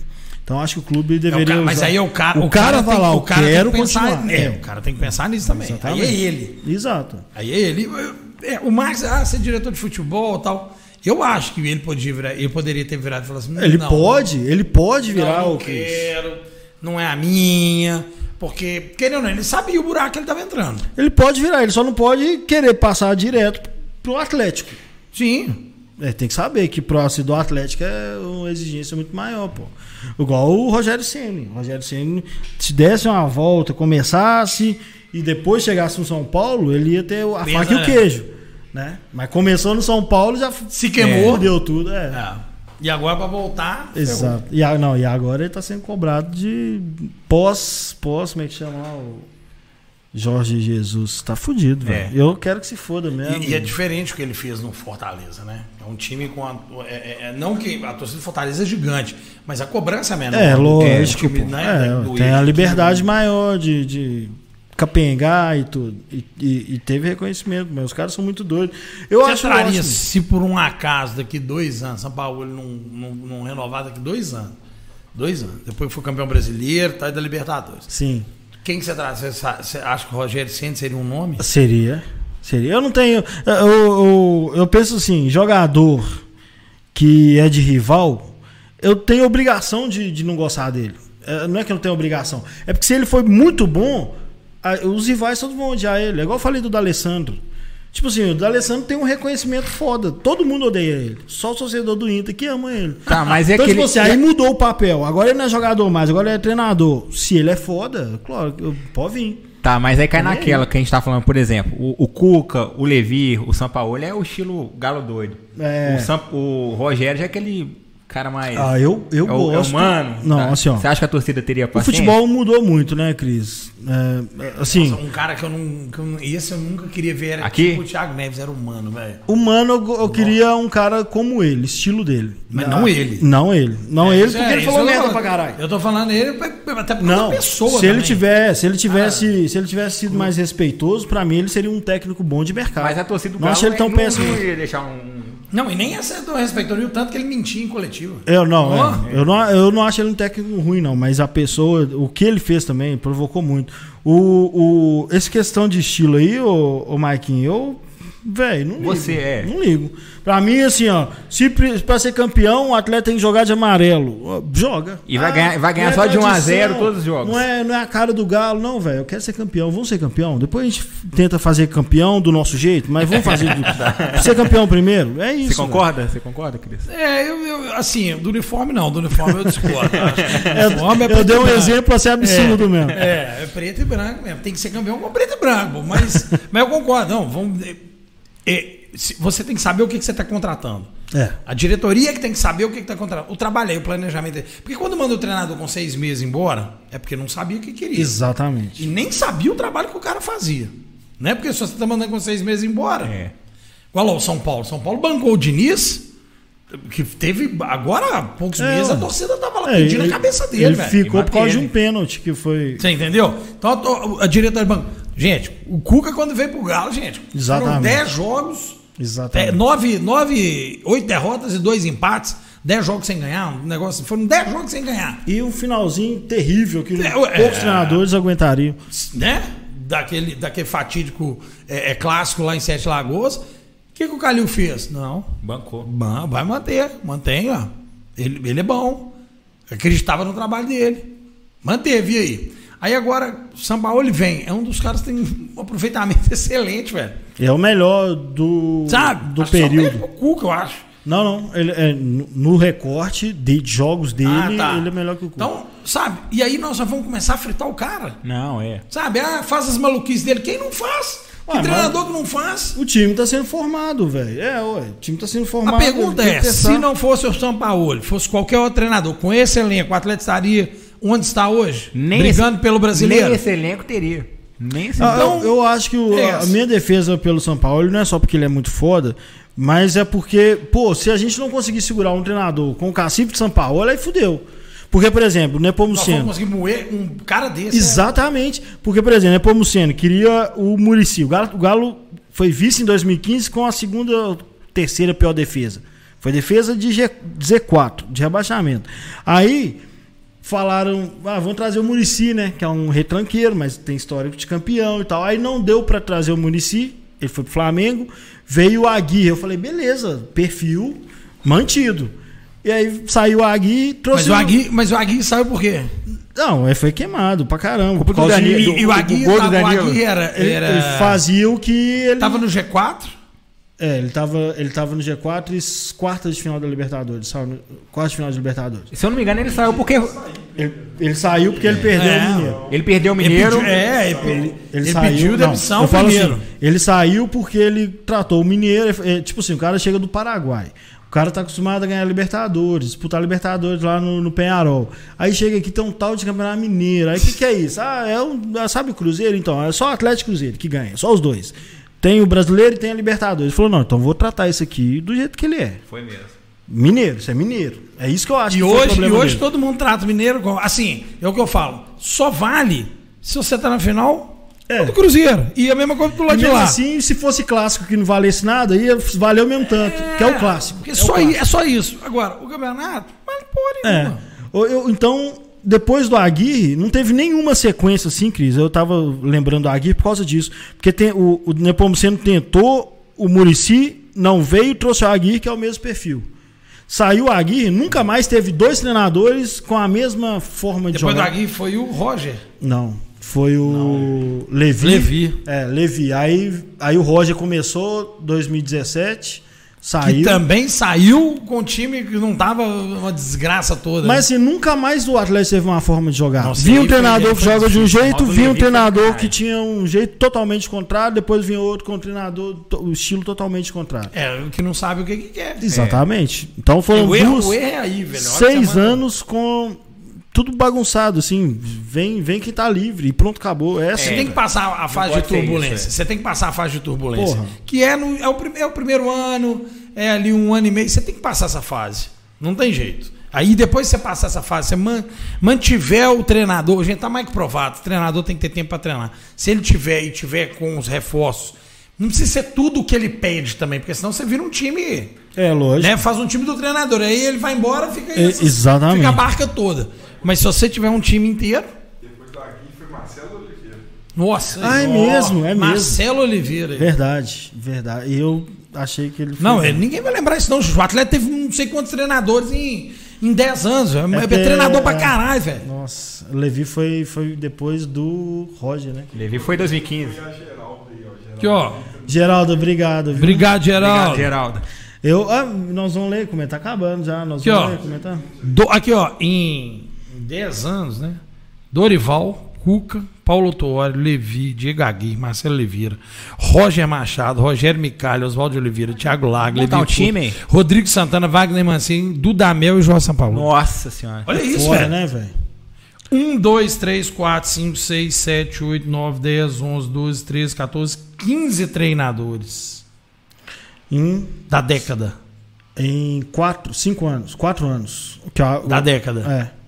Então acho que o clube É o deveria cara- mas aí é o cara. o cara tem- falar, o cara tem quero que pensar- continuar. É, o cara tem que pensar nisso também. Exatamente. Aí é ele. Exato. Aí é ele. É, o Marcos, ah, ser diretor de futebol e tal. Eu acho que ele podia virar, ele poderia ter virado e falar assim: Ele não, pode, ele pode virar não, não o Cris. quero, não é a minha. Porque, querendo ou não, ele sabia o buraco que ele estava entrando. Ele pode virar, ele só não pode querer passar direto pro Atlético. Sim. É, tem que saber que próximo do Atlético é uma exigência muito maior, pô. Igual o Rogério Ceni. O Rogério Ceni, se desse uma volta, começasse e depois chegasse no São Paulo, ele ia ter a Pensa, faca e o né? queijo, né? Mas começou no São Paulo já Se queimou. deu tudo, é. É. E agora para voltar. Exato. E, a- não, e agora ele tá sendo cobrado de pós, pós, como é que chama lá? O Jorge Jesus. Tá fudido, É. velho. Eu quero que se foda mesmo. E, e é diferente o que ele fez no Fortaleza, né? É um time com. A, é- é- é- não que a torcida do Fortaleza é gigante, mas a cobrança é menor. É, do- lógico, time, né, É, tem a liberdade maior de, de capengar e tudo. E, e- e teve reconhecimento, mas os caras são muito doidos. Eu Você acho traria, ótimo. se por um acaso daqui dois anos, São Paulo não, não, não renovar daqui dois anos. Dois anos. Depois que foi campeão brasileiro, tá e da Libertadores. Sim, Quem que você traz? Você, acha que o Rogério Ceni seria um nome? seria. Seria. Eu não tenho. Eu, eu, eu penso assim: jogador que é de rival, eu tenho obrigação de, de não gostar dele. É, Não é que eu não tenho obrigação. É porque se ele foi muito bom, os rivais todos vão odiar ele. É igual eu falei do D'Alessandro. Tipo assim, o D'Alessandro tem um reconhecimento foda. Todo mundo odeia ele. Só o torcedor do Inter que ama ele. Tá, mas é então, aquele. tipo assim, aí mudou o papel. Agora ele não é jogador mais, agora ele é treinador. Se ele é foda, claro, pode vir. Tá, mas aí cai Também. naquela que a gente tá falando, por exemplo, o, o Cuca, o Levi, o Sampaoli é o estilo galo doido. É. O, Samp- o Rogério já é aquele cara mais. Ah, eu, eu é, o, é o gosto. mano. Não, tá? assim, ó. Você acha que a torcida teria O paciência? futebol mudou muito, né, Cris? É, assim, Um cara que eu não. Que eu, não- esse eu nunca queria ver. Era Aqui? tipo o Thiago Neves, era humano, velho. humano, eu, eu queria um cara como ele, estilo dele. Mas Ah, não ele. Não ele. Não ele, Isso porque é, ele falou eu tô merda falando. pra caralho. Eu tô falando ele até porque Não, é pessoa se ele tivesse, se ele tivesse, se ele tivesse sido mais respeitoso, pra mim ele seria um técnico bom de mercado. Mas a torcida do não Galo achei ele tão não, péssimo. não ia deixar um. Não, e nem acertou respeitou o tanto que ele mentia em coletivo. Eu não, Ó. é. eu não, eu não acho ele um técnico ruim não, mas a pessoa, o que ele fez também provocou muito. O, o essa questão de estilo aí, o, o Maikinho, eu Velho, não ligo. Você é. Não ligo. Pra mim, assim, ó, se pra ser campeão, o atleta tem que jogar de amarelo. Joga. E vai ganhar- vai ganhar não só de 1 a tradição, 0 todos os jogos. Não é, não é a cara do galo, não, velho. Eu quero ser campeão. Vamos ser campeão. Depois a gente tenta fazer campeão do nosso jeito, mas vamos fazer do- ser campeão primeiro. É isso. Você concorda? Você concorda, Cris? É, eu, eu- assim, do uniforme não, do uniforme eu discordo. Velho. uniforme é Eu, dei um branco. exemplo assim absurdo mesmo. É, é preto e branco mesmo. Tem que ser campeão com preto e branco. Mas, mas eu concordo. Não, vamos. É, você tem que saber o que, que você está contratando. É. A diretoria que tem que saber o que está contratando. O trabalho aí, o planejamento. Porque quando manda o treinador com seis meses embora, é porque não sabia o que queria. Exatamente. E nem sabia o trabalho que o cara fazia. Não é porque se você está mandando com seis meses embora. É. Igual ao São Paulo. São Paulo bancou o Diniz, que teve. Agora, há poucos É, meses, a torcida tava lá É, pedindo ele- a cabeça dele, Ele velho. ficou por causa de um pênalti que foi. Você entendeu? Então a, a diretoria do banco. Gente, o Cuca, quando veio pro Galo, gente, foram Exatamente. 10 jogos, Exatamente. é, 9, 9, 8 derrotas e 2 empates, 10 jogos sem ganhar, um negócio. Foram 10 jogos sem ganhar. E um finalzinho terrível que É, poucos é. treinadores aguentariam. Né? Daquele, daquele fatídico é, é, clássico lá em Sete Lagoas. O que, que o Calil fez? Não. Bancou. Ba- Vai manter, mantenha. Ele, ele é bom. Acreditava no trabalho dele. Manteve e aí. Aí agora, o Sampaoli vem. É um dos caras que tem um aproveitamento excelente, velho. É o melhor do, Sabe? do Acho que só período. perde pro Cuca, eu acho. Não, não. Ele, é, no recorte de jogos dele, Ah, tá. ele é melhor que o Cuca. Então, sabe? E aí nós já vamos começar a fritar o cara. Não, é. Sabe? Ah, faz as maluquices dele. Quem não faz? Que Ué, treinador que não faz? O time tá sendo formado, velho. É, ué. O time tá sendo formado. A pergunta é: se não fosse o São Paulo, fosse qualquer outro treinador, com esse elenco, o Atlético estaria onde está hoje? brigando esse- pelo brasileiro? Nem esse elenco teria. Nem esse Ah, Então, eu, eu acho que o- é a minha defesa pelo São Paulo não é só porque ele é muito foda, mas é porque, pô, se a gente não conseguir segurar um treinador com o cacife de São Paulo, aí fudeu. Porque, por exemplo, o Nós vamos Nepomuceno. conseguir moer um cara desse. Exatamente. Porque, por exemplo, o Nepomuceno queria o Murici. O Galo, o Galo foi vice em 2015 com a segunda, terceira pior defesa. Foi defesa de G- Z4, de rebaixamento. Aí falaram, ah, vamos trazer o Murici, né? Que é um retranqueiro, mas tem histórico de campeão e tal. Aí não deu pra trazer o Murici, ele foi pro Flamengo, veio o Aguirre. Eu falei, beleza, perfil mantido. E aí saiu o Aguirre e trouxe. Mas o Agui, mas o Agui saiu por quê? Não, ele foi queimado pra caramba. Por do causa de- Danilo. E, e o Agui, gol do o Danilo. Agui era, ele, era- ele fazia o que ele. Tava no G4? É, ele tava, ele tava no G4 e quartas de final da Libertadores. Saiu no, quartas de final da Libertadores. Se eu não me engano, ele saiu porque Ele, ele saiu porque ele perdeu É. o Mineiro. ele perdeu o Ele Mineiro. pediu, é, ele, Ele, ele saiu, pediu não, demissão eu falo primeiro. assim, ele saiu porque ele tratou o Mineiro. é, tipo assim, o cara chega do Paraguai. O cara tá acostumado a ganhar Libertadores, disputar Libertadores lá no, no Penharol. Aí chega aqui, tem um tal de Campeonato Mineiro. Aí o que, que é isso? Ah, é um, sabe o Cruzeiro? Então, é só o Atlético e Cruzeiro que ganha, só os dois. Tem o brasileiro e tem a Libertadores. Ele falou: não, então vou tratar isso aqui do jeito que ele é. Foi mesmo. Mineiro, isso é mineiro. É isso que eu acho E que foi o hoje, e hoje dele. todo mundo trata o mineiro como. Assim, é o que eu falo. Só vale se você tá na final É. do Cruzeiro. E a mesma coisa do lado E de lá. assim, se fosse clássico que não valesse nada, ia valer o mesmo tanto, que é o clássico. Porque É o só, clássico. i- é só isso. Agora, o campeonato, mas porra É. nenhuma. Eu- eu- então, depois do Aguirre, não teve nenhuma sequência assim, Cris. Eu tava lembrando do Aguirre por causa disso. Porque tem, o, o Nepomuceno tentou, o Murici não veio, trouxe o Aguirre, que é o mesmo perfil. Saiu o Aguirre, nunca mais teve dois treinadores com a mesma forma de Depois do jogar. Agui foi o Roger. Não, foi o Levi. Levi. É, Levi. Aí, aí o Roger começou 2017, Que saiu. também saiu com um time que não tava uma desgraça toda. Mas assim, nunca mais o Atlético teve uma forma de jogar. Nossa, vinha um treinador que joga de um jeito, vinha um treinador que tinha um jeito totalmente contrário, depois vinha outro com um treinador, o estilo totalmente contrário. É, o que não sabe o que, que quer. Exatamente. Então foram o, erro, duas, o erro é aí, velho. Que seis anos com tudo bagunçado, assim. Vem, vem quem tá livre e pronto, acabou. É assim. Você tem que passar a fase de turbulência. isso, é. Você tem que passar a fase de turbulência. Porra. Que é, no, é, o, prim- é o primeiro ano, é ali um ano e meio. Você tem que passar essa fase. Não tem jeito. Aí depois que você passar essa fase, você man- mantiver o treinador, a gente tá mais que provado, o treinador tem que ter tempo para treinar. Se ele tiver e tiver com os reforços, não precisa ser tudo o que ele pede também, porque senão você vira um time, É lógico. né? Faz um time do treinador, aí ele vai embora, fica É, exatamente. fica a barca toda. Mas se você tiver um time inteiro, Depois do Agui foi Marcelo Oliveira. nossa, Ah, é ó, mesmo, é mesmo. Marcelo Oliveira. Verdade, verdade. E eu achei que ele foi- Não, ele- ninguém vai lembrar isso, não. O Atlético teve não sei quantos treinadores em, em 10 anos. É, que- treinador pra é. caralho, velho. Nossa, o Levi foi, foi depois do Roger, né? Levi foi em 2015. E a Geraldo aí, ó. Geraldo. Aqui, ó. Geraldo, obrigado. Viu? Obrigado, Obrigado, Geraldo. Geraldo. Eu, ah, nós vamos ler, como é? Tá acabando já. Nós Aqui, vamos ó. ler, como é tá? Do- aqui, ó. Em 10 anos, né? Dorival, Cuca, Paulo Tuori, Levi, Diego Agui, Marcelo Oliveira, Roger Machado, Rogério Micalha, Oswaldo Oliveira, Thiago Lago, Levi um time? Couto, Rodrigo Santana, Wagner Mancini, Dudamel e Jorge Sampaolo. Nossa senhora. Olha isso, Fora, velho. né, velho? 1, 2, 3, 4, 5, 6, 7, 8, 9, 10, 11, 12, 13, 14, 15 treinadores Em, da década. em quatro, cinco anos. Quatro anos. Que a- Da o- década. É.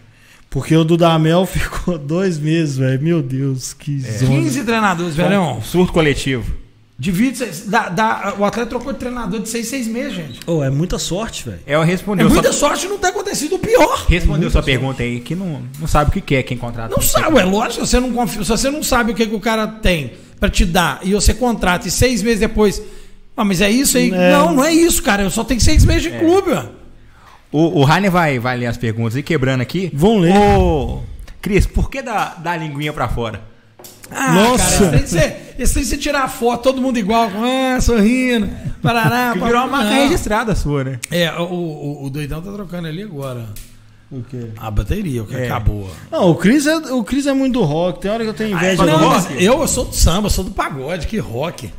Porque o Dudamel ficou dois meses, velho. Meu Deus, que zona. 15 treinadores, velhão. Surto coletivo. Divide. dá- dá- o atleta trocou de treinador de 6, 6 meses, gente. Oh, é muita sorte, velho. É respondeu, muita sua, sorte não ter acontecido o pior. respondeu sua pergunta aí, que não, não sabe o que que é quem contrata. Não sabe, é lógico, se você não, confia, se você não sabe o que, que o cara tem pra te dar e você contrata e seis meses depois. Ah, mas é isso aí? É. Não, não é isso, cara. Eu só tenho seis meses de clube, ó. O, o Rainer vai, vai ler as perguntas e quebrando aqui. Vão ler. O- Cris, por que dar da linguinha pra fora? Ah, Nossa. cara, esse trem de você- tirar foto, todo mundo igual, ah, sorrindo, parará, Que virou uma marca registrada sua, né? É, o, o, o doidão tá trocando ali agora. O quê? A bateria, o que É. acabou. Não, o Cris, é, o Chris é muito do rock. Tem hora que eu tenho inveja Ah, do Não, rock. mas eu sou do samba, sou do pagode, que rock.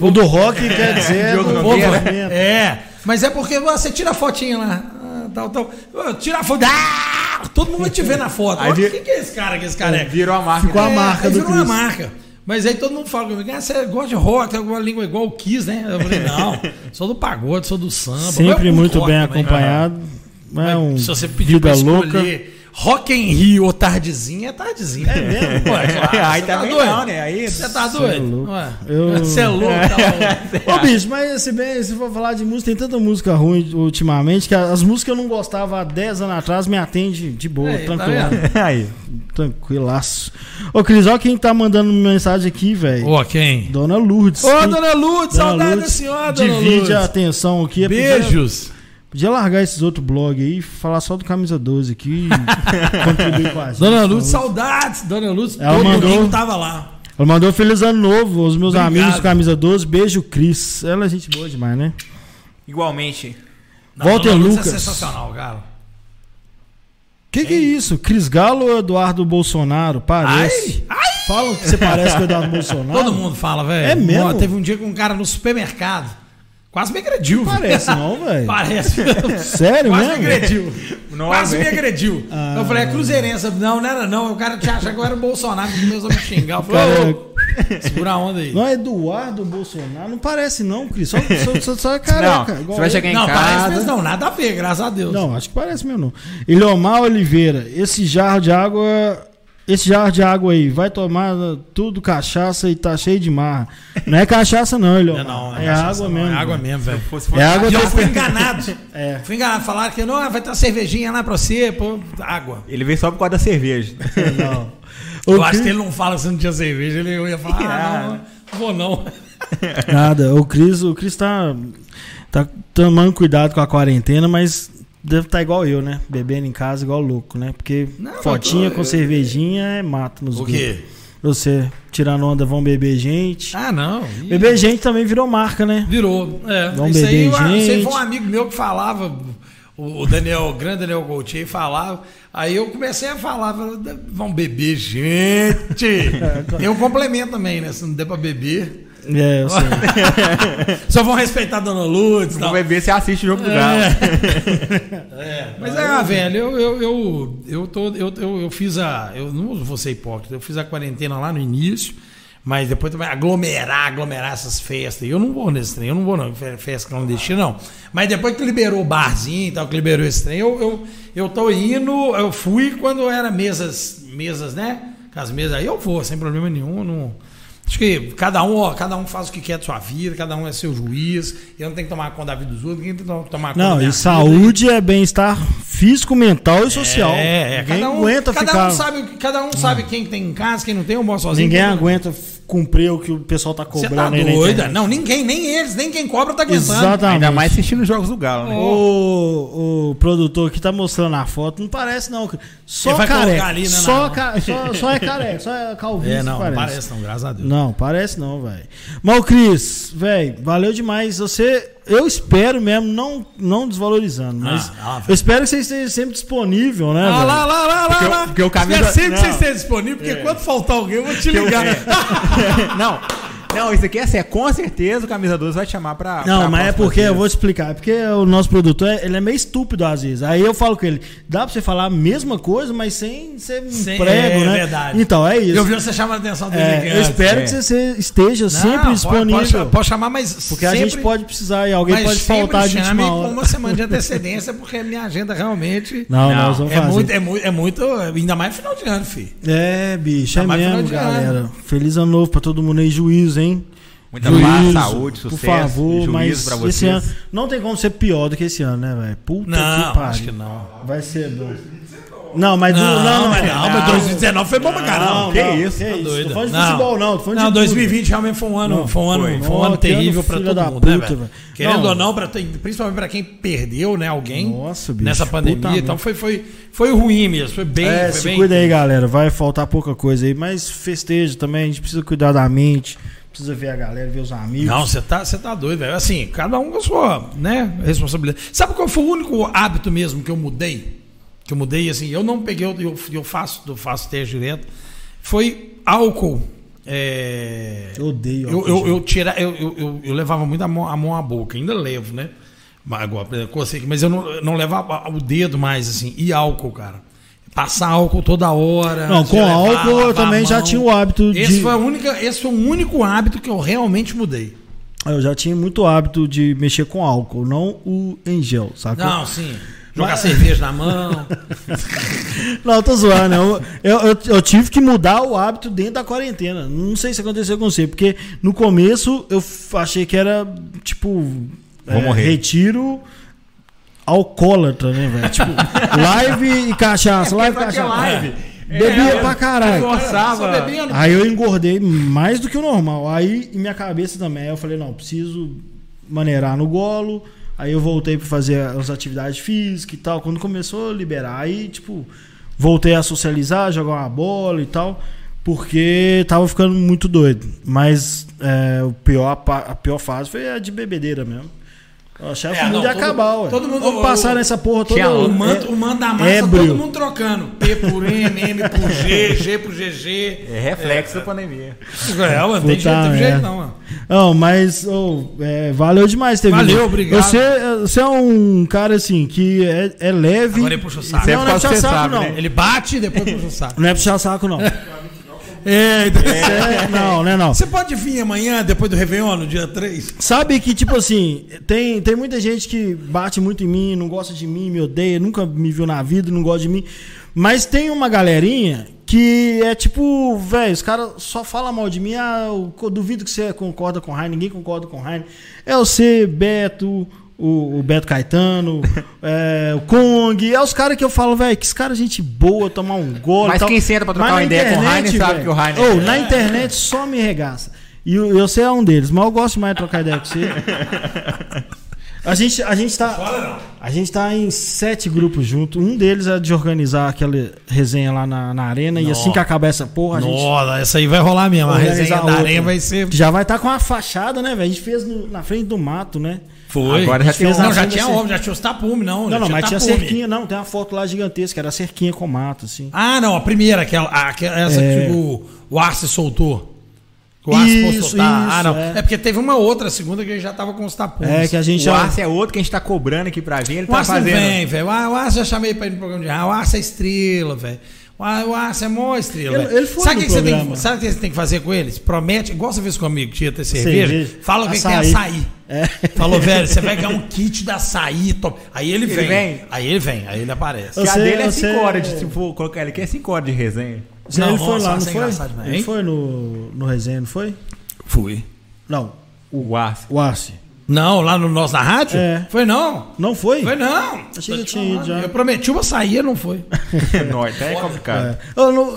O do rock quer dizer é do movimento. É, mas é porque você tira a fotinha lá. Tal, tal. Tira a foto. Ah, todo mundo vai te ver na foto. Aí Olha, vi- Quem que é esse cara, que esse cara é? Virou a marca. Ficou a É, marca virou uma Chris. marca. Mas aí todo mundo fala comigo, ah, você gosta de rock, tem alguma língua igual o Kiss, né? Eu falei, não, sou do pagode, sou do samba. Sempre curto muito rock bem acompanhado. É um Se você pedir vida pra louca. Rock em Rio ou Tardezinha, é Tardezinha. É mesmo? É claro. Aí Você também doido? não, né? Aí- Você tá Cê é doido? louco. Ué, Eu- Você é louco, tá Ô, bicho, mas se, bem, se for falar de música, tem tanta música ruim ultimamente que as músicas que eu não gostava há 10 anos atrás me atende de boa, Aí, tá tranquilo. vendo? Aí. tranquilaço. Ô, Cris, olha quem tá mandando mensagem aqui, velho. Ô, quem? Dona Lourdes. Ô, dona Lourdes, Dona saudade da Lourdes senhora, dona Divide Lourdes. a atenção aqui. é Beijos. Podia largar esses outros blogs aí e falar só do Camisa 12 aqui contribuir com a gente. Dona Lourdes, saudades. Dona Lourdes, Ela todo mandou- domingo tava lá. Ela mandou feliz ano novo aos meus Obrigado. amigos do Camisa 12. Beijo, Cris. Ela é gente boa demais, né? Igualmente. Walter Dona Lourdes Lucas. É sensacional, cara. Que que é isso? Cris Galo ou Eduardo Bolsonaro? Parece. Ai, ai. Falam que você parece com o Eduardo Bolsonaro. Todo mundo fala, velho. É mesmo? Ó, Teve um dia com um cara no supermercado. Quase me agrediu. Parece não, velho. Parece. Sério Quase me mesmo? agrediu. Não, Quase me agrediu. Ah. Eu falei, é cruzeirense. Não, não era não. O cara te acha que eu era o Bolsonaro que começou a me xingar. Eu Cara, falei, ô, segura a onda aí. Não é Eduardo Bolsonaro? Não parece não, Cris. Só, só, só, só é careca. Não, você vai chegar em Não, casa. parece mesmo não. Nada a ver, graças a Deus. Não, acho que parece mesmo não. Eliomar Oliveira, esse jarro de água... Esse jarro de água aí, vai tomar tudo cachaça e tá cheio de mar. Não é cachaça não, Não, Eliomar. não, é, cachaça água não, mesmo. É água mesmo, velho. É água eu fui enganado. É. Fui enganado. Falaram que não, vai ter uma cervejinha lá pra você, pô, água. Ele veio só por causa da cerveja. Não. Eu O acho Cris- que ele não fala se não tinha cerveja. Ele ia falar, ah, não, não vou não. Nada, o Cris, o Cris tá, tá tomando cuidado com a quarentena, mas deve estar igual eu, né? Bebendo em casa igual louco, né? Porque Não, fotinha eu tô- com cervejinha é mato nos O grupos. quê? Você tirando onda, vão beber gente. Ah, não. Ih, Beber gente também virou marca, né? Virou. É. Vamos isso, aí, beber isso aí gente. foi um amigo meu que falava, o Daniel, o grande Daniel Gautier falava. Aí eu comecei a falar, vamos beber gente. Um complemento também, né? Se não der pra beber. É, eu sei. Só vão respeitar a Dona Lourdes e tal. beber, você assiste o jogo do Galo. É, mas é, ah, velho, eu, eu, eu, eu, tô, eu, eu, eu fiz a. Eu não vou ser hipócrita, eu fiz a quarentena lá no início, mas depois também aglomerar, aglomerar essas festas. E eu não vou nesse trem, eu não vou não, fe- festa clandestina, não. Mas depois que liberou o barzinho e tal, que liberou esse trem, eu, eu, eu tô indo, eu fui quando era mesas, mesas, né? Com as mesas, aí eu vou, sem problema nenhum, não. Acho que cada um, ó, cada um faz o que quer de sua vida, cada um é seu juiz. Eu não tenho que tomar conta da vida dos outros, ninguém tem que tomar conta da Não, e vida. saúde é bem-estar físico, mental e social. É, é. Ninguém Cada um, aguenta cada ficar. um sabe, cada um sabe quem tem em casa, quem não tem, eu moro sozinho. Ninguém aguenta cumprir o que o pessoal tá Você cobrando tá aí na doida? Não, ninguém, nem eles, nem quem cobra tá aguentando. Exatamente. Ainda mais assistindo os jogos do Galo, né? O, o produtor que tá mostrando a foto, não parece não. Só careca. ali, né, só, ca- só, só é careca, só é calvície É, não, que não parece. parece não, graças a Deus. Não, parece não, velho. Mas o Cris, velho, valeu demais. Você, eu espero mesmo, não, não desvalorizando, mas Ah, ah, eu espero que você esteja sempre disponível, né, Ah, velho? lá, lá, lá, Porque lá, lá. porque o camisa- Espero sempre que não. você esteja disponível, porque quando faltar alguém, eu vou te ligar. não, não, isso aqui é assim, é com certeza o Camisa 12 vai te chamar pra. Não, pra mas é porque, eu vou te explicar, é porque o nosso produtor, é- ele é meio estúpido às vezes. Aí eu falo com ele, dá pra você falar a mesma coisa, mas sem ser um Sem- prego, é né? verdade. Então, é isso. Eu vi você chamando a atenção dele É, aqui eu espero é. que você esteja Não, sempre pode- disponível. Pode, pode chamar, mas porque a sempre- gente pode precisar e alguém pode faltar de chame última com hora. uma semana de antecedência, porque a minha agenda realmente... Não, Não, nós vamos É fazer. muito, é, muito, é muito, ainda mais final de ano, filho. É, bicho, é Tá mais mesmo, final de ano. galera. Feliz ano novo pra todo mundo aí, juízo, hein? Muita Juízo, paz, saúde, sucesso. Por favor, mas pra esse vocês. ano não tem como ser pior do que esse ano, né, velho? Puta Não, que pariu. acho que não. Vai ser bom. Não, mas Não, não, mas, foi- não, mas 2019 foi bom pra caramba. Não, Que não, isso? Que Tá isso? doido. Tô falando de futebol, não. Falando não, de 2020 realmente foi um ano, Não, foi um ano, foi. foi um ano terrível pra todo mundo, né, puta, velho? Querendo Não. ou não, pra, principalmente pra quem perdeu, né, alguém Nossa, bicho, nessa pandemia. Então foi, foi, foi ruim mesmo, foi bem. É, foi se cuida aí, galera. Vai faltar pouca coisa aí, mas festeja também. A gente precisa cuidar da mente, precisa ver a galera, ver os amigos. Não, você tá, você tá doido, velho. Assim, cada um com a sua, né, responsabilidade. Sabe qual foi o único hábito mesmo que eu mudei? Que eu mudei, assim, eu não peguei, eu, eu faço, eu faço teste direto. Foi álcool. É, Eu odeio Eu, álcool eu, gel. eu, tira, eu, eu, eu, eu levava muito a mão, a mão à boca, ainda levo, né? Mas, agora, mas eu não, não levava o dedo mais, assim. E álcool, cara. Passar álcool toda hora. Não, com levar, álcool eu também já tinha o hábito Esse de. foi, a única, esse foi o único hábito que eu realmente mudei. Eu já tinha muito hábito de mexer com álcool, não o em gel, saca? Não, sim. Jogar Mas- cerveja na mão. Não, eu tô zoando. Eu, eu, eu- tive que mudar o hábito dentro da quarentena. Não sei se aconteceu com você, porque no começo eu achei que era tipo. Vou morrer. Retiro alcoólatra, né, velho? Tipo, live e cachaça, live e cachaça. live. É. Bebia É, pra caralho. Forçava. Aí eu engordei mais do que o normal. Aí em minha cabeça também, aí eu falei, não, preciso maneirar no golo. Aí eu voltei pra fazer as atividades físicas e tal. Quando começou a liberar, aí, tipo, voltei a socializar, jogar uma bola e tal. Porque tava ficando muito doido. Mas é, o pior, a pior fase foi a de bebedeira mesmo. Eu achava É, que o mundo não, ia todo- acabar, ué. todo mundo- Vamos o- passar o- nessa porra toda. O um- manto, o manto da massa, ébrio. todo mundo trocando. P por M, M por G, G por GG. É reflexo da pandemia. É, mano, tem jeito, teve jeito merda. não, mano. Não, mas ô, é, valeu demais ter Valeu, vindo. obrigado. Você, você é um cara assim que é, é leve. Agora ele puxa o saco. Não, não é puxar saco, sabe, não. né? Ele bate e depois puxa o saco. Não é puxar saco, não. É, então- É, não, né, não. Você pode vir amanhã, depois do Réveillon, no dia 3? Sabe que, tipo assim, tem, tem muita gente que bate muito em mim, não gosta de mim, me odeia, nunca me viu na vida, não gosta de mim. Mas tem uma galerinha que é tipo, velho, os caras só falam mal de mim. Ah, eu duvido que você concorda com o Raine, ninguém concorda com o Raine. É você, Beto, o, o Beto Caetano, é, o Kong. É os caras que eu falo, velho, que esse cara é gente boa, tomar um gole. Mas e tal. quem senta pra trocar uma na ideia com o internet, Heine sabe que o Heine- Ô, na internet só me regaça. E eu, eu sei é um deles, mas eu gosto mais de trocar ideia com você. A gente, a gente tá. A gente tá em sete grupos juntos. Um deles é de organizar aquela resenha lá na, na arena. E Nossa. assim que acabar essa porra, a gente. Nossa, essa aí vai rolar mesmo. A resenha da areia vai ser. Já vai estar com a fachada, né, velho? A gente fez no- na frente do mato, né? Foi. Agora já A gente um- Não, já tinha da homem, já tinha os tapumes, não. Não, não, mas tinha tapume. cerquinha, não. Tem uma foto lá gigantesca, era cerquinha com mato, assim. Ah, não, a primeira, aquela, aquela essa É. que o, o Arce soltou. O Arce Isso, ah, isso, não. é. É. porque teve uma outra, a segunda, que ele já tava com os tapumes. É, que a gente O já. Arce é outro que a gente tá cobrando aqui pra vir. Ele O tá Arce não fazendo. vem, velho. Ah, O Arce já chamei pra ir no programa de rádio. O Arce é estrela, velho. O Ar- O Arce é mó estrela. Ele- ele foi sabe o que, que você tem, que- sabe o que você tem que fazer com eles? Promete, igual você fez comigo, que ia ter cerveja. Cerveja. Fala que tem Açaí. É. Falou, velho, você vai ganhar um kit da açaí. top. Aí ele Ele vem. vem? Aí ele vem, aí ele aparece. Que a Você- dele é você- 5 horas. De, se for colocar ele aqui, é 5 horas de resenha. Não, ele foi nossa, lá, não é foi? engraçado demais, Ele foi no, no resenha, não foi? Fui. Não, O Arce. o Arce. Não, lá no nosso na rádio? É. Foi não. Não foi? Foi não. Achei que tinha ido já. Eu prometi uma saída, não foi. Não, até é complicado.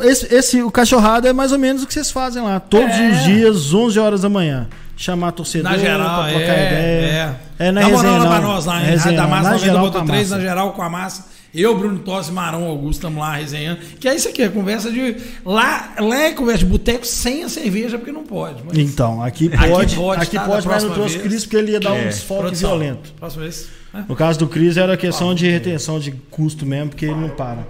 É. Esse, esse, o cachorrado é mais ou menos o que vocês fazem lá. Todos É. os dias, 11 horas da manhã. Chamar torcedor Na geral, pra é. trocar ideia. É, na Dá moral resenha, pra não. nós lá, Na em resenha, Rádio da. Massa, Na geral, 90.3, com a massa. na geral com a massa. Eu, Bruno Tossi, Marão Augusto, estamos lá resenhando. Que é isso aqui, é conversa de. Lá, lá é conversa de boteco sem a cerveja, porque não pode. Mas... Então, aqui Aqui pode, pode, aqui tá, pode, mas não trouxe vez. Cris porque ele ia dar um É. desfoque Produção, violento. Próxima vez. né? No caso do Cris era questão de retenção de custo mesmo, porque ele não para.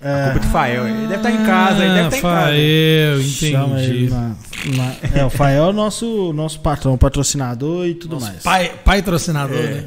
A culpa de Fael. Ele deve estar em casa, ele deve estar em casa. Fael, ele na- na- É, o Fael é o nosso, nosso patrão, patrocinador e tudo mais. Pai, patrocinador, né?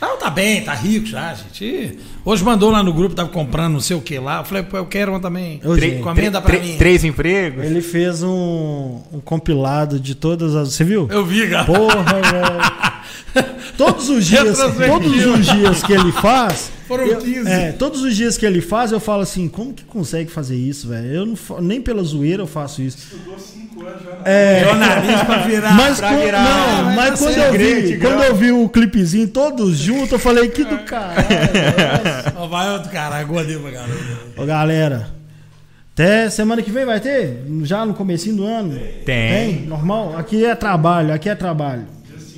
Não, tá bem, tá rico já, gente. Hoje mandou lá no grupo, tava comprando não sei o que lá. Eu falei, pô, eu quero uma também. Encomenda tre- pra mim. Três empregos. Ele fez um, um compilado de todas as. Você viu? Eu vi, cara. Porra, velho. Todos os dias, todos os dias que ele faz. Foram eu- 15. É, todos os dias que ele faz, eu falo assim, como que consegue fazer isso, velho? Eu não nem pela zoeira eu faço isso. É, Jornalista pra virar. mas, pra quando, virar- não, mas dar quando, eu vi, quando eu vi o clipezinho todos juntos, eu falei, que do caralho. Ó, vai outro cara, gordei pra caramba. Ô, galera, até semana que vem vai ter? Já no comecinho do ano? Tem. Normal? Aqui é trabalho, aqui é trabalho.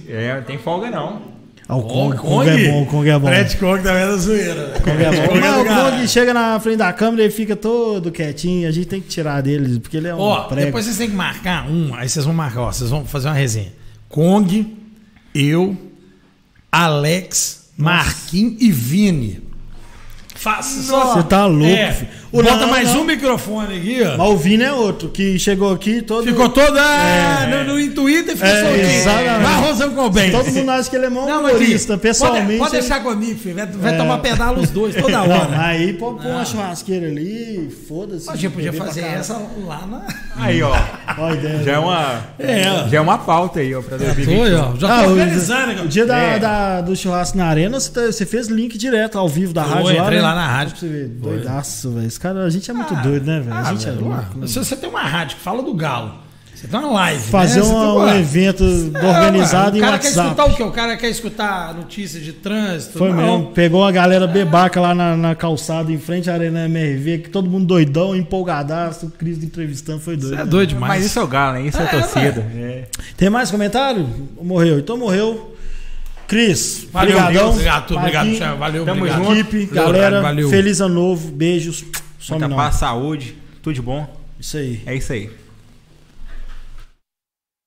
É, não tem folga não. Ah, o Kong, Kong é bom, o Kong é bom. Fred Kong também é da zoeira. velho. Kong é bom. Kong é Mas do o. Kong chega na frente da câmera e fica todo quietinho. A gente tem que tirar dele, porque ele é um Ó, prego. depois vocês têm que marcar um, aí vocês vão marcar, ó, vocês vão fazer uma resenha. Kong, eu, Alex, Marquinhos e Vini. Faça só. Você tá louco, É, filho. Bota Não, mais não. um microfone aqui, ó. Mas o Vini é outro, que chegou aqui todo... Ficou todo ah, É. no, no Twitter, ficou É, soltinho. exatamente. Vai arrozando com o bem. Todo mundo acha que ele é mó Não, mas humorista, aqui, pessoalmente. Pode, pode ele- deixar comigo, filho. Vai, vai É. tomar pedala os dois toda Não, hora. aí pô, pôr uma churrasqueira ali, foda-se. a gente podia fazer essa lá na. Aí, ó. Ó a ideia. Já é uma. É. Já é uma pauta aí, ó, pra 2020. Foi, ó. Já Ah, tô o- organizando, O dia da, É. da- do churrasco na arena, você, tá- você fez link direto ao vivo da Foi, rádio lá, entrei né? lá na rádio. Pra você ver, doidaço, velho. Esse cara, a gente é muito doido, né, velho? Ah, a gente é louco. Se você tem uma rádio que fala do Galo, você tem uma live. Fazer né? Uma- um evento é, organizado em O cara quer WhatsApp. escutar o quê? O cara quer escutar notícias de trânsito? Foi Não. mesmo. Pegou a galera bebaca lá na, na calçada, em frente à Arena MRV, que todo mundo doidão, empolgadaço, o Cris entrevistando, foi doido. Você é né? doido demais. Mas isso é o Galo, né? Isso é, É, torcida. É. Tem mais comentário? Morreu. Então morreu. Cris, Valeu, obrigadão. obrigado, obrigado, Thiago, valeu, Tamo obrigado. junto. Equipe, galera, valeu. feliz ano novo, beijos. Some Muita não. paz, saúde, tudo de bom. Isso aí. É isso aí.